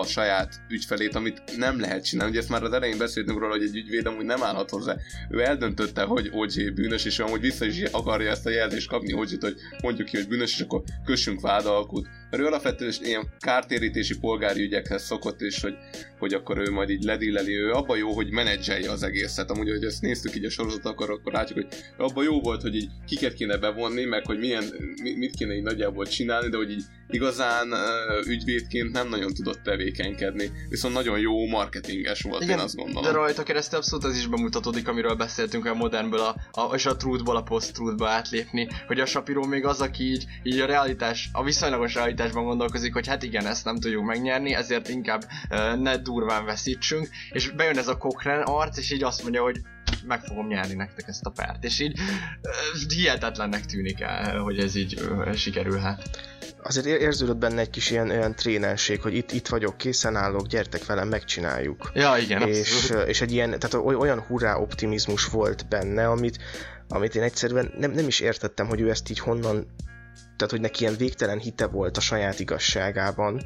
a saját ügyfelét, amit nem lehet csinálni. Ugye ezt már az elején beszéltünk róla, hogy egy ügyvéd amúgy nem állhat hozzá. Ő eldöntötte, hogy OJ bűnös, és ő amúgy vissza is akarja ezt a jelzést kapni oj hogy mondjuk ki, hogy bűnös, és akkor kössünk vádalkut. Mert ő alapvetően ilyen kártérítési polgári ügyekhez szokott, és hogy, hogy akkor ő majd így ledilleli, ő abban jó, hogy menedzselje az egészet. Amúgy, hogy ezt néztük így a sorozat, akkor, akkor látjuk, hogy abban jó volt, hogy így kiket kéne bevonni, meg hogy milyen, mit kéne így nagyjából csinálni, de hogy így igazán ügyvédként nem nagyon tudott tevékenykedni, viszont nagyon jó marketinges volt, Igen, én azt gondolom. De rajta keresztül abszolút az is bemutatódik, amiről beszéltünk a modernből, a, a, és a truthból a post-truthba átlépni, hogy a Shapiro még az, aki így, így a realitás, a viszonylagos realitásban gondolkozik, hogy hát igen, ezt nem tudjuk megnyerni, ezért inkább uh, ne durván veszítsünk, és bejön ez a Cochrane arc, és így azt mondja, hogy meg fogom nyerni nektek ezt a párt. És így hihetetlennek tűnik el, hogy ez így sikerülhet. Azért érződött benne egy kis ilyen, olyan trénenség, hogy itt, itt vagyok, készen állok, gyertek velem, megcsináljuk. Ja, igen, és, és egy ilyen, tehát olyan hurrá optimizmus volt benne, amit amit én egyszerűen nem, nem is értettem, hogy ő ezt így honnan, tehát hogy neki ilyen végtelen hite volt a saját igazságában,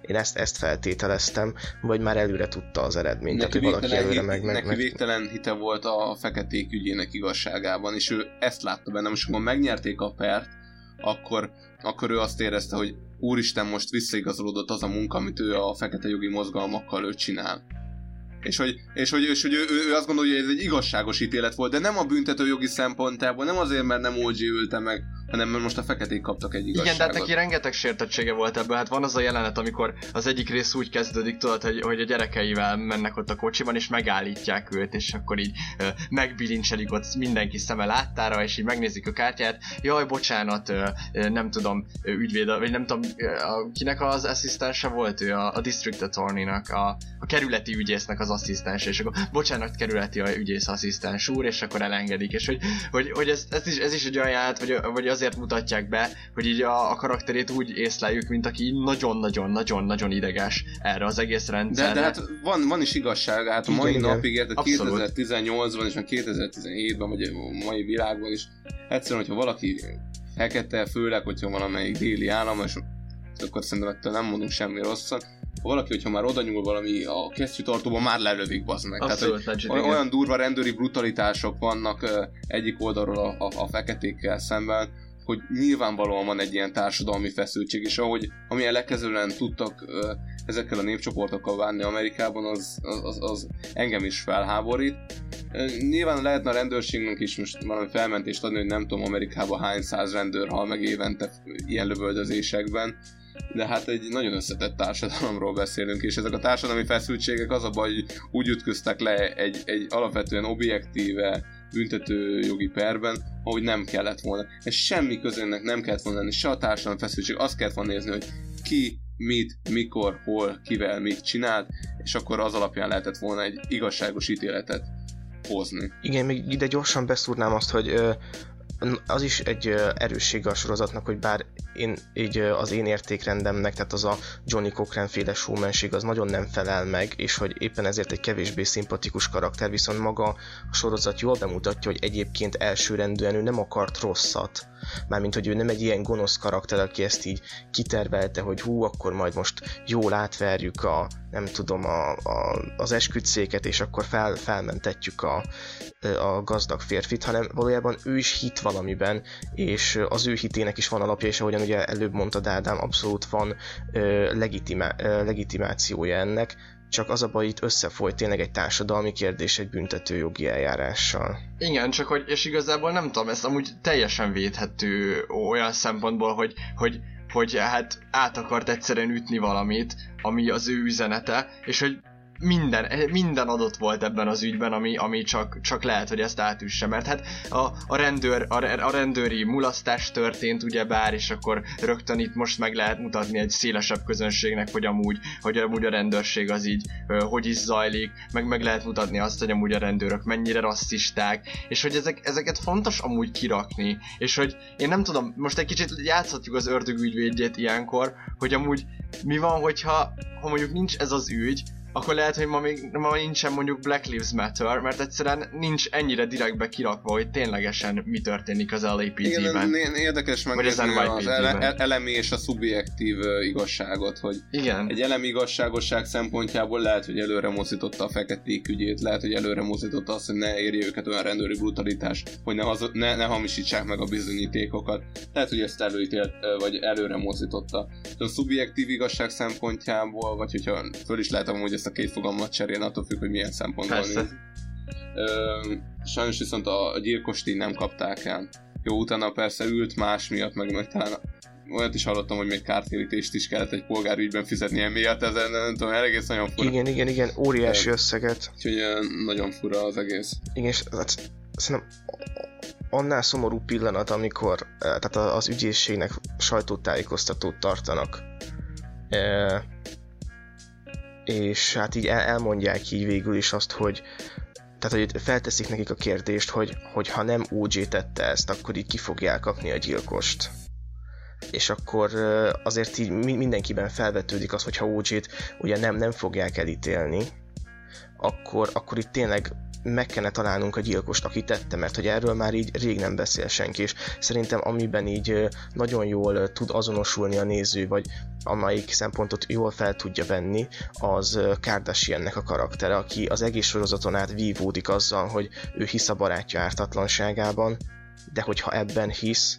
én ezt, ezt feltételeztem, vagy már előre tudta az eredményt. Neki, tehát, valaki előre meg, meg, neki meg, végtelen hite volt a feketék ügyének igazságában, és ő ezt látta benne, most amikor megnyerték a pert, akkor, akkor ő azt érezte, hogy úristen, most visszaigazolódott az a munka, amit ő a fekete jogi mozgalmakkal ő csinál. És hogy, és hogy, és hogy ő, ő, ő azt gondolja, hogy ez egy igazságos ítélet volt, de nem a büntető jogi szempontjából, nem azért, mert nem OG ülte meg, hanem mert most a feketék kaptak egy igazságot. Igen, de hát neki rengeteg sértettsége volt ebből. Hát van az a jelenet, amikor az egyik rész úgy kezdődik, tudod, hogy, hogy a gyerekeivel mennek ott a kocsiban, és megállítják őt, és akkor így ö, megbilincselik ott mindenki szeme láttára, és így megnézik a kártyát. Jaj, bocsánat, ö, ö, nem tudom, ügyvéd, vagy nem tudom, a, kinek az asszisztense volt ő, a, a district attorney-nak, a, a kerületi ügyésznek az asszisztense, és akkor bocsánat, kerületi a ügyész asszisztens úr, és akkor elengedik, és hogy, hogy, hogy ez, ez, is, ez is egy olyan ját, vagy, vagy azért mutatják be, hogy így a, a karakterét úgy észleljük, mint aki nagyon-nagyon-nagyon-nagyon ideges erre az egész rendszerre. De, de hát van, van is igazság, hát a mai Igen, napig érted Abszolút. 2018-ban és a 2017-ben, vagy a mai világban is, egyszerűen, hogyha valaki fekete, főleg, hogyha valamelyik déli állam, és akkor szerintem ettől nem mondunk semmi rosszat, ha valaki, hogyha már oda nyúl valami a kesztyűtartóban, már lelövik, bazd meg. Abszolút, Tehát, legit, olyan durva rendőri brutalitások vannak egyik oldalról a, a, a feketékkel szemben, hogy nyilvánvalóan van egy ilyen társadalmi feszültség, és ahogy amilyen lekezően tudtak ezekkel a népcsoportokkal bánni Amerikában, az, az, az, engem is felháborít. Nyilván lehetne a rendőrségnek is most valami felmentést adni, hogy nem tudom Amerikában hány száz rendőr hal meg évente ilyen lövöldözésekben, de hát egy nagyon összetett társadalomról beszélünk, és ezek a társadalmi feszültségek az a baj, hogy úgy ütköztek le egy, egy alapvetően objektíve büntető jogi perben, ahogy nem kellett volna. Ez semmi közönnek nem kellett volna lenni, se a társadalmi feszültség, azt kellett volna nézni, hogy ki, mit, mikor, hol, kivel, mit csinált, és akkor az alapján lehetett volna egy igazságos ítéletet hozni. Igen, még ide gyorsan beszúrnám azt, hogy ö, az is egy erőssége a sorozatnak, hogy bár én így az én értékrendemnek, tehát az a Johnny Cochran féle showmanség az nagyon nem felel meg, és hogy éppen ezért egy kevésbé szimpatikus karakter, viszont maga a sorozat jól bemutatja, hogy egyébként elsőrendűen ő nem akart rosszat. Mármint, hogy ő nem egy ilyen gonosz karakter, aki ezt így kitervelte, hogy hú, akkor majd most jól átverjük a, nem tudom, a, a, az esküdszéket, és akkor fel, felmentetjük a, a gazdag férfit, hanem valójában ő is hit valamiben, és az ő hitének is van alapja, és ahogyan ugye előbb mondta Ádám, abszolút van ö, legitima, ö, legitimációja ennek, csak az a baj, itt összefolyt tényleg egy társadalmi kérdés egy büntetőjogi eljárással. Igen, csak hogy, és igazából nem tudom, ez amúgy teljesen védhető olyan szempontból, hogy, hogy, hogy hát át akart egyszerűen ütni valamit, ami az ő üzenete, és hogy minden, minden adott volt ebben az ügyben, ami, ami csak, csak lehet, hogy ezt átüsse, mert hát a, a, rendőr, a, a rendőri mulasztás történt ugyebár, és akkor rögtön itt most meg lehet mutatni egy szélesebb közönségnek, hogy amúgy, hogy amúgy a rendőrség az így, hogy is zajlik, meg meg lehet mutatni azt, hogy amúgy a rendőrök mennyire rasszisták, és hogy ezek, ezeket fontos amúgy kirakni, és hogy én nem tudom, most egy kicsit játszhatjuk az ördög ügyvédjét ilyenkor, hogy amúgy mi van, hogyha ha mondjuk nincs ez az ügy, akkor lehet, hogy ma még ma nincsen mondjuk Black Lives Matter, mert egyszerűen nincs ennyire direktbe kirakva, hogy ténylegesen mi történik az Igen, LAPD-ben. né- érdekes megnézni az ele- el- elemi és a szubjektív igazságot, hogy Igen. egy elemi igazságosság szempontjából lehet, hogy előre mozdította a feketék ügyét, lehet, hogy előre mozdította azt, hogy ne érje őket olyan rendőri brutalitás, hogy ne, hazo- ne, ne hamisítsák meg a bizonyítékokat. Lehet, hogy ezt előítélt, vagy előre mozdította. De a szubjektív igazság szempontjából, vagy hogyha föl is lehet amúgy ezt a két fogalmat cserélni, attól függ, hogy milyen szempontból Persze. néz. Ö, sajnos viszont a, a gyilkost így nem kapták el. Jó, utána persze ült más miatt, meg, meg talán olyat is hallottam, hogy még kártérítést is kellett egy polgárügyben fizetni emiatt, ez nem, nem tudom, egész nagyon fura. Igen, igen, igen, óriási összeget. Úgyhogy nagyon fura az egész. Igen, és hát, szerintem annál szomorú pillanat, amikor eh, tehát az ügyészségnek sajtótájékoztatót tartanak, és hát így el, elmondják így végül is azt, hogy tehát, hogy felteszik nekik a kérdést, hogy, hogy ha nem OJ tette ezt, akkor így ki fogja elkapni a gyilkost. És akkor azért így mi- mindenkiben felvetődik az, hogy ha OJ-t ugye nem, nem fogják elítélni, akkor, akkor itt tényleg meg kellene találnunk a gyilkost, aki tette, mert hogy erről már így rég nem beszél senki, és szerintem amiben így nagyon jól tud azonosulni a néző, vagy amelyik szempontot jól fel tudja venni, az Kardashiannek a karaktere, aki az egész sorozaton át vívódik azzal, hogy ő hisz a barátja ártatlanságában, de hogyha ebben hisz,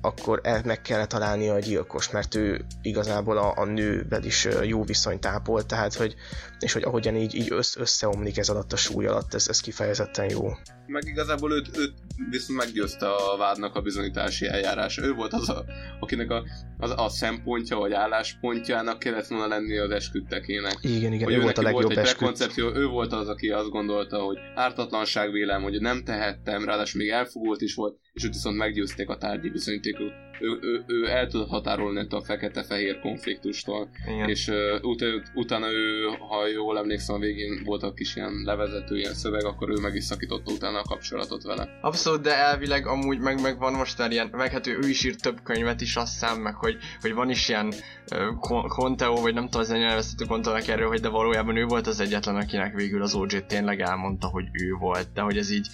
akkor el meg kellene találni a gyilkos, mert ő igazából a, a nővel is jó viszonyt ápol, tehát hogy, és hogy ahogyan így, így össz, összeomlik ez alatt a súly alatt, ez, ez kifejezetten jó. Meg igazából őt, őt viszont meggyőzte a vádnak a bizonyítási eljárás. Ő volt az, a, akinek a, az, a szempontja vagy álláspontjának kellett volna lenni az esküdtekének. Igen, igen, hogy ő volt a legjobb volt egy ő volt az, aki azt gondolta, hogy ártatlanság vélem, hogy nem tehettem, ráadásul még elfogult is volt, és őt viszont meggyőzték a tárgyi bizonyítékot. Ő, ő, ő el tudott határolni a fekete-fehér konfliktustól, Igen. és uh, ut- utána ő, ha jól emlékszem, a végén volt a kis ilyen levezető ilyen szöveg, akkor ő meg is szakította utána a kapcsolatot vele. Abszolút, de elvileg amúgy meg, meg van most már ilyen, meg hát ő, ő is írt több könyvet is, azt hiszem, meg hogy, hogy van is ilyen uh, Conteo, vagy nem tudom, az nyelveztető kontónak erről, hogy de valójában ő volt az egyetlen, akinek végül az OJ tényleg elmondta, hogy ő volt, de hogy ez így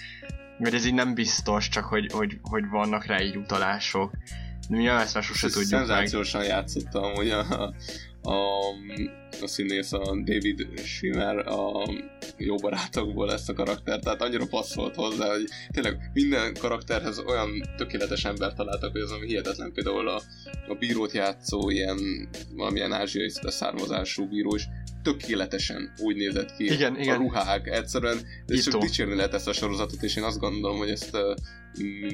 mert ez így nem biztos, csak hogy, hogy, hogy vannak rá így utalások. Mi ezt már sose tudjuk Szenzációsan meg. játszottam, hogy a, a, a színész, a David Schwimmer a jó barátokból ezt a karaktert, tehát annyira passzolt hozzá, hogy tényleg minden karakterhez olyan tökéletes ember találtak, hogy az ami hihetetlen. Például a, a bírót játszó ilyen valamilyen ázsiai származású bíró is tökéletesen úgy nézett ki igen, a igen. ruhák, egyszerűen és csak dicsérni lehet ezt a sorozatot, és én azt gondolom, hogy ezt uh,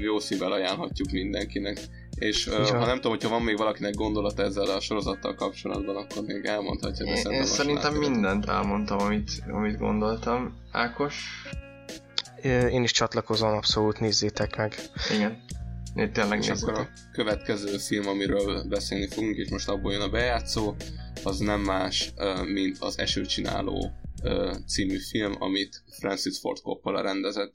jó szívvel ajánlhatjuk mindenkinek. És uh, ha nem tudom, hogyha van még valakinek gondolata ezzel a sorozattal kapcsolatban, akkor még elmondhatja, de én, szerintem, én szerintem mindent elmondtam, amit, amit gondoltam. Ákos? Én is csatlakozom, abszolút nézzétek meg. Igen. Én tényleg és akkor a következő film, amiről beszélni fogunk, és most abból jön a bejátszó, az nem más, mint az Esőcsináló című film, amit Francis Ford Coppola rendezett.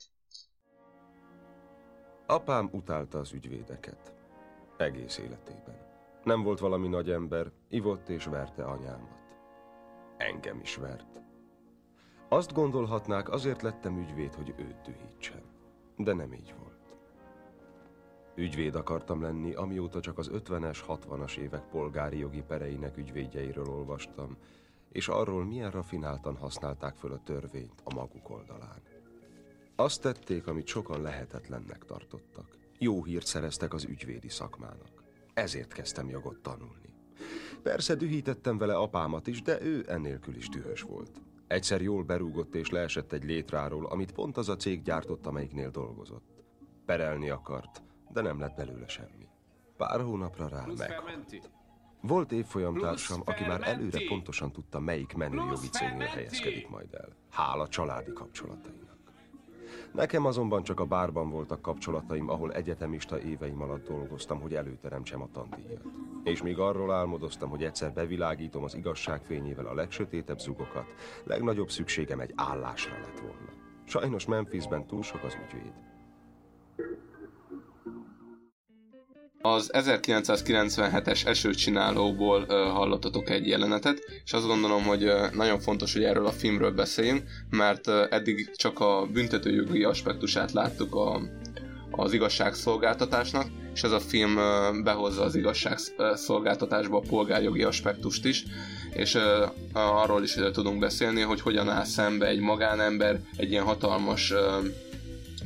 Apám utálta az ügyvédeket. Egész életében. Nem volt valami nagy ember, ivott és verte anyámat. Engem is vert. Azt gondolhatnák, azért lettem ügyvéd, hogy őt dühítsen. De nem így volt. Ügyvéd akartam lenni, amióta csak az 50-es, 60-as évek polgári jogi pereinek ügyvédjeiről olvastam, és arról milyen rafináltan használták föl a törvényt a maguk oldalán. Azt tették, amit sokan lehetetlennek tartottak. Jó hírt szereztek az ügyvédi szakmának. Ezért kezdtem jogot tanulni. Persze dühítettem vele apámat is, de ő ennélkül is dühös volt. Egyszer jól berúgott és leesett egy létráról, amit pont az a cég gyártott, amelyiknél dolgozott. Perelni akart, de nem lett belőle semmi. Pár hónapra rá meghalt. Volt évfolyamtársam, aki már előre pontosan tudta, melyik menő jogi cégnél helyezkedik majd el. Hála családi kapcsolatainak. Nekem azonban csak a bárban voltak kapcsolataim, ahol egyetemista éveim alatt dolgoztam, hogy előteremtsem a tandíjat. És még arról álmodoztam, hogy egyszer bevilágítom az igazság fényével a legsötétebb zugokat, legnagyobb szükségem egy állásra lett volna. Sajnos Memphisben túl sok az ügyvéd. Az 1997-es esőcsinálóból uh, hallottatok egy jelenetet, és azt gondolom, hogy nagyon fontos, hogy erről a filmről beszéljünk, mert eddig csak a büntetőjogi aspektusát láttuk a, az igazságszolgáltatásnak, és ez a film behozza az igazságszolgáltatásba a polgárjogi aspektust is, és arról is tudunk beszélni, hogy hogyan áll szembe egy magánember egy ilyen hatalmas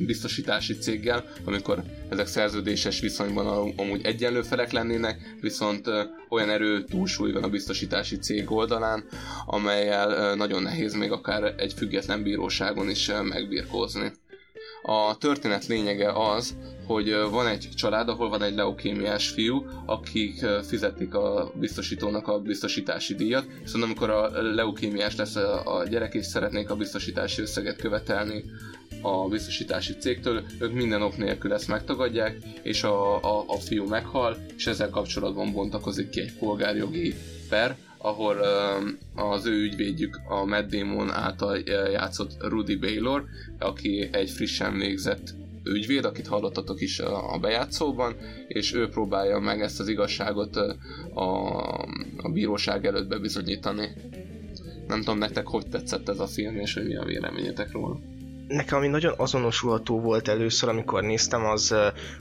biztosítási céggel, amikor ezek szerződéses viszonyban amúgy egyenlő felek lennének, viszont olyan erő túlsúly van a biztosítási cég oldalán, amelyel nagyon nehéz még akár egy független bíróságon is megbirkózni. A történet lényege az, hogy van egy család, ahol van egy leukémiás fiú, akik fizetik a biztosítónak a biztosítási díjat, viszont amikor a leukémiás lesz a gyerek és szeretnék a biztosítási összeget követelni a biztosítási cégtől, ők minden ok nélkül ezt megtagadják, és a, a, a fiú meghal, és ezzel kapcsolatban bontakozik ki egy polgárjogi per, ahol az ő ügyvédjük a Matt Damon által játszott Rudy Baylor, aki egy frissen végzett ügyvéd, akit hallottatok is a bejátszóban, és ő próbálja meg ezt az igazságot a, a bíróság előtt bebizonyítani. Nem tudom, nektek hogy tetszett ez a film, és hogy mi a véleményetek róla. Nekem ami nagyon azonosulható volt először, amikor néztem, az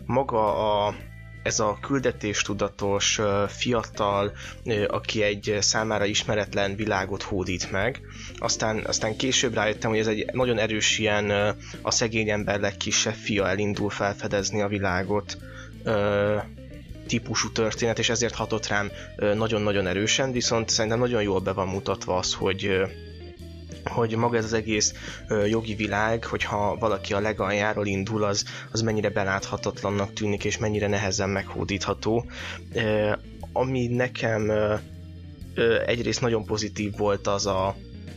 maga a ez a küldetéstudatos fiatal, aki egy számára ismeretlen világot hódít meg. Aztán, aztán később rájöttem, hogy ez egy nagyon erős ilyen a szegény ember legkisebb fia elindul felfedezni a világot típusú történet, és ezért hatott rám nagyon-nagyon erősen, viszont szerintem nagyon jól be van mutatva az, hogy hogy maga ez az egész ö, jogi világ, hogyha valaki a legaljáról indul, az, az mennyire beláthatatlannak tűnik, és mennyire nehezen meghódítható. Ö, ami nekem ö, ö, egyrészt nagyon pozitív volt az a,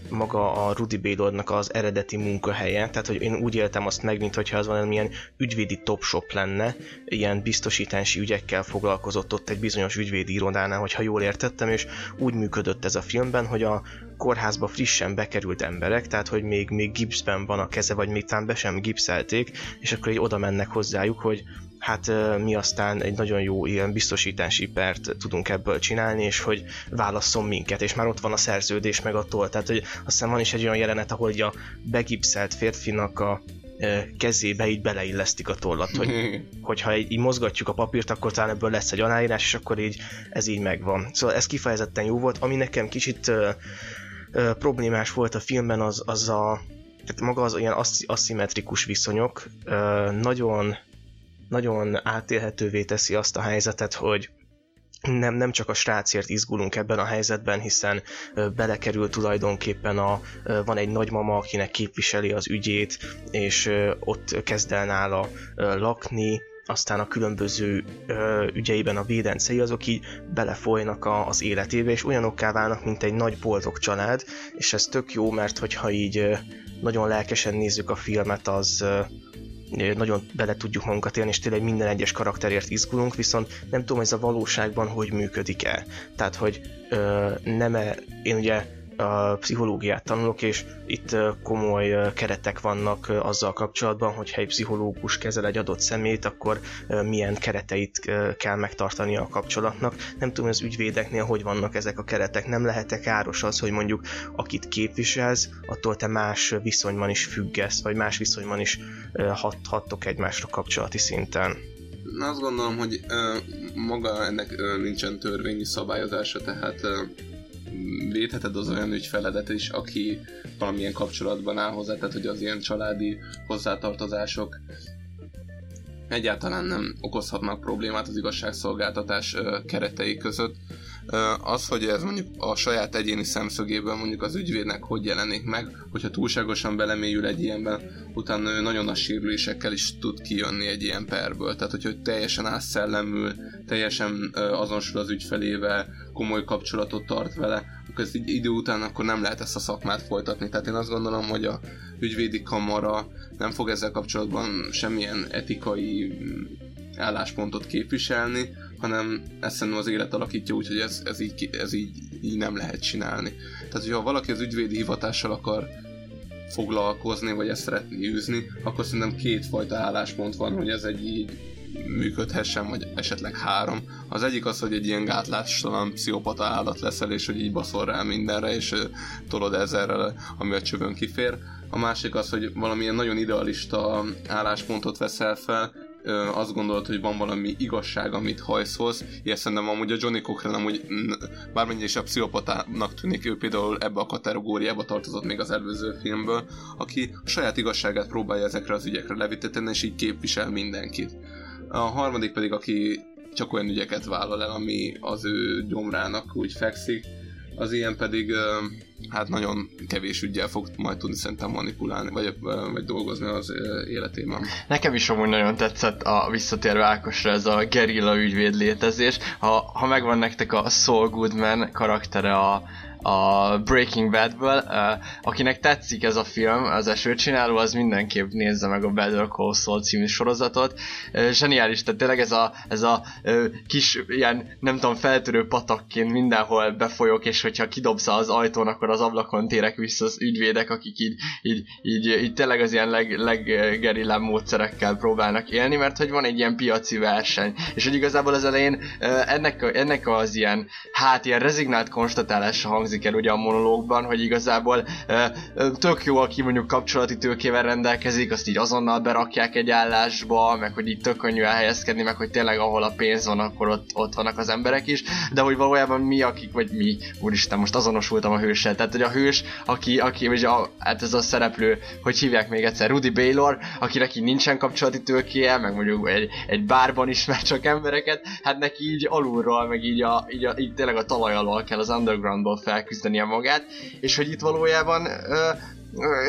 maga a Rudy Baylornak az eredeti munkahelye, tehát hogy én úgy éltem azt meg, mintha az valamilyen ügyvédi top shop lenne, ilyen biztosítási ügyekkel foglalkozott ott egy bizonyos ügyvédi irodánál, hogyha jól értettem, és úgy működött ez a filmben, hogy a kórházba frissen bekerült emberek, tehát hogy még, még gipszben van a keze, vagy még talán be sem gipszelték, és akkor így oda mennek hozzájuk, hogy hát mi aztán egy nagyon jó ilyen biztosítási pert tudunk ebből csinálni, és hogy válasszon minket, és már ott van a szerződés meg a toll. Tehát, hogy aztán van is egy olyan jelenet, ahol a begipszelt férfinak a kezébe így beleillesztik a tollat, hogy, hogyha így, így mozgatjuk a papírt, akkor talán ebből lesz egy aláírás, és akkor így ez így megvan. Szóval ez kifejezetten jó volt, ami nekem kicsit uh, uh, problémás volt a filmben, az, az a tehát maga az olyan aszimmetrikus viszonyok, uh, nagyon nagyon átélhetővé teszi azt a helyzetet, hogy nem, nem csak a srácért izgulunk ebben a helyzetben, hiszen belekerül tulajdonképpen a, van egy nagymama, akinek képviseli az ügyét, és ott kezd el nála lakni, aztán a különböző ö, ügyeiben a védencei azok így belefolynak a, az életébe, és olyanokká válnak, mint egy nagy boldog család, és ez tök jó, mert hogyha így ö, nagyon lelkesen nézzük a filmet, az, ö, nagyon bele tudjuk magunkat élni, és tényleg minden egyes karakterért izgulunk, viszont nem tudom, ez a valóságban hogy működik el. Tehát, hogy nem -e, én ugye a pszichológiát tanulok, és itt komoly keretek vannak azzal kapcsolatban, hogyha egy pszichológus kezel egy adott szemét, akkor milyen kereteit kell megtartani a kapcsolatnak. Nem tudom, az ügyvédeknél hogy vannak ezek a keretek. Nem lehet-e káros az, hogy mondjuk akit képviselsz, attól te más viszonyban is függesz, vagy más viszonyban is hat, hattok egymásra kapcsolati szinten. Azt gondolom, hogy ö, maga ennek ö, nincsen törvényi szabályozása, tehát ö, védheted az olyan ügyfeledet is, aki valamilyen kapcsolatban áll hozzá, tehát hogy az ilyen családi hozzátartozások egyáltalán nem okozhatnak problémát az igazságszolgáltatás keretei között. Az, hogy ez mondjuk a saját egyéni szemszögéből mondjuk az ügyvédnek hogy jelenik meg, hogyha túlságosan belemélyül egy ilyenben, utána ő nagyon a sérülésekkel is tud kijönni egy ilyen perből. Tehát, hogyha teljesen átszellemül, teljesen azonosul az ügyfelével, komoly kapcsolatot tart vele, akkor így idő után akkor nem lehet ezt a szakmát folytatni. Tehát én azt gondolom, hogy a ügyvédi kamara nem fog ezzel kapcsolatban semmilyen etikai mm, álláspontot képviselni, hanem ezt szerintem az élet alakítja úgy, hogy ez, ez, így, ez így, így nem lehet csinálni. Tehát, hogyha valaki az ügyvédi hivatással akar foglalkozni, vagy ezt szeretné űzni, akkor szerintem kétfajta álláspont van, hogy ez egy így működhessen, vagy esetleg három. Az egyik az, hogy egy ilyen gátlástalan pszichopata állat leszel, és hogy így baszol rá mindenre, és tolod ezerrel, ami a csövön kifér. A másik az, hogy valamilyen nagyon idealista álláspontot veszel fel, azt gondolod, hogy van valami igazság, amit hajszolsz. Ilyen szerintem amúgy a Johnny Cochran amúgy bármennyire is a pszichopatának tűnik, ő például ebbe a kategóriába tartozott még az előző filmből, aki a saját igazságát próbálja ezekre az ügyekre levitetni, és így képvisel mindenkit. A harmadik pedig, aki csak olyan ügyeket vállal el, ami az ő gyomrának úgy fekszik, az ilyen pedig hát nagyon kevés ügyel fog majd tudni szerintem manipulálni, vagy, vagy dolgozni az életében. Nekem is amúgy nagyon tetszett a visszatérve Ákosra ez a gerilla ügyvéd létezés. Ha, ha megvan nektek a Saul Goodman karaktere a, a Breaking Badből. Uh, akinek tetszik ez a film, az esőcsináló, az mindenképp nézze meg a Better Call Saul című sorozatot. Uh, zseniális, tehát tényleg ez a, ez a kis ilyen, nem tudom, feltörő patakként mindenhol befolyok, és hogyha kidobsz az ajtón, akkor az ablakon térek vissza az ügyvédek, akik így, így, így, így tényleg az ilyen leg, leggerillább módszerekkel próbálnak élni, mert hogy van egy ilyen piaci verseny. És hogy igazából az elején ennek, ennek az ilyen, hát ilyen rezignált konstatálása hangzik hangzik el ugye a monológban, hogy igazából tök jó, aki mondjuk kapcsolati tőkével rendelkezik, azt így azonnal berakják egy állásba, meg hogy így tök könnyű elhelyezkedni, meg hogy tényleg ahol a pénz van, akkor ott, ott vannak az emberek is, de hogy valójában mi, akik, vagy mi, úristen, most azonosultam a hőssel, tehát hogy a hős, aki, aki vagy a, hát ez a szereplő, hogy hívják még egyszer, Rudy Baylor, akinek így nincsen kapcsolati tőkéje, meg mondjuk egy, egy bárban ismer csak embereket, hát neki így alulról, meg így, a, így, a, így tényleg a talaj alól kell az undergroundból felküzdenie magát, és hogy itt valójában ö,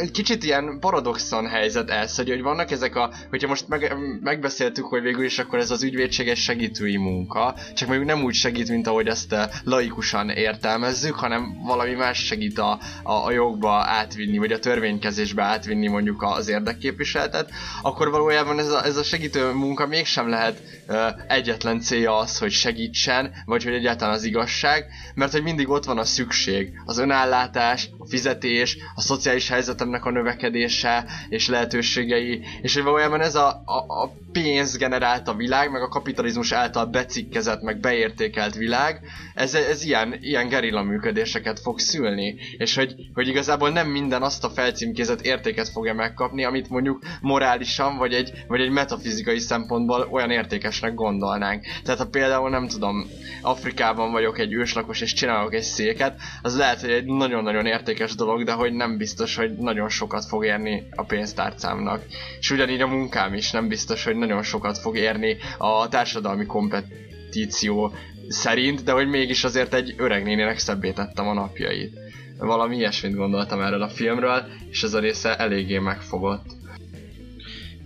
egy kicsit ilyen paradoxon helyzet ez, hogy, hogy vannak ezek a, hogyha most meg, megbeszéltük, hogy végül is akkor ez az ügyvédséges segítői munka, csak mondjuk nem úgy segít, mint ahogy ezt laikusan értelmezzük, hanem valami más segít a, a, a jogba átvinni, vagy a törvénykezésbe átvinni mondjuk az érdekképviseletet, akkor valójában ez a, ez a segítő munka mégsem lehet uh, egyetlen célja az, hogy segítsen, vagy hogy egyáltalán az igazság, mert hogy mindig ott van a szükség, az önállátás, a fizetés, a szociális helyzetemnek a növekedése és lehetőségei, és hogy valójában ez a, a, a pénz generált a világ, meg a kapitalizmus által becikkezett, meg beértékelt világ, ez, ez ilyen, ilyen gerilla működéseket fog szülni, és hogy, hogy igazából nem minden azt a felcímkézett értéket fogja megkapni, amit mondjuk morálisan, vagy egy, vagy egy metafizikai szempontból olyan értékesnek gondolnánk. Tehát ha például nem tudom, Afrikában vagyok egy őslakos és csinálok egy széket, az lehet, hogy egy nagyon-nagyon értékes dolog, de hogy nem biztos, hogy nagyon sokat fog érni a pénztárcámnak. És ugyanígy a munkám is nem biztos, hogy nagyon sokat fog érni a társadalmi kompetíció szerint, de hogy mégis azért egy öreg nénének szebbé tettem a napjait. Valami ilyesmit gondoltam erről a filmről, és ez a része eléggé megfogott.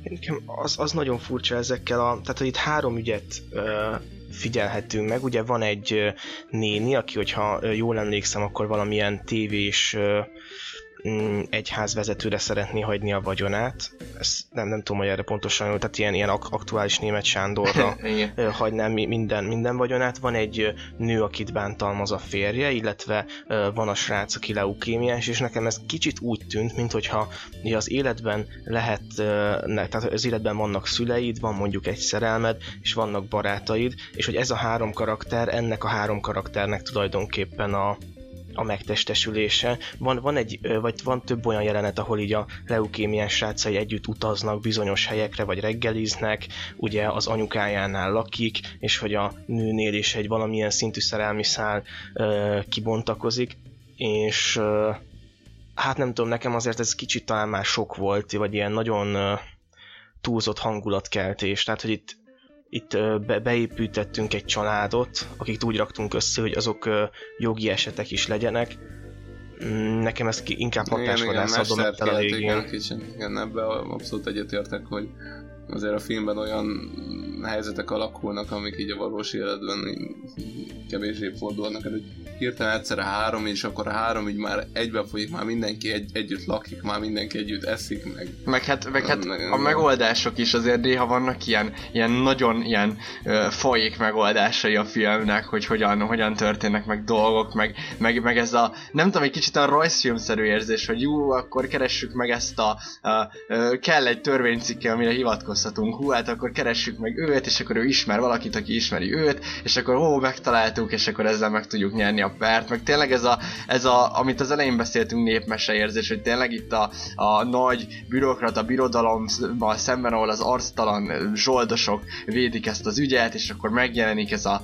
Nekem az, az nagyon furcsa ezekkel a... Tehát, hogy itt három ügyet ö, figyelhetünk meg. Ugye van egy néni, aki, hogyha jól emlékszem, akkor valamilyen tévés ö, egyházvezetőre szeretné hagyni a vagyonát. Ezt nem, nem tudom, hogy erre pontosan, tehát ilyen, ilyen aktuális német Sándorra hagyná minden, minden vagyonát. Van egy nő, akit bántalmaz a férje, illetve van a srác, aki leukémiás, és nekem ez kicsit úgy tűnt, mintha az életben lehet, tehát az életben vannak szüleid, van mondjuk egy szerelmed, és vannak barátaid, és hogy ez a három karakter, ennek a három karakternek tulajdonképpen a, a megtestesülése. Van, van egy, vagy van több olyan jelenet, ahol így a leukémiás srácai együtt utaznak bizonyos helyekre, vagy reggeliznek, ugye az anyukájánál lakik, és hogy a nőnél is egy valamilyen szintű szerelmi szál ö, kibontakozik, és ö, hát nem tudom, nekem azért ez kicsit talán már sok volt, vagy ilyen nagyon ö, túlzott hangulatkeltés, tehát hogy itt itt be, beépítettünk egy családot, akik úgy raktunk össze, hogy azok jogi esetek is legyenek. Mm, nekem ez inkább hatásvadászat dobott el a végén. Igen, kicsit, igen, ebben abszolút egyetértek, hogy azért a filmben olyan helyzetek alakulnak, amik így a valós életben kevésbé fordulnak, hogy hirtelen egyszerre három, és akkor a három így már egybe folyik, már mindenki egy, együtt lakik, már mindenki együtt eszik, meg... Meg hát, meg hát a megoldások is azért néha vannak ilyen, ilyen nagyon ilyen uh, folyik megoldásai a filmnek, hogy hogyan, hogyan történnek meg dolgok, meg, meg, meg ez a, nem tudom, egy kicsit a rajzfilmszerű érzés, hogy jó, akkor keressük meg ezt a, a, a kell egy törvénycikke, amire hivatkozhatunk, hú, hát akkor keressük meg őt, és akkor ő ismer valakit, aki ismeri őt, és akkor ó, megtaláltuk, és akkor ezzel meg tudjuk nyerni a a pert, meg tényleg ez a, ez a amit az elején beszéltünk népmese érzés, hogy tényleg itt a, a nagy bürokrata birodalommal szemben, ahol az arctalan zsoldosok védik ezt az ügyet, és akkor megjelenik ez a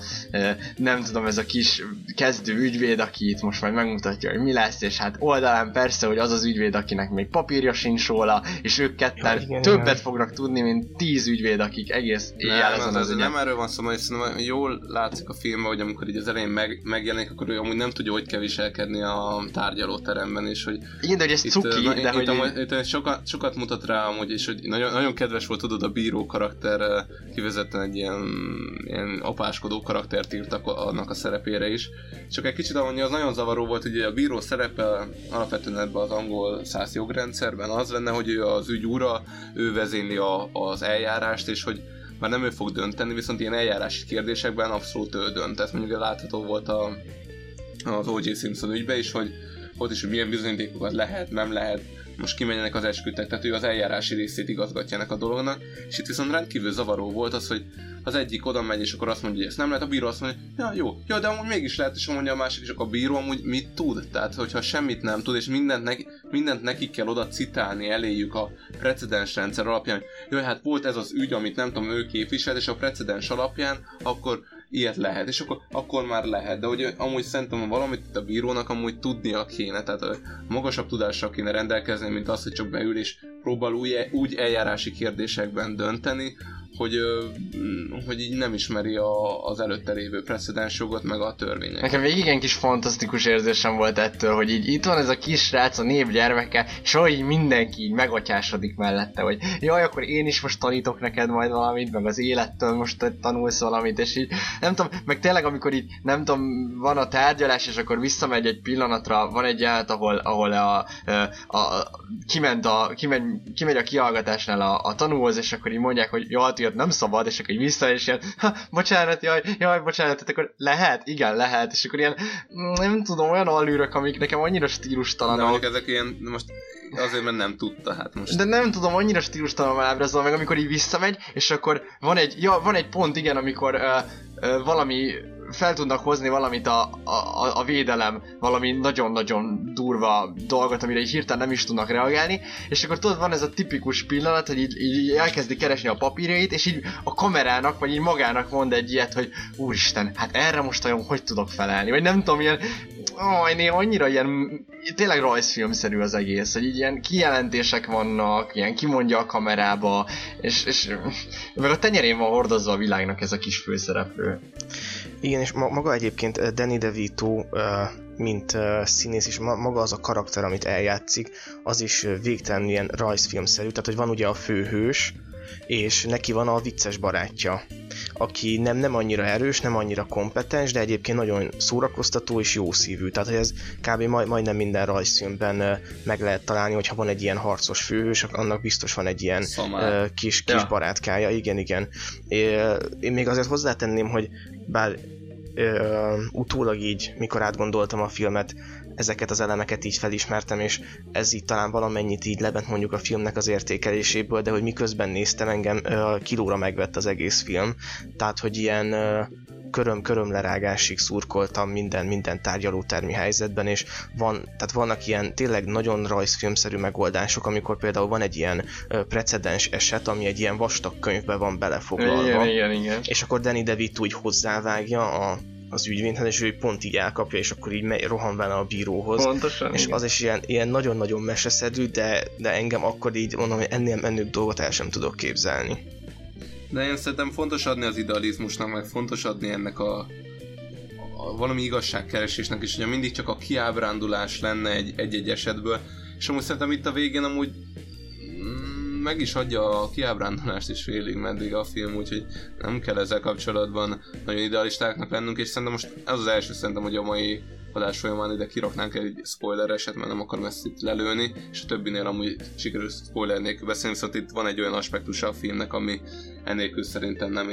nem tudom, ez a kis kezdő ügyvéd, aki itt most majd megmutatja, hogy mi lesz, és hát oldalán persze, hogy az az ügyvéd, akinek még papírja sincs róla, és ők ketten ja, igen, többet igen. fognak tudni, mint tíz ügyvéd, akik egész éjjel ezen az, az Nem erről van szó, mert jól látszik a filmben, hogy amikor így az elején meg, megjelenik, akkor ő amúgy nem tudja, hogy kell viselkedni a tárgyalóteremben, és hogy... Igen, de hogy ez itt, cuki, na, de itt, hogy... Amúgy, itt sokat, sokat mutat rá amúgy, és hogy nagyon, nagyon kedves volt, tudod, a bíró karakter kivezetten egy ilyen, ilyen apáskodó karaktert írtak annak a szerepére is. Csak egy kicsit amúgy az nagyon zavaró volt, hogy a bíró szerepe alapvetően ebben az angol száz jogrendszerben az lenne, hogy ő az ügy ura, ő vezényli a, az eljárást, és hogy már nem ő fog dönteni, viszont ilyen eljárási kérdésekben abszolút ő dönt. Tehát mondjuk látható volt a az O.J. Simpson ügybe is, hogy ott is, hogy milyen bizonyítékokat lehet, nem lehet most kimenjenek az esküdtek, tehát ő az eljárási részét igazgatja ennek a dolognak, és itt viszont rendkívül zavaró volt az, hogy az egyik oda megy, és akkor azt mondja, hogy ezt nem lehet, a bíró azt mondja, ja jó, ja, de amúgy mégis lehet, és mondja a másik, és akkor a bíró amúgy mit tud? Tehát, hogyha semmit nem tud, és mindent neki, mindent neki kell oda citálni eléjük a precedens rendszer alapján, hogy jó, hát volt ez az ügy, amit nem tudom, ő képviselt, és a precedens alapján, akkor ilyet lehet, és akkor, akkor már lehet, de hogy amúgy szerintem valamit a bírónak amúgy tudnia kéne, tehát a magasabb tudással kéne rendelkezni, mint az, hogy csak beül és próbál úgy, úgy eljárási kérdésekben dönteni, hogy, hogy így nem ismeri a, az előtte lévő precedens jogot, meg a törvényeket. Nekem még igen kis fantasztikus érzésem volt ettől, hogy így itt van ez a kis srác a név gyermeke, és hogy így mindenki így megatyásodik mellette, hogy jaj, akkor én is most tanítok neked majd valamit, meg az élettől most tanulsz valamit, és így nem tudom, meg tényleg amikor így nem tudom, van a tárgyalás, és akkor visszamegy egy pillanatra, van egy jelenet, ahol, ahol a, a, a, kiment a, kimegy, kimegy a kihallgatásnál a, a tanulóhoz, és akkor így mondják, hogy jaj, ilyet nem szabad, és akkor így vissza, és ilyen, ha, bocsánat, jaj, jaj, bocsánat, tehát akkor lehet, igen, lehet, és akkor ilyen, mm, nem tudom, olyan allűrök, amik nekem annyira stílustalanok. De ezek ilyen, most azért, mert nem tudta, hát most. De nem tudom, annyira stílustalan ábrázol meg, amikor így visszamegy, és akkor van egy, ja, van egy pont, igen, amikor uh, uh, valami fel tudnak hozni valamit a, a, a védelem, valami nagyon-nagyon durva dolgot, amire így hirtelen nem is tudnak reagálni, és akkor tudod, van ez a tipikus pillanat, hogy így, így elkezdi keresni a papírjait, és így a kamerának, vagy így magának mond egy ilyet, hogy úristen, hát erre most olyan hogy tudok felelni, vagy nem tudom, ilyen Aj, annyira ilyen, tényleg rajzfilmszerű az egész, hogy így ilyen kijelentések vannak, ilyen kimondja a kamerába, és, és meg a tenyerén van hordozva a világnak ez a kis főszereplő. Igen, és maga egyébként Danny DeVito, mint színész, és maga az a karakter, amit eljátszik, az is végtelenül ilyen rajzfilmszerű, tehát hogy van ugye a főhős, és neki van a vicces barátja, aki nem, nem annyira erős, nem annyira kompetens, de egyébként nagyon szórakoztató és jó szívű. Tehát hogy ez kb. Majd, majdnem minden rajzfilmben meg lehet találni, hogyha van egy ilyen harcos főhős, annak biztos van egy ilyen kis, kis ja. barátkája, igen, igen. Én még azért hozzátenném, hogy bár ö, utólag így, mikor átgondoltam a filmet, ezeket az elemeket így felismertem, és ez így talán valamennyit így lebent mondjuk a filmnek az értékeléséből, de hogy miközben néztem, engem ö, kilóra megvett az egész film, tehát hogy ilyen köröm-köröm lerágásig szurkoltam minden, minden tárgyalótermi helyzetben, és van, tehát vannak ilyen tényleg nagyon rajzfilmszerű megoldások, amikor például van egy ilyen precedens eset, ami egy ilyen vastag könyvbe van belefoglalva. Igen, igen, igen. És akkor Danny DeVito úgy hozzávágja a, az ügyvédhez, és ő pont így elkapja, és akkor így megy, rohan vele a bíróhoz. Pontosan, és igen. az is ilyen, ilyen nagyon-nagyon meseszerű, de, de engem akkor így mondom, hogy ennél menőbb dolgot el sem tudok képzelni. De én szerintem fontos adni az idealizmusnak, meg fontos adni ennek a, a valami igazságkeresésnek is, hogy mindig csak a kiábrándulás lenne egy-egy esetből, és amúgy szerintem itt a végén amúgy meg is adja a kiábrándulást is félig meddig a film, úgyhogy nem kell ezzel kapcsolatban nagyon idealistáknak lennünk, és szerintem most ez az első szerintem, hogy a mai adás folyamán ide kiraknánk egy spoiler eset, mert nem akarom ezt itt lelőni, és a többinél amúgy sikerül spoiler nélkül beszélni, viszont itt van egy olyan aspektusa a filmnek, ami ennélkül szerintem nem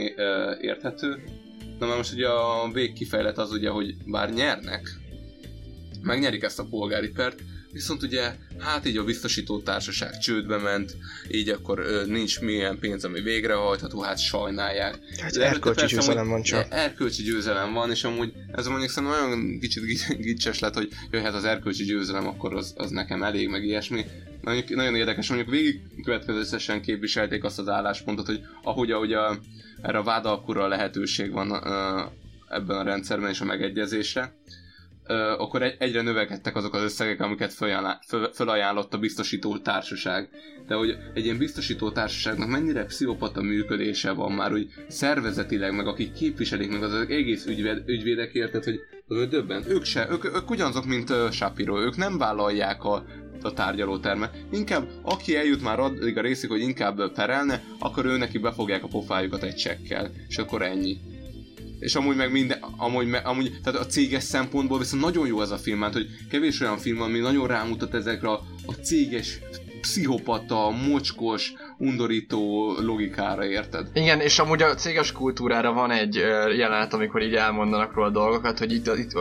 érthető. Na már most ugye a végkifejlet az ugye, hogy bár nyernek, megnyerik ezt a polgári pert, Viszont ugye, hát így a biztosító társaság csődbe ment, így akkor ö, nincs milyen pénz, ami végrehajtható, hát sajnálják. Hát De erkölcsi győzelem van csak. Erkölcsi győzelem van, és amúgy ez mondjuk szerintem olyan kicsit gicses lett, hogy jöhet az erkölcsi győzelem, akkor az, az nekem elég, meg ilyesmi. Nagyon, nagyon érdekes, mondjuk végig következetesen képviselték azt az álláspontot, hogy ahogy, ahogy a, erre a vádalkurra lehetőség van ö, ebben a rendszerben és a megegyezésre, akkor egyre növekedtek azok az összegek, amiket felajánlott a biztosító társaság. De hogy egy ilyen biztosító társaságnak mennyire pszichopata működése van már, hogy szervezetileg, meg akik képviselik meg az egész ügyvéd, ügyvédek érted, hogy döbben. Ők se, ők, ők ugyanazok, mint uh, Shapiro, ők nem vállalják a, a tárgyalótermet. Inkább, aki eljut már addig a részig, hogy inkább perelne, akkor ő neki befogják a pofájukat egy csekkel, és akkor ennyi és amúgy meg minden, amúgy, me, amúgy, tehát a céges szempontból viszont nagyon jó ez a film, mert hogy kevés olyan film, ami nagyon rámutat ezekre a, a céges pszichopata, mocskos, undorító logikára, érted? Igen, és amúgy a céges kultúrára van egy jelenet, amikor így elmondanak róla dolgokat, hogy itt, itt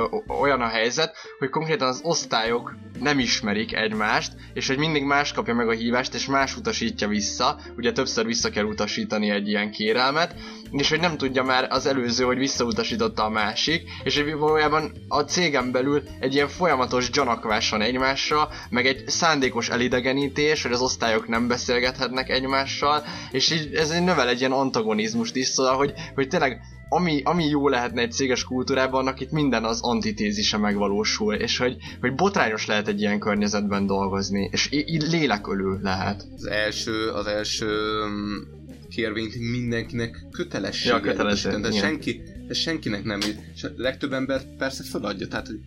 olyan a helyzet, hogy konkrétan az osztályok nem ismerik egymást, és hogy mindig más kapja meg a hívást, és más utasítja vissza, ugye többször vissza kell utasítani egy ilyen kérelmet, és hogy nem tudja már az előző, hogy visszautasította a másik, és hogy valójában a cégen belül egy ilyen folyamatos gyanakvás van egymásra, meg egy szándékos elidegenítés, hogy az osztályok nem beszélgethetnek egymással, és így ez növel egy ilyen antagonizmust is, szóval, hogy, hogy tényleg ami, ami jó lehetne egy céges kultúrában, annak itt minden az antitézise megvalósul, és hogy, hogy botrányos lehet egy ilyen környezetben dolgozni, és így lélekölő lehet. Az első, az első mm, kérvényt mindenkinek kötelessége. Ja, kötelező, de senki, de senkinek nem. És a legtöbb ember persze feladja, tehát hogy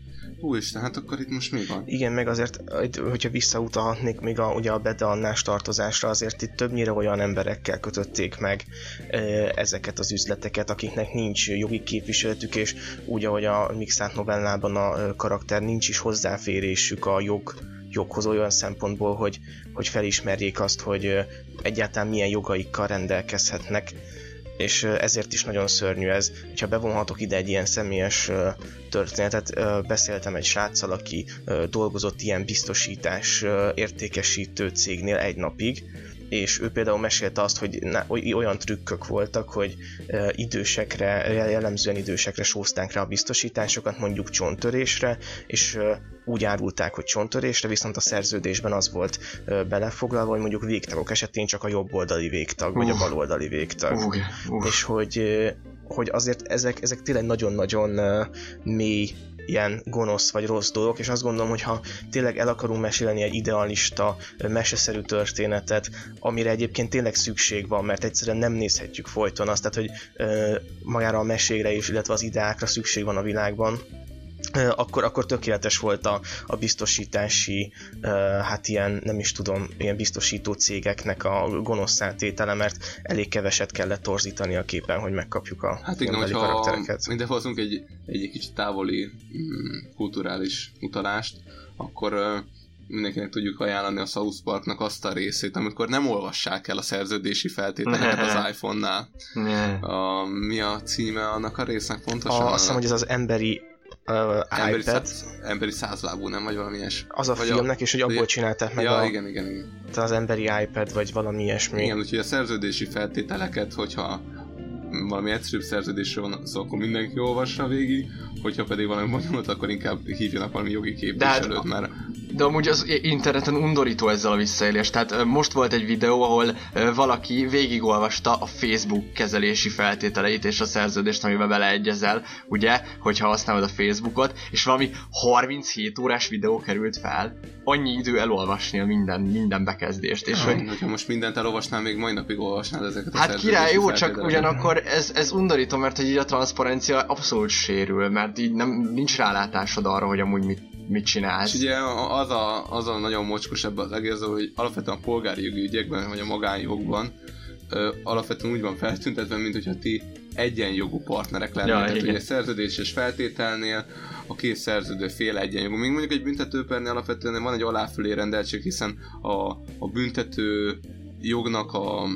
úristen, hát akkor itt most mi van? Igen, meg azért, itt, hogyha visszautalhatnék még a, ugye a bedannás tartozásra, azért itt többnyire olyan emberekkel kötötték meg e, ezeket az üzleteket, akiknek nincs jogi képviseletük, és úgy, ahogy a Mixát novellában a ö, karakter nincs is hozzáférésük a jog joghoz olyan szempontból, hogy, hogy felismerjék azt, hogy egyáltalán milyen jogaikkal rendelkezhetnek, és ezért is nagyon szörnyű ez. Ha bevonhatok ide egy ilyen személyes történetet, beszéltem egy sráccal, aki dolgozott ilyen biztosítás értékesítő cégnél egy napig, és ő például mesélte azt, hogy olyan trükkök voltak, hogy idősekre, jellemzően idősekre sózták rá a biztosításokat, mondjuk csonttörésre, és úgy árulták, hogy csonttörésre, viszont a szerződésben az volt belefoglalva, hogy mondjuk végtagok esetén csak a jobb oldali végtag, vagy a bal oldali végtag. Uff, uff. És hogy, hogy azért ezek, ezek tényleg nagyon-nagyon mély ilyen gonosz vagy rossz dolgok, és azt gondolom, hogy ha tényleg el akarunk mesélni egy idealista, meseszerű történetet, amire egyébként tényleg szükség van, mert egyszerűen nem nézhetjük folyton azt, tehát hogy ö, magára a mesére is, illetve az ideákra szükség van a világban, akkor, akkor tökéletes volt a, a biztosítási, hát ilyen, nem is tudom, ilyen biztosító cégeknek a gonosz tétele, mert elég keveset kellett torzítani a képen, hogy megkapjuk a Hát igen, hogyha karaktereket. mindenhol hozunk egy, egy, kicsit távoli mm, kulturális utalást, akkor mindenkinek tudjuk ajánlani a South Parknak azt a részét, amikor nem olvassák el a szerződési feltételeket az iPhone-nál. Ne. A, mi a címe annak a résznek pontosan? A, azt hiszem, hogy ez az emberi uh, emberi, iPad, száz, emberi százlábú, nem? Vagy valami ilyes. az a vagy filmnek, és hogy abból csinálták meg ja, a, igen, igen, igen. az emberi iPad, vagy valami ilyesmi. Igen, úgyhogy a szerződési feltételeket, hogyha valami egyszerűbb szerződésről van szó, akkor mindenki olvassa végig, hogyha pedig valami bonyolult, akkor inkább hívjanak valami jogi De hát képviselőt, mert De amúgy az interneten undorító ezzel a visszaélés. Tehát most volt egy videó, ahol valaki végigolvasta a Facebook kezelési feltételeit és a szerződést, amiben beleegyezel, ugye, hogyha használod a Facebookot, és valami 37 órás videó került fel. Annyi idő elolvasni a minden, minden bekezdést, és hogy hogyha most mindent elolvasnál, még mai napig olvasnád ezeket a Hát király, jó, csak ugyanakkor ez, ez undorító, mert hogy így a transzparencia abszolút sérül, mert így nem, nincs rálátásod arra, hogy amúgy mit, mit csinálsz. És ugye az a, az a nagyon mocskos ebben az egész, hogy alapvetően a polgári jogi ügyekben, vagy a magánjogban ö, alapvetően úgy van feltüntetve, mint hogyha ti egyenjogú partnerek lennének. Ja, Tehát igen. ugye szerződéses feltételnél a két szerződő fél egyenjogú. Még mondjuk egy büntetőpernél alapvetően van egy aláfölé rendeltség, hiszen a, a büntető jognak a,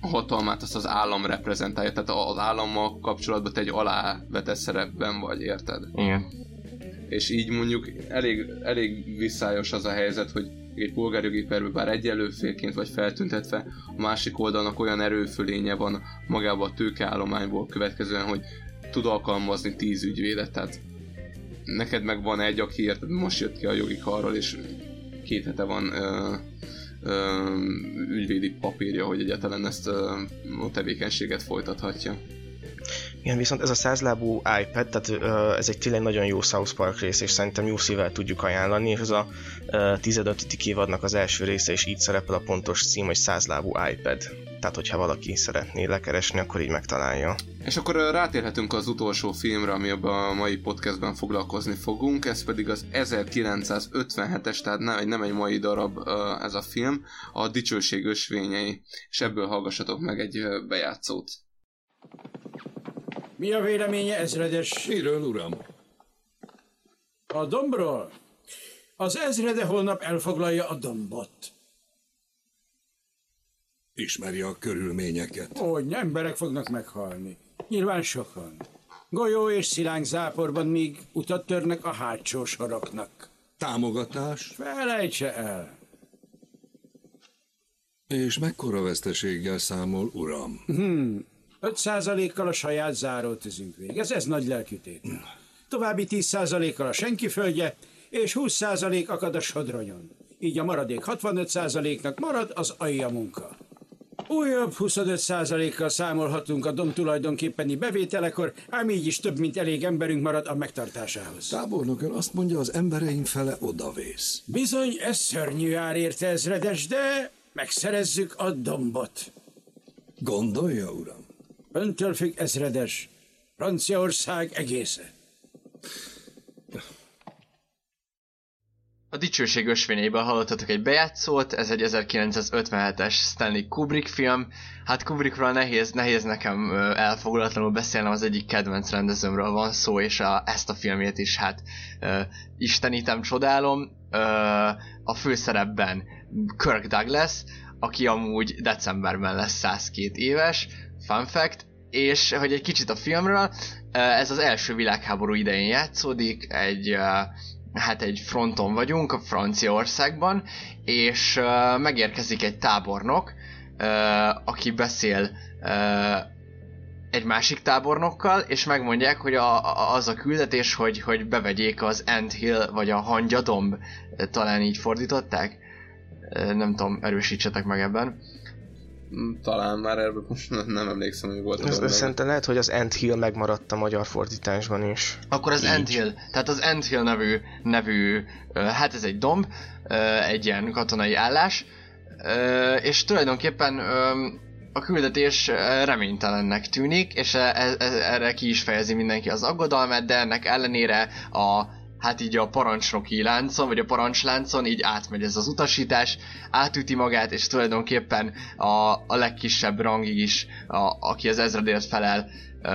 hatalmát azt az állam reprezentálja, tehát az állammal kapcsolatban te egy alávetett szerepben vagy, érted? Igen. És így mondjuk elég, elég visszályos az a helyzet, hogy egy polgárjogi perben bár egyenlő félként vagy feltüntetve, a másik oldalnak olyan erőfölénye van magában a tőkeállományból következően, hogy tud alkalmazni tíz ügyvédet, tehát neked meg van egy, aki érted, most jött ki a jogi karról, és két hete van ö, ö, ügyvédi papírja, hogy egyáltalán ezt ö, a tevékenységet folytathatja. Igen, viszont ez a százlábú iPad, tehát ö, ez egy tényleg nagyon jó South Park rész, és szerintem jó szívvel tudjuk ajánlani, és ez a ö, 15. évadnak az első része, és így szerepel a pontos cím, hogy százlábú iPad. Tehát, hogyha valaki szeretné lekeresni, akkor így megtalálja. És akkor rátérhetünk az utolsó filmre, ami a mai podcastben foglalkozni fogunk, ez pedig az 1957-es, tehát nem egy, nem egy mai darab ez a film, a Dicsőség ösvényei, és ebből hallgassatok meg egy bejátszót. Mi a véleménye, ezredes? Miről, uram? A dombról? Az ezrede holnap elfoglalja a dombot. Ismeri a körülményeket. Hogy emberek fognak meghalni. Nyilván sokan. Golyó és szilánk záporban még utat törnek a hátsó soroknak. Támogatás? Felejtse el. És mekkora veszteséggel számol, uram? Hmm. 5%-kal a saját zárótűzünk végez, ez nagy lelkütétel. További 10%-kal a senki földje, és 20% akad a sodronyon. Így a maradék 65%-nak marad az alja munka. Újabb 25%-kal számolhatunk a dom tulajdonképpeni bevételekor, ám így is több mint elég emberünk marad a megtartásához. Tábornok ön azt mondja, az embereink fele odavész. Bizony, ez szörnyű ár érte ezredes, de megszerezzük a dombot. Gondolja, uram? Öntől függ ezredes. Franciaország egésze. A dicsőség ösvényéből hallottatok egy bejátszót, ez egy 1957-es Stanley Kubrick film. Hát Kubrickról nehéz, nehéz nekem elfogulatlanul beszélnem, az egyik kedvenc rendezőmről van szó, és a, ezt a filmét is hát uh, istenítem, csodálom. Uh, a főszerepben Kirk Douglas, aki amúgy decemberben lesz 102 éves, fun fact, és hogy egy kicsit a filmről, ez az első világháború idején játszódik, egy hát egy fronton vagyunk, a Franciaországban, és uh, megérkezik egy tábornok, uh, aki beszél uh, egy másik tábornokkal, és megmondják, hogy a, a, az a küldetés, hogy, hogy bevegyék az Ant Hill, vagy a hangyadomb, talán így fordították. Nem tudom, erősítsetek meg ebben. Talán már erről most nem emlékszem, hogy volt. Ez, szerintem lehet, hogy az Ant Hill megmaradt a magyar fordításban is. Akkor az Ant Hill, tehát az Ant Hill nevű, nevű, hát ez egy domb, egy ilyen katonai állás, és tulajdonképpen a küldetés reménytelennek tűnik, és e, e, erre ki is fejezi mindenki az aggodalmát, de ennek ellenére a hát így a parancsnoki láncon, vagy a parancsláncon így átmegy ez az utasítás, átüti magát, és tulajdonképpen a, a legkisebb rangig is, a, aki az ezredért felel, Uh,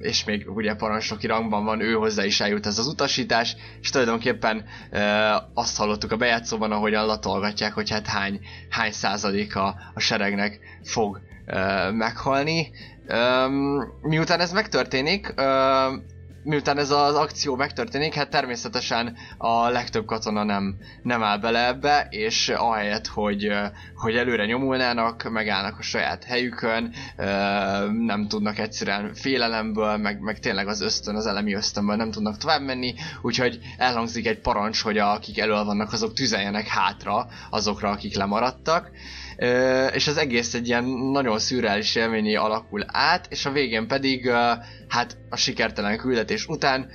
és még ugye parancsnoki rangban van, ő hozzá is eljut ez az utasítás, és tulajdonképpen uh, azt hallottuk a bejátszóban, ahogyan latolgatják, hogy hát hány, hány százaléka a seregnek fog uh, meghalni. Um, miután ez megtörténik, miután ez az akció megtörténik, hát természetesen a legtöbb katona nem, nem áll bele ebbe, és ahelyett, hogy, hogy előre nyomulnának, megállnak a saját helyükön, nem tudnak egyszerűen félelemből, meg, meg tényleg az ösztön, az elemi ösztönből nem tudnak tovább menni, úgyhogy elhangzik egy parancs, hogy akik elől vannak, azok tüzeljenek hátra azokra, akik lemaradtak és az egész egy ilyen nagyon szürreális élményé alakul át, és a végén pedig hát a sikertelen küldetés után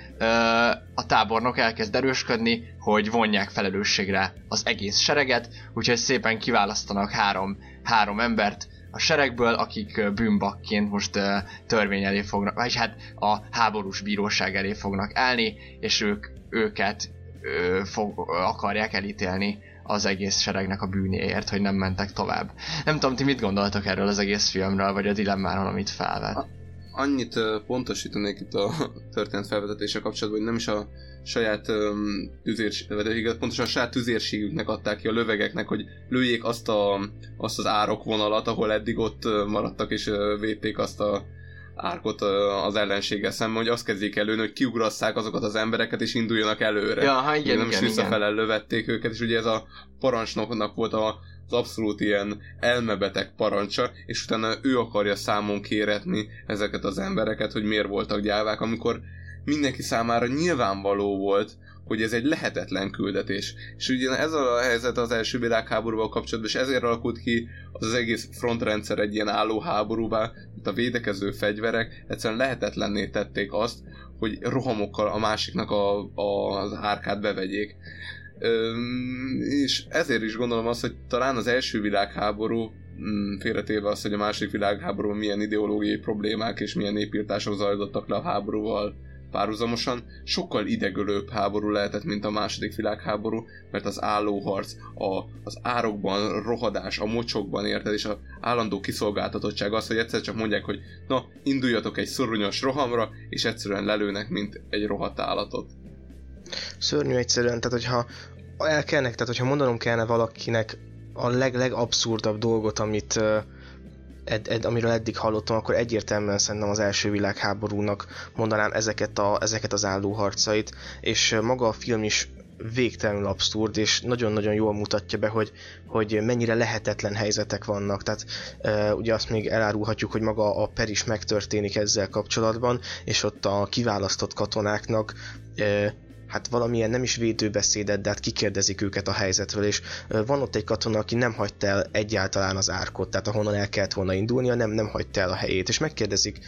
a tábornok elkezd erősködni, hogy vonják felelősségre az egész sereget, úgyhogy szépen kiválasztanak három, három embert, a seregből, akik bűnbakként most uh, törvény elé fognak, vagy hát a háborús bíróság elé fognak állni, és ők őket uh, fog, akarják elítélni az egész seregnek a bűnéért, hogy nem mentek tovább. Nem tudom, ti mit gondoltok erről az egész filmről, vagy a dilemmáról, amit felvet? Annyit pontosítanék itt a történet felvezetése kapcsolatban, hogy nem is a saját um, tüzérs, vagy pontosan a saját tüzérségüknek adták ki a lövegeknek, hogy lőjék azt, a, azt az árokvonalat, ahol eddig ott maradtak és védték azt a árkot az ellenséggel szemben, hogy azt kezdjék előni, hogy kiugrasszák azokat az embereket, és induljanak előre. Ja, ha igen, nem igen, is visszafele lövették őket, és ugye ez a parancsnoknak volt a, az abszolút ilyen elmebeteg parancsa, és utána ő akarja számon kéretni ezeket az embereket, hogy miért voltak gyávák, amikor mindenki számára nyilvánvaló volt, hogy ez egy lehetetlen küldetés. És ugye ez a helyzet az első világháborúval kapcsolatban, és ezért alakult ki az, az egész frontrendszer egy ilyen álló háborúvá, mint a védekező fegyverek egyszerűen lehetetlenné tették azt, hogy rohamokkal a másiknak a, a, az árkát bevegyék. Üm, és ezért is gondolom azt, hogy talán az első világháború mm, félretéve azt, hogy a második világháború milyen ideológiai problémák és milyen népírtások zajlottak le a háborúval párhuzamosan sokkal idegölőbb háború lehetett, mint a második világháború, mert az állóharc, a, az árokban, rohadás, a mocsokban érted, és az állandó kiszolgáltatottság az, hogy egyszer csak mondják, hogy na, induljatok egy szoronyos rohamra, és egyszerűen lelőnek, mint egy rohadt állatot. Szörnyű egyszerűen, tehát hogyha el kellene, tehát hogyha mondanom kellene valakinek a leg, legabszurdabb dolgot, amit, ed, ed, amiről eddig hallottam, akkor egyértelműen szerintem az első világháborúnak mondanám ezeket, a, ezeket az állóharcait, és maga a film is végtelenül abszurd, és nagyon-nagyon jól mutatja be, hogy, hogy mennyire lehetetlen helyzetek vannak. Tehát e, ugye azt még elárulhatjuk, hogy maga a per is megtörténik ezzel kapcsolatban, és ott a kiválasztott katonáknak e, hát valamilyen nem is védőbeszédet, de hát kikérdezik őket a helyzetről, és van ott egy katona, aki nem hagyta el egyáltalán az árkot, tehát ahonnan el kellett volna indulnia, nem, nem hagyta el a helyét, és megkérdezik,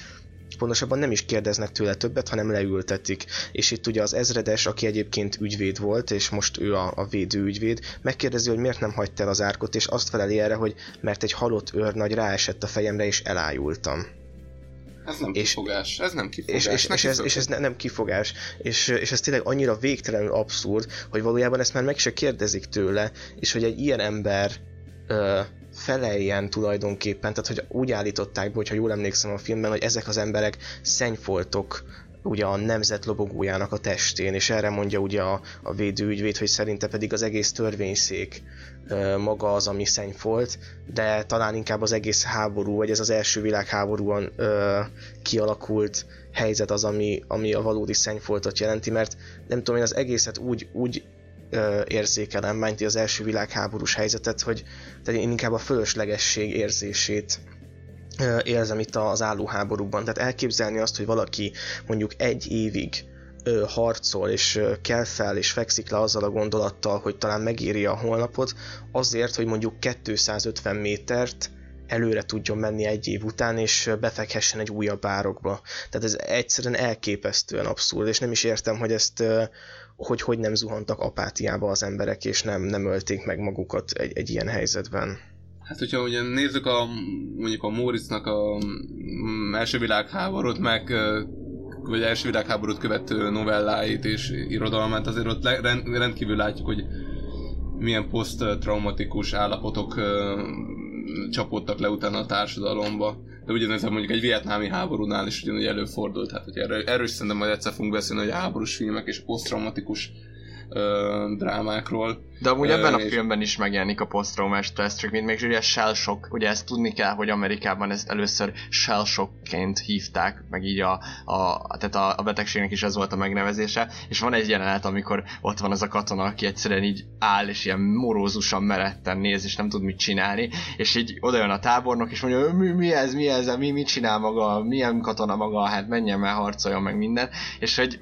pontosabban nem is kérdeznek tőle többet, hanem leültetik. És itt ugye az ezredes, aki egyébként ügyvéd volt, és most ő a, a védő ügyvéd, megkérdezi, hogy miért nem hagyta el az árkot, és azt feleli erre, hogy mert egy halott őrnagy ráesett a fejemre, és elájultam. Ez nem és, kifogás, ez nem kifogás. És, és, és, ez, és ez ne, nem kifogás. És, és ez tényleg annyira végtelenül abszurd, hogy valójában ezt már meg se kérdezik tőle, és hogy egy ilyen ember ö, feleljen tulajdonképpen, tehát hogy úgy állították be, hogyha jól emlékszem a filmben, hogy ezek az emberek szennyfoltok ugye a nemzet lobogójának a testén, és erre mondja ugye a, a védőügyvéd, hogy szerinte pedig az egész törvényszék maga az, ami szennyfolt, de talán inkább az egész háború, vagy ez az első világháborúan ö, kialakult helyzet az, ami, ami a valódi szennyfoltot jelenti, mert nem tudom, én az egészet úgy, úgy ö, érzékelem, menti az első világháborús helyzetet, hogy tehát én inkább a fölöslegesség érzését érzem itt az állóháborúban. Tehát elképzelni azt, hogy valaki mondjuk egy évig ö, harcol, és ö, kell fel, és fekszik le azzal a gondolattal, hogy talán megéri a holnapot, azért, hogy mondjuk 250 métert előre tudjon menni egy év után, és befekhessen egy újabb árokba. Tehát ez egyszerűen elképesztően abszurd, és nem is értem, hogy ezt hogy hogy nem zuhantak apátiába az emberek, és nem, nem ölték meg magukat egy, egy ilyen helyzetben. Hát, hogyha ugye nézzük a, mondjuk a Moritznak a mm, első világháborút, meg vagy első világháborút követő novelláit és irodalmát, azért ott rendkívül látjuk, hogy milyen poszttraumatikus állapotok csapódtak le utána a társadalomba. De ugyanez mondjuk egy vietnámi háborúnál is ugyanúgy előfordult. Hát, hogy erről, erről is szerintem majd egyszer fogunk beszélni, hogy a háborús filmek és posztraumatikus drámákról. De amúgy ebben a filmben is megjelenik a posztraumás stressz, csak mint még ugye shell shock, ugye ezt tudni kell, hogy Amerikában ezt először shell shockként hívták, meg így a, a, tehát a, a betegségnek is ez volt a megnevezése, és van egy jelenet, amikor ott van az a katona, aki egyszerűen így áll, és ilyen morózusan meretten néz, és nem tud mit csinálni, és így oda jön a tábornok, és mondja, mi, mi ez, mi ez, mi, mit csinál maga, milyen katona maga, hát menjen el, harcoljon meg minden, és hogy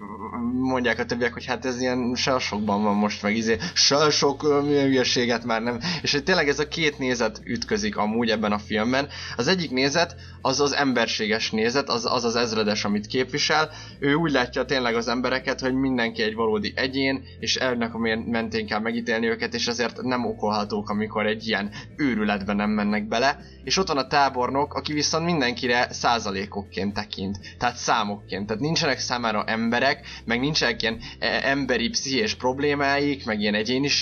mondják a többiek, hogy hát ez ilyen shell shockban van most, meg izé, shell shock sok hülyeséget már nem. És hogy tényleg ez a két nézet ütközik amúgy ebben a filmben. Az egyik nézet az az emberséges nézet, az az, az ezredes, amit képvisel. Ő úgy látja tényleg az embereket, hogy mindenki egy valódi egyén, és ennek a mentén kell megítélni őket, és ezért nem okolhatók, amikor egy ilyen őrületben nem mennek bele. És ott van a tábornok, aki viszont mindenkire százalékokként tekint, tehát számokként. Tehát nincsenek számára emberek, meg nincsenek ilyen e, emberi pszichés problémáik, meg ilyen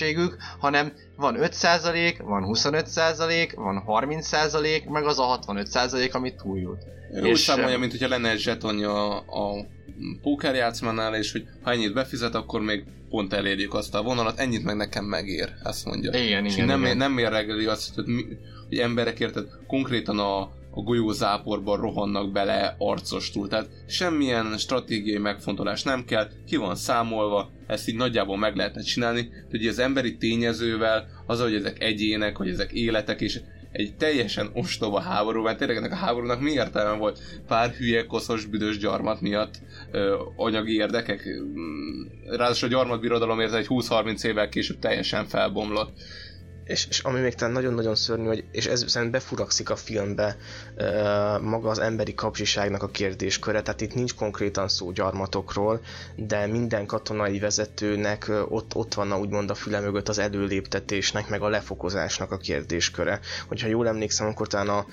egyéniségük, hanem van 5%, van 25%, van 30%, meg az a 65%, amit túljut. Ő és úgy számolja, mint hogyha lenne egy zsetonja a pókerjátszmánál, és hogy ha ennyit befizet, akkor még pont elérjük azt a vonalat, ennyit meg nekem megér, ezt mondja. Igen, és igen, nem, igen. nem mérregeli azt, hogy, mi, hogy emberek érted, konkrétan a, a golyózáporban rohannak bele arcostul. Tehát semmilyen stratégiai megfontolás nem kell, ki van számolva, ezt így nagyjából meg lehetne csinálni, hogy az emberi tényezővel, az, hogy ezek egyének, hogy ezek életek, és egy teljesen ostoba háború, mert tényleg ennek a háborúnak mi értelme volt? Pár hülye, koszos, büdös gyarmat miatt ö, anyagi érdekek? Ráadásul a gyarmatbirodalomért egy 20-30 évvel később teljesen felbomlott és, és ami még talán nagyon-nagyon szörnyű, hogy, és ez szerintem befurakszik a filmbe uh, maga az emberi kapzsiságnak a kérdésköre, tehát itt nincs konkrétan szó gyarmatokról, de minden katonai vezetőnek uh, ott, ott van úgymond a füle mögött az előléptetésnek, meg a lefokozásnak a kérdésköre. Hogyha jól emlékszem, akkor talán a,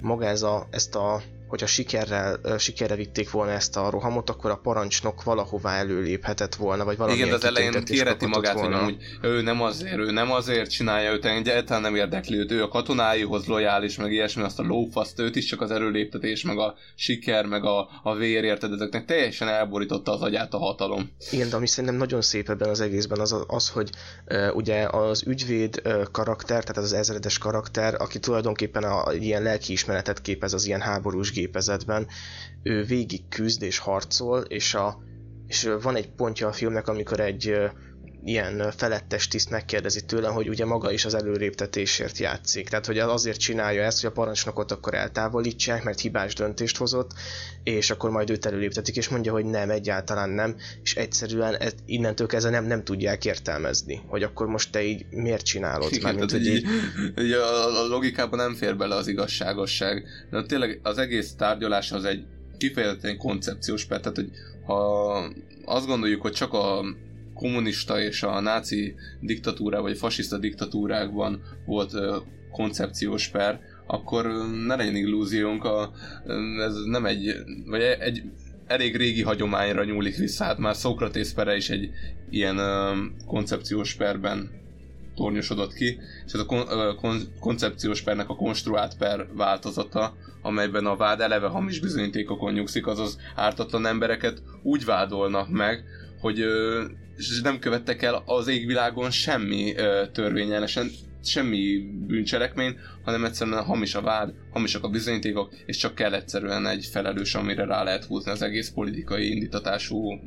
maga ez a, ezt a hogyha sikerrel, sikerre vitték volna ezt a rohamot, akkor a parancsnok valahová előléphetett volna, vagy valamilyen Igen, de az elején kéreti magát, volna. hogy ő nem azért, ő nem azért csinálja, őt egyáltalán nem érdekli őt, ő a katonáihoz lojális, meg ilyesmi, azt a lófaszt, őt is csak az erőléptetés, meg a siker, meg a, a vér, érted, ezeknek teljesen elborította az agyát a hatalom. Igen, de ami szerintem nagyon szép ebben az egészben az, az hogy uh, ugye az ügyvéd uh, karakter, tehát az ezredes karakter, aki tulajdonképpen a, ilyen lelkiismeretet képez az ilyen háborús gépezetben, ő végig küzd és harcol, és, a, és van egy pontja a filmnek, amikor egy ilyen felettes tiszt megkérdezi tőle, hogy ugye maga is az előréptetésért játszik. Tehát, hogy azért csinálja ezt, hogy a parancsnokot akkor eltávolítsák, mert hibás döntést hozott, és akkor majd őt előléptetik, és mondja, hogy nem, egyáltalán nem, és egyszerűen ez, innentől kezdve nem, nem tudják értelmezni, hogy akkor most te így miért csinálod. Igen, Mármint, tehát, hogy így, így a, a logikában nem fér bele az igazságosság. De tényleg az egész tárgyalás az egy kifejezetten koncepciós per, tehát hogy ha azt gondoljuk, hogy csak a kommunista és a náci diktatúrá vagy fasiszta diktatúrákban volt koncepciós per, akkor ne legyen illúziónk, a, ez nem egy, vagy egy elég régi hagyományra nyúlik vissza, hát már Szokratész pere is egy ilyen ö, koncepciós perben tornyosodott ki, és ez a kon- kon- koncepciós pernek a konstruált per változata, amelyben a vád eleve hamis bizonyítékokon nyugszik, azaz ártatlan embereket úgy vádolnak meg, hogy és nem követtek el az égvilágon semmi törvényelesen, semmi bűncselekmény, hanem egyszerűen hamis a vád, hamisak a bizonyítékok, és csak kell egyszerűen egy felelős, amire rá lehet húzni az egész politikai indítatású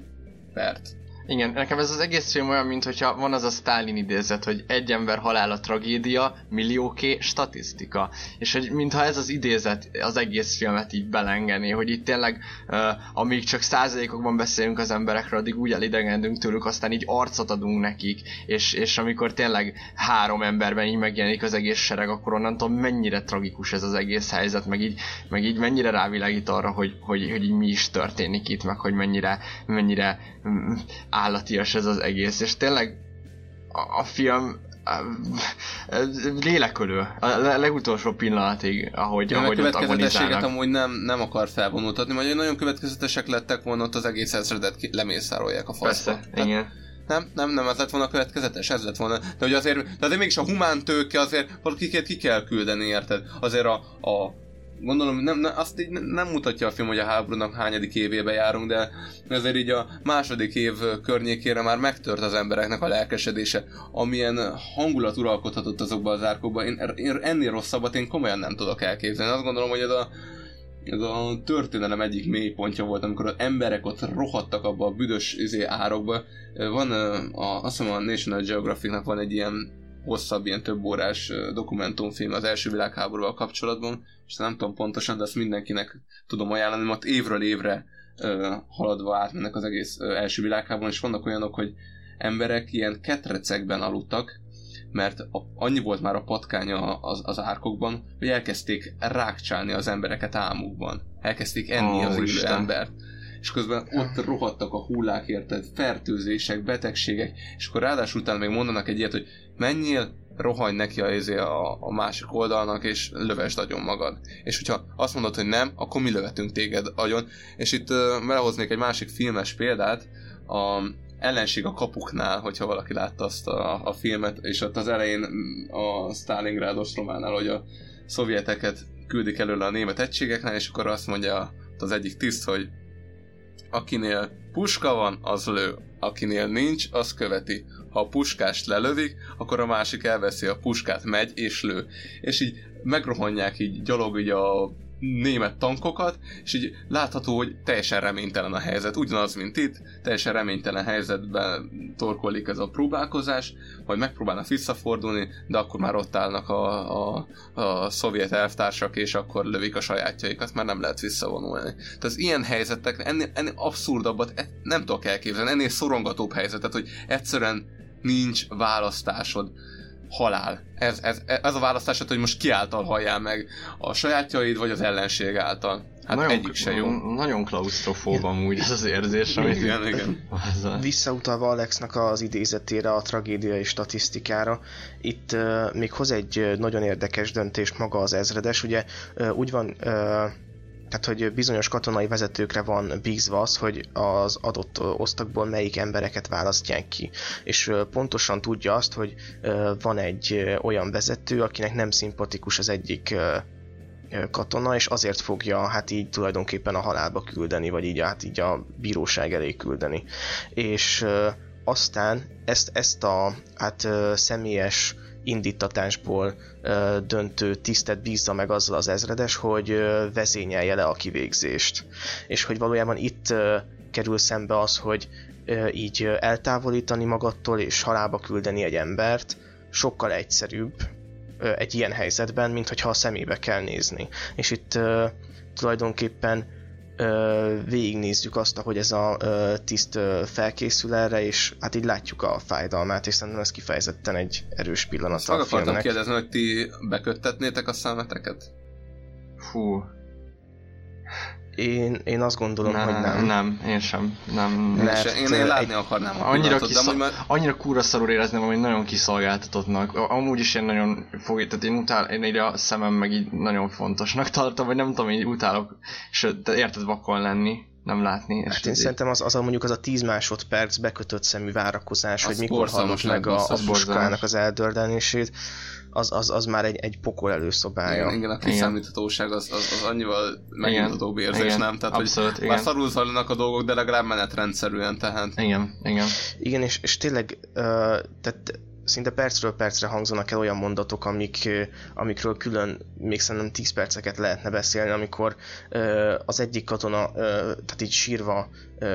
pert. Igen, nekem ez az egész film olyan, mintha van az a Stalin idézet, hogy egy ember halála tragédia, millióké statisztika. És hogy mintha ez az idézet az egész filmet így belengeni, hogy itt tényleg, uh, amíg csak százalékokban beszélünk az emberekről, addig úgy elidegendünk tőlük, aztán így arcot adunk nekik, és, és amikor tényleg három emberben így megjelenik az egész sereg, akkor onnantól mennyire tragikus ez az egész helyzet, meg így, meg így mennyire rávilágít arra, hogy, hogy, hogy így mi is történik itt, meg hogy mennyire, mennyire állatias ez az egész, és tényleg a, a film uh, lélekölő, a le- legutolsó pillanatig, ahogy, Ja, a ahogy ott következetességet amúgy nem, nem akar felvonultatni, vagy nagyon következetesek lettek volna, ott az egész ezredet lemészárolják a faszba. Persze, igen. Nem, nem, nem, ez lett volna következetes, ez lett volna. De hogy azért, de azért mégis a humán tőke azért valakiket ki kell küldeni, érted? Azért a, a gondolom, nem, nem, azt így nem mutatja a film, hogy a háborúnak hányadik évébe járunk, de azért így a második év környékére már megtört az embereknek a lelkesedése, amilyen hangulat uralkodhatott azokban az árkokban. Én, én ennél rosszabbat én komolyan nem tudok elképzelni. Azt gondolom, hogy ez a, ez a történelem egyik mélypontja volt, amikor az emberek ott rohadtak abba a büdös izé, árokba. Van, a, azt hiszem a National Geographicnak van egy ilyen hosszabb, ilyen több órás dokumentumfilm az első világháborúval kapcsolatban, és nem tudom pontosan, de azt mindenkinek tudom ajánlani, mert évről évre haladva átmennek az egész első világháborúban, és vannak olyanok, hogy emberek ilyen ketrecekben aludtak, mert a, annyi volt már a patkánya az, az árkokban, hogy elkezdték rákcsálni az embereket álmukban. Elkezdték enni Ó, az élő Isten. embert. És közben ott rohadtak a hullák, érted? Fertőzések, betegségek, és akkor ráadásul utána még mondanak egy ilyet, hogy menjél, rohanj neki izé a, a másik oldalnak, és lövesd agyon magad. És hogyha azt mondod, hogy nem, akkor mi lövetünk téged agyon. És itt uh, belehoznék egy másik filmes példát, a ellenség a kapuknál, hogyha valaki látta azt a, a filmet, és ott az elején mm, a Stalingrad ostrománál, hogy a szovjeteket küldik előle a német egységeknél, és akkor azt mondja az egyik tiszt, hogy akinél puska van, az lő. Akinél nincs, az követi. Ha a puskást lelövik, akkor a másik elveszi a puskát, megy és lő. És így megrohanják így gyalog így a német tankokat, és így látható, hogy teljesen reménytelen a helyzet. Ugyanaz, mint itt, teljesen reménytelen helyzetben torkolik ez a próbálkozás, majd megpróbálnak visszafordulni, de akkor már ott állnak a, a, a szovjet elvtársak, és akkor lövik a sajátjaikat, mert nem lehet visszavonulni. Tehát ilyen helyzetek, ennél, ennél abszurdabbat e- nem tudok elképzelni, ennél szorongatóbb helyzetet, hogy egyszerűen nincs választásod halál. Ez, ez, ez a választásod, hogy most ki által halljál meg, a sajátjaid vagy az ellenség által. Hát Nagyon- egyik se jó. Nagyon klaustrofób amúgy ez az érzés, amit Igen, igen. Visszautalva Alexnak az idézetére, a tragédia és statisztikára, itt uh, még hoz egy nagyon érdekes döntés maga az ezredes, ugye uh, úgy van uh, tehát hogy bizonyos katonai vezetőkre van bízva az, hogy az adott osztagból melyik embereket választják ki. És pontosan tudja azt, hogy van egy olyan vezető, akinek nem szimpatikus az egyik katona, és azért fogja hát így tulajdonképpen a halálba küldeni, vagy így, hát így a bíróság elé küldeni. És aztán ezt, ezt a hát személyes indítatásból ö, döntő tisztet bízza meg azzal az ezredes, hogy ö, vezényelje le a kivégzést. És hogy valójában itt ö, kerül szembe az, hogy ö, így eltávolítani magattól és halálba küldeni egy embert sokkal egyszerűbb ö, egy ilyen helyzetben, mint hogyha a szemébe kell nézni. És itt ö, tulajdonképpen ö, végignézzük azt, hogy ez a ö, tiszt ö, felkészül erre, és hát így látjuk a fájdalmát, és szerintem ez kifejezetten egy erős pillanat Azt a akartam filmnek. kérdezni, hogy ti beköttetnétek a szemeteket? Fú. Én, én azt gondolom, nem, hogy nem. Nem, én sem. Nem. Mert én, én látni akarnám a Annyira, kiszol... már... annyira kúra szarul érezném, hogy nagyon kiszolgáltatottnak. Amúgy is én nagyon fog, tehát én utál, én így a szemem meg így nagyon fontosnak tartom, vagy nem tudom, így utálok, és te érted vakon lenni, nem látni. Hát én szerintem az, az a mondjuk az a 10 másodperc bekötött szemű várakozás, Az hogy mikor hallott meg a, a az puskának az eldördelését, az, az, az már egy, egy pokol előszobája. Igen, igen, a kiszámíthatóság az, az, az annyival megnyugtatóbb érzés, Igen, nem? Tehát, abszolút, hogy igen. már szarul zajlanak a dolgok, de legalább menetrendszerűen, tehát... Igen, igen. Igen, és, és tényleg, uh, tehát szinte percről percre hangzanak el olyan mondatok, amik, amikről külön még szerintem 10 perceket lehetne beszélni, amikor az egyik katona tehát így sírva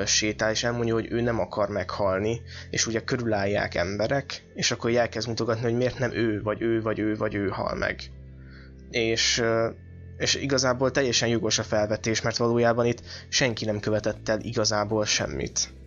sétál, és elmondja, hogy ő nem akar meghalni, és ugye körülállják emberek, és akkor elkezd mutogatni, hogy miért nem ő, vagy ő, vagy ő, vagy ő hal meg. És és igazából teljesen jogos a felvetés, mert valójában itt senki nem követett el igazából semmit.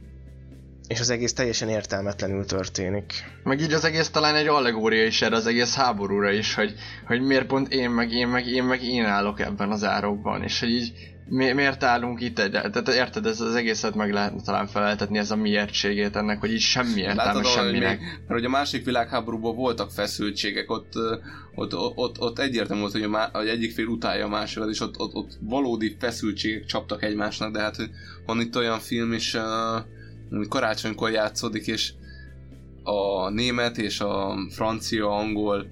És az egész teljesen értelmetlenül történik. Meg így az egész talán egy allegória is erre az egész háborúra is, hogy, hogy miért pont én, meg én, meg én, meg én állok ebben az árokban, és hogy így mi, miért állunk itt egy, tehát érted, ez az egészet meg lehet talán feleltetni, ez a miértségét ennek, hogy így semmi értelme Látod, hogy semminek. még, mert hogy a másik világháborúban voltak feszültségek, ott, ott, ott, ott, ott egyértelmű volt, hogy, a má, hogy egyik fél utálja a másikat, és ott, ott, ott valódi feszültségek csaptak egymásnak, de hát hogy van itt olyan film is, uh, ami karácsonykor játszódik, és a német és a francia, angol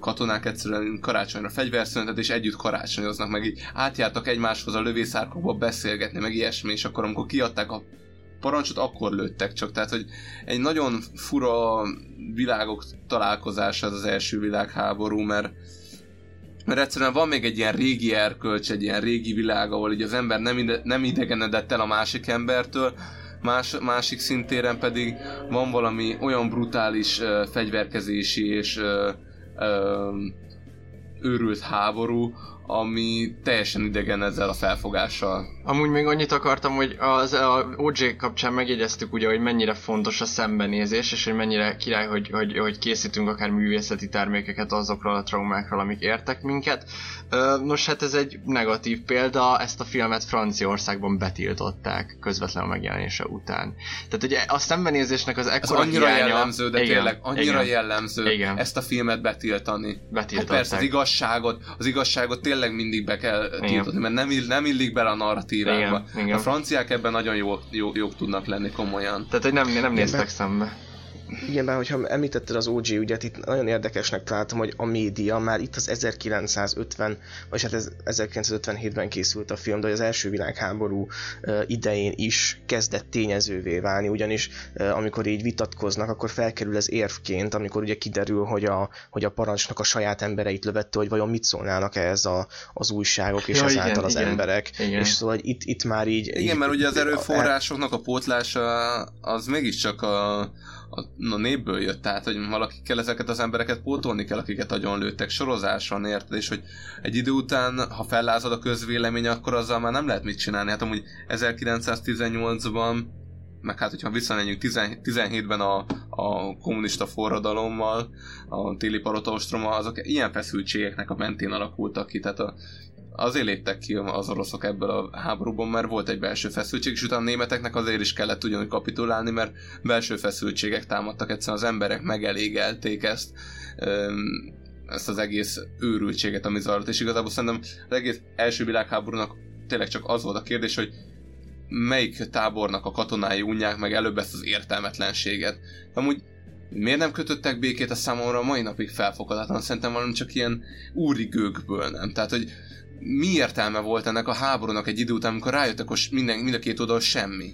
katonák egyszerűen karácsonyra fegyverszünetet, és együtt karácsonyoznak, meg így átjártak egymáshoz a lövészárkokba beszélgetni, meg ilyesmi, és akkor amikor kiadták a parancsot, akkor lőttek csak. Tehát, hogy egy nagyon fura világok találkozása ez az első világháború, mert mert egyszerűen van még egy ilyen régi erkölcs, egy ilyen régi világ, ahol így az ember nem, ide, nem idegenedett el a másik embertől, más, másik szintéren pedig van valami olyan brutális uh, fegyverkezési és uh, uh, őrült háború, ami teljesen idegen ezzel a felfogással. Amúgy még annyit akartam, hogy az a OJ kapcsán megjegyeztük ugye, hogy mennyire fontos a szembenézés, és hogy mennyire király, hogy, hogy, hogy készítünk akár művészeti termékeket azokról a traumákról, amik értek minket. Nos, hát ez egy negatív példa, ezt a filmet Franciaországban betiltották közvetlen a megjelenése után. Tehát ugye a szembenézésnek az Ez ekkora annyira hiánya... jellemző, de Igen, tényleg annyira igen. jellemző Igen. ezt a filmet betiltani. Betiltották. Hát persze az igazságot, az igazságot tényleg mindig be kell tiltani, mert nem, ill, nem illik bele a narratívába. Igen, igen. A franciák ebben nagyon jó, jó, jók tudnak lenni komolyan. Tehát, hogy nem, nem néztek be- szembe. Igen, bár hogyha említetted az OG ügyet, itt nagyon érdekesnek találtam, hogy a média már itt az 1950, vagy hát ez 1957-ben készült a film, de az első világháború idején is kezdett tényezővé válni, ugyanis amikor így vitatkoznak, akkor felkerül ez érvként, amikor ugye kiderül, hogy a, hogy a parancsnak a saját embereit lövette, hogy vajon mit szólnának ehhez a, az újságok és Ja, ezáltal igen, az igen. emberek. Igen. És szóval itt, itt már így... Igen, így, mert ugye az erőforrásoknak a pótlása az mégiscsak a, a, a népből jött, tehát hogy valaki kell ezeket az embereket pótolni kell, akiket agyon lőttek sorozáson, érted? És hogy egy idő után, ha fellázad a közvélemény, akkor azzal már nem lehet mit csinálni. Hát amúgy 1918-ban meg hát, hogyha visszamegyünk 10 17-ben a, a kommunista forradalommal, a téli parotaostroma, azok ilyen feszültségeknek a mentén alakultak ki, tehát a, azért léptek ki az oroszok ebből a háborúban, mert volt egy belső feszültség, és utána a németeknek azért is kellett ugyanúgy kapitulálni, mert belső feszültségek támadtak, egyszerűen az emberek megelégelték ezt. Ezt az egész őrültséget, ami zajlott, és igazából szerintem az egész első világháborúnak tényleg csak az volt a kérdés, hogy melyik tábornak a katonái unják meg előbb ezt az értelmetlenséget. Amúgy miért nem kötöttek békét a számomra a mai napig felfoghatatlan, szerintem valami csak ilyen úri gőkből, nem? Tehát, hogy mi értelme volt ennek a háborúnak egy idő után, amikor rájöttek, hogy minden, mind a két oldal semmi.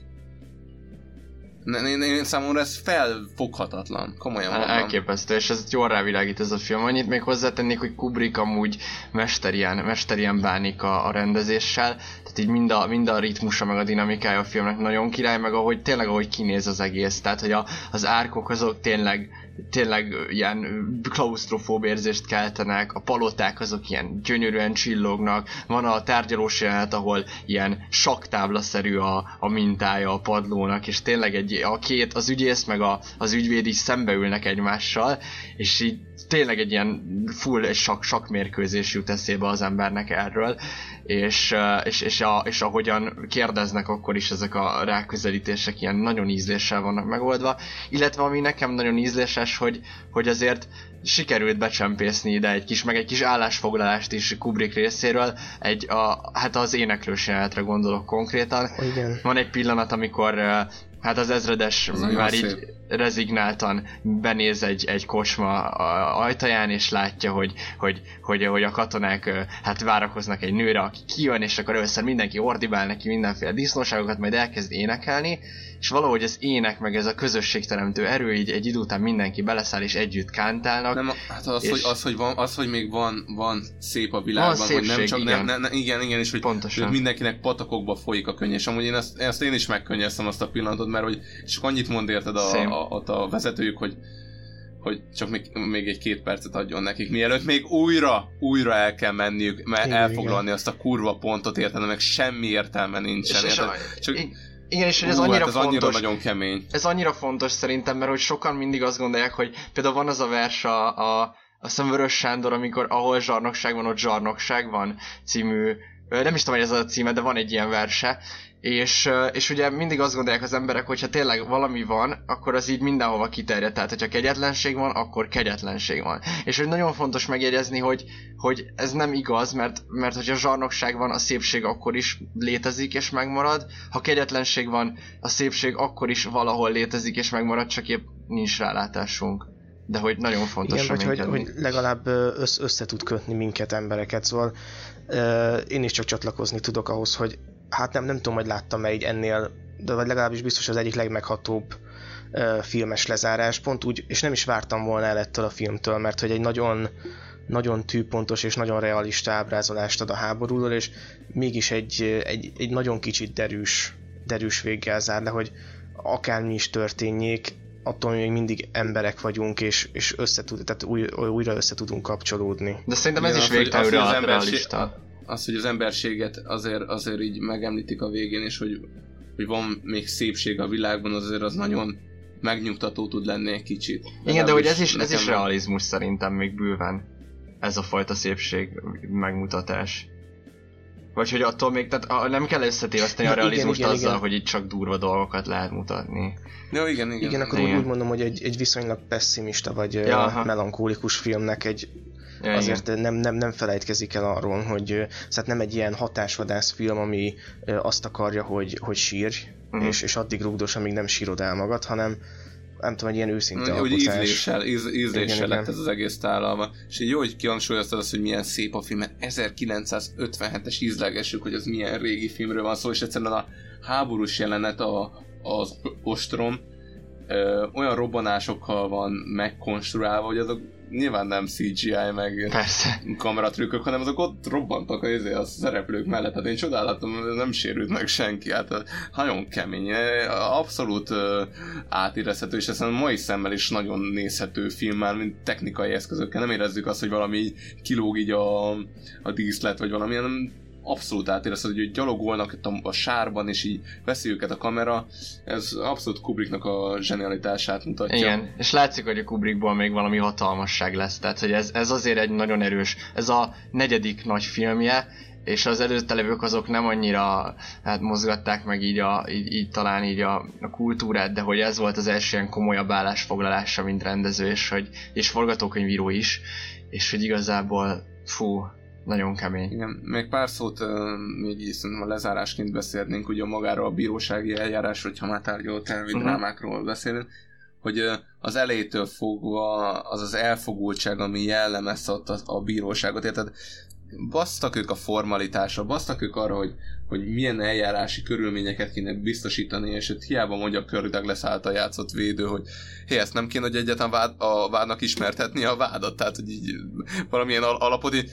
Én, én számomra ez felfoghatatlan, komolyan mondom. Elképesztő, és ez jól rávilágít ez a film. Annyit még hozzátennék, hogy Kubrick amúgy mesterien, mesterien bánik a, a rendezéssel, tehát így mind a, mind a ritmusa, meg a dinamikája a filmnek nagyon király, meg ahogy tényleg ahogy kinéz az egész, tehát hogy a, az árkok azok tényleg tényleg ilyen klaustrofób érzést keltenek, a paloták azok ilyen gyönyörűen csillognak, van a tárgyalós jelenet, ahol ilyen saktáblaszerű a, a mintája a padlónak, és tényleg egy, a két, az ügyész meg a, az ügyvéd is szembeülnek egymással, és így tényleg egy ilyen full egy sak, sakmérkőzés jut eszébe az embernek erről, és, és, és, a, és ahogyan kérdeznek, akkor is ezek a ráközelítések ilyen nagyon ízléssel vannak megoldva, illetve ami nekem nagyon ízléses, hogy, hogy azért sikerült becsempészni ide egy kis, meg egy kis állásfoglalást is Kubrick részéről, egy, a, hát az éneklős jelenetre gondolok konkrétan. Igen. Van egy pillanat, amikor hát az ezredes Ez már így szép. rezignáltan benéz egy, egy kocsma ajtaján, és látja, hogy, hogy, hogy, hogy a katonák hát várakoznak egy nőre, aki kijön, és akkor először mindenki ordibál neki mindenféle disznóságokat, majd elkezd énekelni, és valahogy az ének, meg ez a közösségteremtő erő, így egy idő után mindenki beleszáll, és együtt kántálnak. Nem, hát az, és- hogy, az, hogy, van, az, hogy még van, van szép a világban, Van hogy nem szépség, csak, igen. Nem, nem, igen, igen, és hogy, Pontosan. mindenkinek patakokba folyik a könny, és amúgy én ezt, ezt én is megkönnyeztem azt a pillanatot, mert hogy csak annyit mond érted a, Same. a, ott a vezetőjük, hogy hogy csak még, még egy két percet adjon nekik, mielőtt még újra, újra el kell menniük, mert Igen, elfoglalni azt a kurva pontot, érted, meg semmi értelme nincsen, És- érted? Csak, Igen, és hogy ez Ú, annyira hát ez annyira fontos. nagyon kemény. Ez annyira fontos szerintem, mert hogy sokan mindig azt gondolják, hogy például van az a vers a, a azt hiszem Vörös Sándor, amikor ahol zsarnokság van, ott zsarnokság van című, nem is tudom, hogy ez a címe, de van egy ilyen verse, és, és ugye mindig azt gondolják az emberek, hogy ha tényleg valami van, akkor az így mindenhova kiterjed. Tehát, hogyha kegyetlenség van, akkor kegyetlenség van. És hogy nagyon fontos megjegyezni, hogy, hogy ez nem igaz, mert, mert hogyha zsarnokság van, a szépség akkor is létezik és megmarad. Ha kegyetlenség van, a szépség akkor is valahol létezik és megmarad, csak épp nincs rálátásunk. De hogy nagyon fontos Igen, vagy hogy, hogy legalább össze tud kötni minket, embereket, szóval ö, én is csak csatlakozni tudok ahhoz, hogy hát nem, nem tudom, hogy láttam-e így ennél, de vagy legalábbis biztos az egyik legmeghatóbb ö, filmes lezárás, pont úgy, és nem is vártam volna el ettől a filmtől, mert hogy egy nagyon nagyon tűpontos és nagyon realista ábrázolást ad a háborúról, és mégis egy, egy, egy nagyon kicsit derűs, derűs véggel zár le, hogy akármi is történjék, attól még mindig emberek vagyunk, és, és össze tud, tehát új, újra össze tudunk kapcsolódni. De szerintem ez Igen, is az, végtelenül az, az realista. Az, hogy az emberséget azért, azért így megemlítik a végén, és hogy, hogy van még szépség a világban, azért az nagyon megnyugtató tud lenni egy kicsit. Igen, de hogy ez is, ez is van. realizmus szerintem még bőven. Ez a fajta szépség megmutatás. Vagy hogy attól még, tehát a- nem kell összetéveszteni a Igen, realizmust igen, azzal, igen. hogy itt csak durva dolgokat lehet mutatni. Jó, igen, igen. Igen, akkor Igen. úgy, mondom, hogy egy, egy viszonylag pessimista vagy Ja, ja, aha. melankólikus filmnek egy Ja, azért nem, nem, nem felejtkezik el arról, hogy szóval nem egy ilyen hatásvadász film, ami azt akarja, hogy, hogy sírj, Mhm. és, és addig rugdos, amíg nem sírod el magad, hanem nem tudom, egy ilyen őszinte Hogy alkotás. ízléssel, íz, ízléssel Igen, lett igen. ez az egész tálalma. És így jó, hogy kihangsúlyoztad azt, hogy milyen szép a film, mert 1957-es ízlegesük, hogy az milyen régi filmről van szó, és egyszerűen a háborús jelenet a, az ostrom ö, olyan robbanásokkal van megkonstruálva, hogy azok nyilván nem CGI meg Persze. kameratrükkök, hanem azok ott robbantak a, izé, a szereplők mellett. Hát én csodálhatom, nem sérült meg senki. Hát nagyon kemény. ö, Abszolút átérezhető, és ezt a mai szemmel is nagyon nézhető film már, mint technikai eszközökkel. Nem érezzük azt, hogy valami kilóg így a, a díszlet, vagy valami, hanem abszolút átérezted, hogy gyalogolnak itt a, a sárban, és így veszi őket a kamera, ez abszolút Kubricknak a zsenialitását mutatja. Igen, és látszik, hogy a Kubrickból még valami hatalmasság lesz, tehát hogy ez, ez azért egy nagyon erős, ez a negyedik nagy filmje, és az előtte levők azok nem annyira hát mozgatták meg így, a, így, így talán így a, a kultúrát, de hogy ez volt az első ilyen komolyabb állásfoglalása, mint rendező, és, hogy, és forgatókönyvíró is, és hogy igazából fú, nagyon kemény. Igen, még pár szót uh, még így szerintem a lezárásként beszélnénk ugye magáról a bírósági eljárás, hogyha már tárgyaló uh-huh. drámákról beszélünk, hogy uh, az elejétől fogva az az elfogultság, ami jellemezte ott a, a bíróságot, érted? basztak ők a formalitásra, basztak ők arra, hogy, hogy milyen eljárási körülményeket kéne biztosítani, és itt hiába mondja Kirk Douglas által játszott védő, hogy hé, ezt nem kéne, hogy egyetlen vád, a vádnak ismertetni a vádat, tehát hogy így valamilyen al- alapodi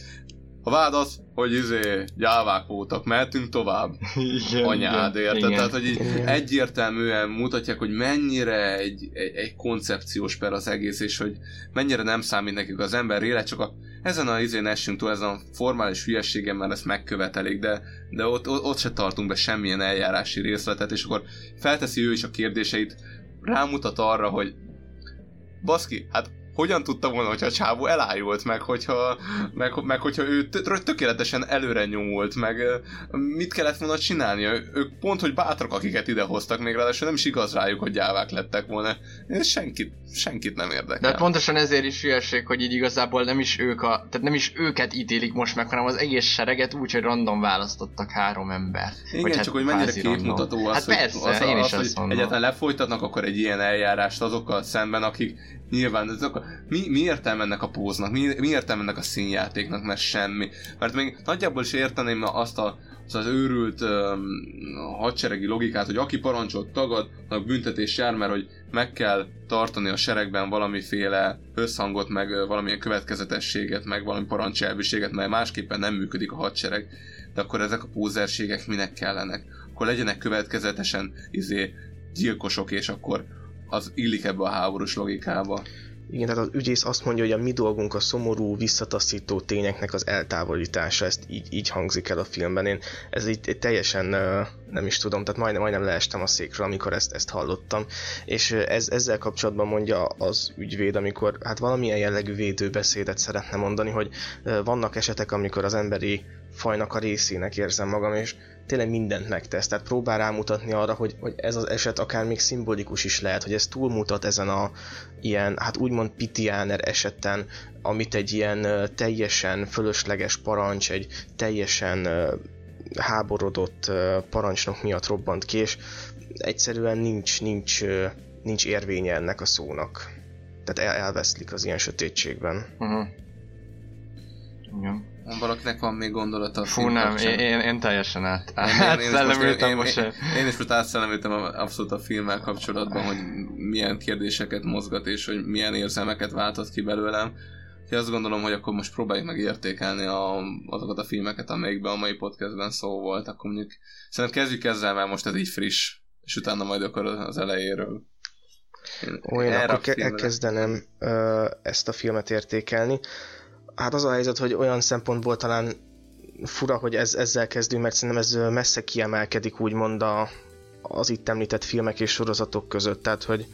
a vád az, hogy izé, gyávák voltak, mehetünk tovább. Igen, Anyád, érted? Igen. Tehát, hogy így egyértelműen mutatják, hogy mennyire egy, egy, egy koncepciós per az egész, és hogy mennyire nem számít nekik az ember élet, csak a, ezen a izén esünk túl, ezen a formális hülyességen már ezt megkövetelik, de, de ott, ott, ott se tartunk be semmilyen eljárási részletet, és akkor felteszi ő is a kérdéseit, rámutat arra, hogy baszki, hát hogyan tudta volna, hogyha a csávó elájult, meg hogyha, meg, meg hogyha ő tökéletesen előre nyomult, meg mit kellett volna csinálnia? Ők pont, hogy bátrak, akiket idehoztak, még ráadásul nem is igaz rájuk, hogy gyávák lettek volna. Ez senkit, senkit nem érdekel. De pontosan ezért is hülyeség, hogy így igazából nem is ők a, tehát nem is őket ítélik most meg, hanem az egész sereget úgy, hogy random választottak három ember. Igen, vagy csak hát hogy mennyire képmutató az, hát hogy, persze, az, én is az, azt hogy egyáltalán lefolytatnak akkor egy ilyen eljárást azokkal szemben, akik nyilván, ezek a, mi, mi értelme ennek a póznak, mi, mi értelme ennek a színjátéknak, mert semmi. Mert még nagyjából is érteném azt a, az, az őrült um, hadseregi logikát, hogy aki parancsot tagad, annak büntetés jár, mert hogy meg kell tartani a seregben valamiféle összhangot, meg valamilyen következetességet, meg valami parancselviséget, mert másképpen nem működik a hadsereg. De akkor ezek a pózerségek minek kellenek? Akkor legyenek következetesen izé, gyilkosok, és akkor az illik ebbe a háborús logikába. Igen, tehát az ügyész azt mondja, hogy a mi dolgunk a szomorú, visszataszító tényeknek az eltávolítása, ezt így, így hangzik el a filmben. Én ez így teljesen nem is tudom, tehát majdnem, majdnem leestem a székről, amikor ezt, ezt hallottam. És ez, ezzel kapcsolatban mondja az ügyvéd, amikor hát valamilyen jellegű védőbeszédet szeretne mondani, hogy vannak esetek, amikor az emberi fajnak a részének érzem magam, és tényleg mindent megtesz. Tehát próbál rámutatni arra, hogy, hogy ez az eset akár még szimbolikus is lehet, hogy ez túlmutat ezen a ilyen, hát úgymond pitiáner eseten, amit egy ilyen teljesen fölösleges parancs, egy teljesen háborodott parancsnok miatt robbant ki, és egyszerűen nincs, nincs, nincs érvénye ennek a szónak. Tehát el, elveszlik az ilyen sötétségben. Uh-huh. Igen. Valakinek van még gondolata? Fú, nem, én, én, én, teljesen át, átszellemültem én, most. Én, én, én is most átszellemültem abszolút a filmmel kapcsolatban, hogy milyen kérdéseket mozgat, és hogy milyen érzelmeket váltott ki belőlem. Úgyhogy azt gondolom, hogy akkor most próbáljuk meg értékelni a, azokat a filmeket, amelyikben a mai podcastben szó volt. Akkor mondjuk, szerintem kezdjük ezzel, mert most ez így friss, és utána majd akkor az elejéről. Olyan, akkor elkezdenem uh, ezt a filmet értékelni. Hát az a helyzet, hogy olyan szempontból talán fura, hogy ez, ezzel kezdünk, mert szerintem ez messze kiemelkedik úgymond a, az itt említett filmek és sorozatok között, tehát hogy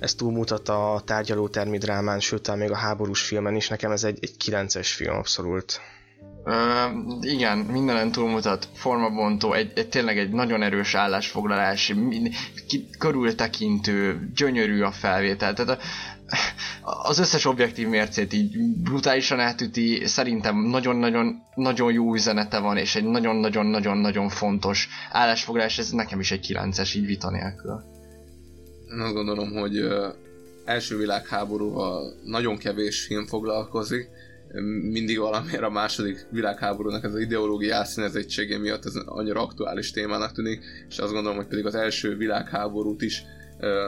ez túlmutat a tárgyalótermi drámán, sőt, még a háborús filmen is, nekem ez egy, egy 9-es film abszolút. Uh, igen, mindenen túlmutat, formabontó, egy, egy, tényleg egy nagyon erős állásfoglalás, körültekintő, gyönyörű a felvétel, tehát a, az összes objektív mércét így brutálisan átüti, szerintem nagyon-nagyon nagyon jó üzenete van, és egy nagyon-nagyon-nagyon-nagyon fontos állásfoglalás, ez nekem is egy 9-es, így vita nélkül. Én azt gondolom, hogy első világháborúval nagyon kevés film foglalkozik, mindig valamiért a második világháborúnak ez az ideológiai átszínezettsége miatt ez annyira aktuális témának tűnik, és azt gondolom, hogy pedig az első világháborút is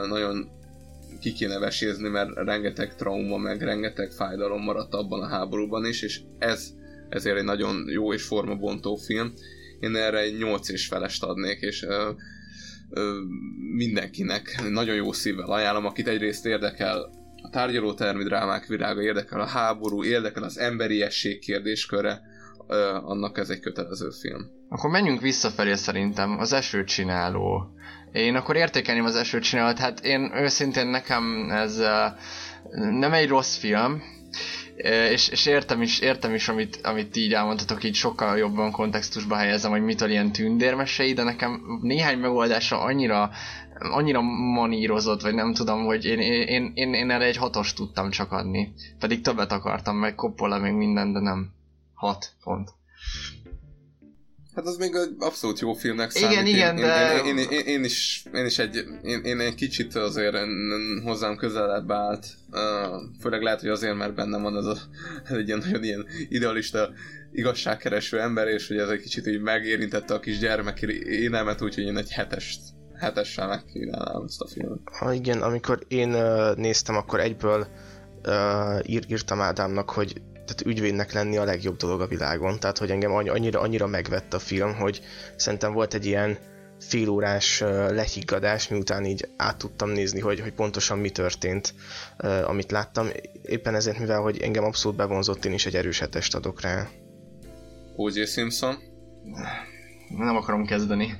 nagyon ki kéne vesézni, mert rengeteg trauma, meg rengeteg fájdalom maradt abban a háborúban is, és ez ezért egy nagyon jó és formabontó film. Én erre egy 8 és felest adnék, és ö, ö, mindenkinek nagyon jó szívvel ajánlom, akit egyrészt érdekel a tárgyalótermi drámák virága, érdekel a háború, érdekel az emberiesség kérdésköre, ö, annak ez egy kötelező film. Akkor menjünk visszafelé szerintem, az esőt csináló. Én akkor értékelném az esőt csinálót, hát én őszintén nekem ez uh, nem egy rossz film, és, és értem is, értem is amit, amit így elmondhatok, így sokkal jobban kontextusba helyezem, hogy mitől ilyen tündérmesei, de nekem néhány megoldása annyira annyira manírozott, vagy nem tudom, hogy én, én, én, én erre egy hatos tudtam csak adni. Pedig többet akartam, meg Coppola még minden, de nem. Hat pont. Hát az még egy abszolút jó filmnek számít. Igen, igen, én, de... Én, én, én, én, is, én is egy, én, én egy kicsit azért hozzám közelebb állt. Uh, főleg lehet, hogy azért, mert bennem van az a, egy ilyen nagyon ilyen idealista igazságkereső ember, és hogy ez egy kicsit így megérintette a kis gyermeki énemet, úgyhogy én egy hetest hetessel megkívánám ezt a filmet. Ha igen, amikor én uh, néztem, akkor egyből uh, ír, írtam Ádámnak, hogy tehát ügyvédnek lenni a legjobb dolog a világon. Tehát, hogy engem annyira, annyira megvett a film, hogy szerintem volt egy ilyen félórás lehiggadás, miután így át tudtam nézni, hogy, hogy pontosan mi történt, amit láttam. Éppen ezért, mivel hogy engem abszolút bevonzott, én is egy erős hetest adok rá. O.J. Simpson? Nem akarom kezdeni.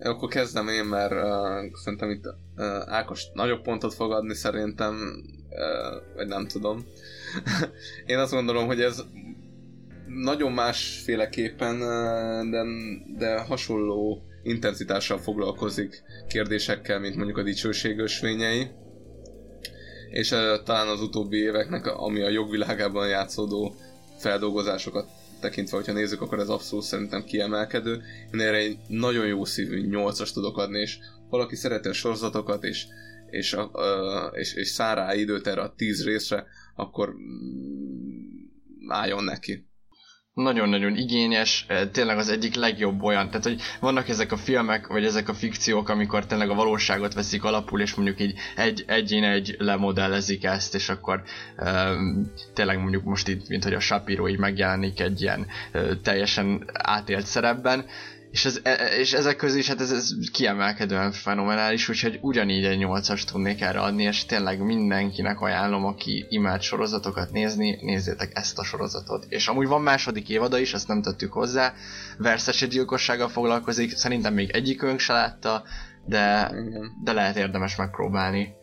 Akkor kezdem én, mert uh, szerintem itt uh, Ákos nagyobb pontot fog adni szerintem, uh, vagy nem tudom. én azt gondolom, hogy ez nagyon másféleképpen, uh, de, de hasonló intenzitással foglalkozik kérdésekkel, mint mondjuk a dicsőség ösvényei. És uh, talán az utóbbi éveknek, ami a jogvilágában játszódó feldolgozásokat tekintve, hogyha nézzük, akkor ez abszolút szerintem kiemelkedő. Én erre egy nagyon jó szívű 8-as tudok adni, és valaki szereti a sorozatokat, és, és, a, és, és szár rá időt erre a 10 részre, akkor mm, álljon neki. Nagyon-nagyon igényes, tényleg az egyik legjobb olyan, tehát hogy vannak ezek a filmek, vagy ezek a fikciók, amikor tényleg a valóságot veszik alapul, és mondjuk így egy, egyén egy lemodellezik ezt, és akkor um, tényleg mondjuk most itt, mint hogy a Shapiro így megjelenik egy ilyen uh, teljesen átélt szerepben, és, ez, e, e, és ezek közül is hát ez, ez kiemelkedően fenomenális, úgyhogy ugyanígy egy 8-as tudnék erre adni, és tényleg mindenkinek ajánlom, aki imád sorozatokat nézni, nézzétek ezt a sorozatot. És amúgy van második évada is, ezt nem tettük hozzá, Verszesi gyilkossággal foglalkozik, szerintem még egyikünk se látta, de, de lehet érdemes megpróbálni.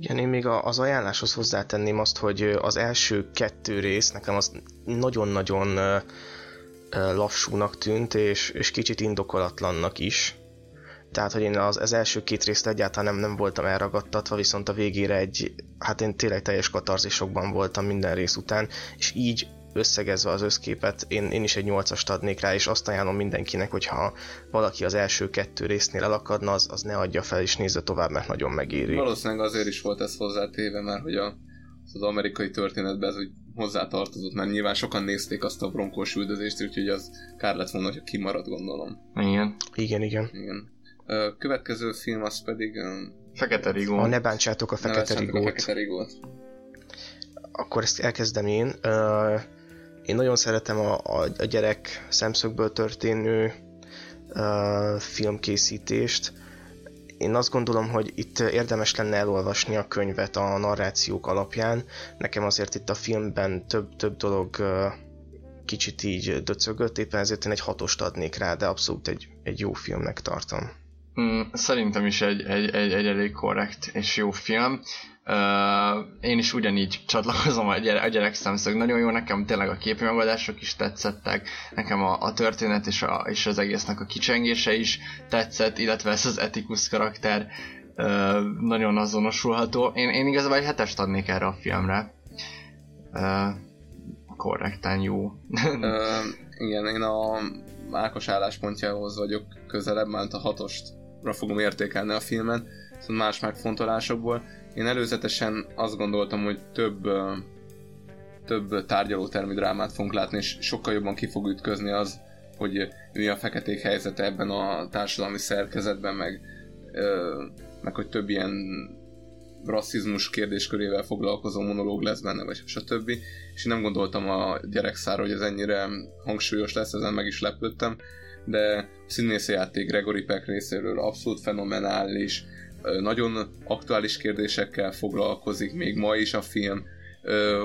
Igen, én még az ajánláshoz hozzátenném azt, hogy az első kettő rész nekem az nagyon-nagyon lassúnak tűnt, és, és kicsit indokolatlannak is. Tehát, hogy én az, az első két részt egyáltalán nem, nem voltam elragadtatva, viszont a végére egy, hát én tényleg teljes katarzisokban voltam minden rész után, és így összegezve az összképet, én, én is egy nyolcast adnék rá, és azt ajánlom mindenkinek, hogyha valaki az első kettő résznél elakadna, az, az ne adja fel, és nézze tovább, mert nagyon megéri. Valószínűleg azért is volt ez hozzátéve, mert hogy a, az amerikai történetben ez hogy hozzátartozott, mert nyilván sokan nézték azt a bronkós üldözést, úgyhogy az kár lett volna, hogy kimarad, gondolom. Igen. Igen, igen. igen. Következő film az pedig... Fekete Rigó. A ne bántsátok a Fekete ne Rigót. A Fekete Rigót. Akkor ezt elkezdem én. Én nagyon szeretem a, a, a gyerek szemszögből történő filmkészítést én azt gondolom, hogy itt érdemes lenne elolvasni a könyvet a narrációk alapján. Nekem azért itt a filmben több-több dolog kicsit így döcögött, éppen ezért én egy hatost adnék rá, de abszolút egy, egy jó filmnek tartom. Mm, szerintem is egy, egy, egy, egy elég korrekt és jó film. Uh, én is ugyanígy csatlakozom a, gyere, a gyerek szemszög. Nagyon jó, nekem tényleg a képi megoldások is tetszettek, nekem a, a történet és, a, és az egésznek a kicsengése is tetszett, illetve ez az etikus karakter uh, nagyon azonosulható. Én, én igazából egy hetest adnék erre a filmre. Uh, korrekten jó. uh, igen, én a Ákos álláspontjához vagyok közelebb, mert a hatostra fogom értékelni a filmen, szóval más megfontolásokból én előzetesen azt gondoltam, hogy több több tárgyalótermi drámát fogunk látni, és sokkal jobban ki fog ütközni az, hogy mi a feketék helyzete ebben a társadalmi szerkezetben, meg, meg hogy több ilyen rasszizmus kérdéskörével foglalkozó monológ lesz benne, vagy stb. És én nem gondoltam a gyerekszára, hogy ez ennyire hangsúlyos lesz, ezen meg is lepődtem, de színészi játék Gregory Peck részéről abszolút fenomenális, nagyon aktuális kérdésekkel foglalkozik még ma is a film,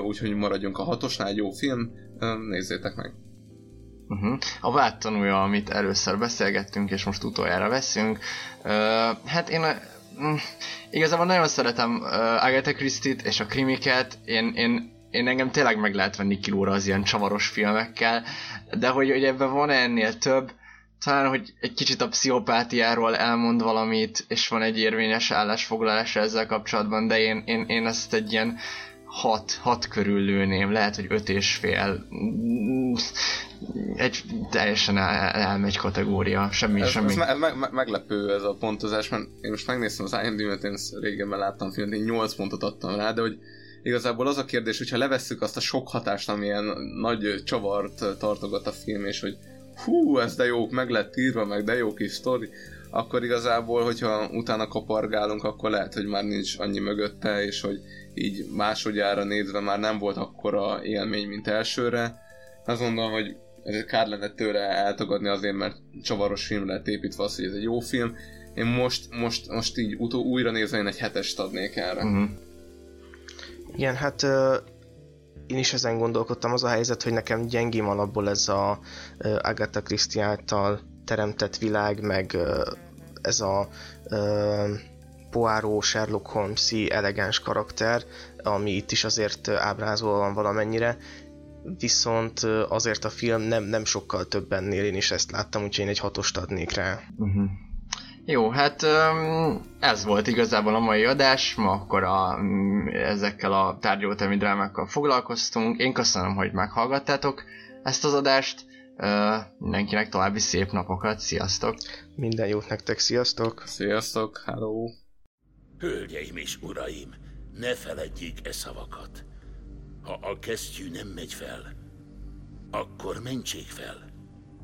úgyhogy maradjunk a hatosnál, jó film, Nézzétek meg. Uh-huh. A vád tanulja, amit először beszélgettünk, és most utoljára veszünk. Uh, hát én uh, igazából nagyon szeretem uh, Agatha Christie-t és a krimiket. Én, én, én engem tényleg meg lehet venni kilóra az ilyen csavaros filmekkel, de hogy, hogy ebben van ennél több, talán, hogy egy kicsit a pszichopátiáról elmond valamit, és van egy érvényes állásfoglalása ezzel kapcsolatban, de én, én, én ezt egy ilyen hat, hat körül lőném, lehet, hogy öt és fél. Egy teljesen el, elmegy kategória, semmi, Ez, semmi. ez, me, me, me, meglepő ez a pontozás, mert én most megnéztem az IMDb-et, én régebben láttam filmet, én 8 pontot adtam rá, de hogy igazából az a kérdés, hogyha levesszük azt a sok hatást, amilyen nagy csavart tartogat a film, és hogy hú, ez de jó, meg lett írva, meg de jó kis sztori, akkor igazából, hogyha utána kapargálunk, akkor lehet, hogy már nincs annyi mögötte, és hogy így másodjára nézve már nem volt akkora élmény, mint elsőre. Azt gondolom, hogy ez kár lenne tőle eltagadni azért, mert csavaros film lett építve az, hogy ez egy jó film. Én most, most, most így utó, újra nézve én egy hetest adnék erre. Uh-huh. Igen, hát én is ezen gondolkodtam. Az a helyzet, hogy nekem gyengém alapból ez a Agatha Christie által teremtett világ, meg ez a Poirot, Sherlock holmes elegáns karakter, ami itt is azért ábrázolva van valamennyire, viszont azért a film nem, nem sokkal több ennél, én is ezt láttam, úgyhogy én egy hatost adnék rá. Uh-huh. Jó, hát ez volt igazából a mai adás, ma akkor a, ezekkel a tárgyalótemi drámákkal foglalkoztunk. Én köszönöm, hogy meghallgattátok ezt az adást. Mindenkinek további szép napokat, sziasztok! Minden jót nektek, sziasztok! Sziasztok, hello! Hölgyeim és uraim, ne feledjék e szavakat. Ha a kesztyű nem megy fel, akkor mentsék fel.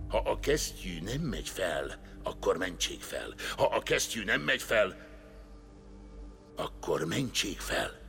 Ha a kesztyű nem megy fel, akkor mentsék fel. Ha a kesztyű nem megy fel, akkor mentsék fel.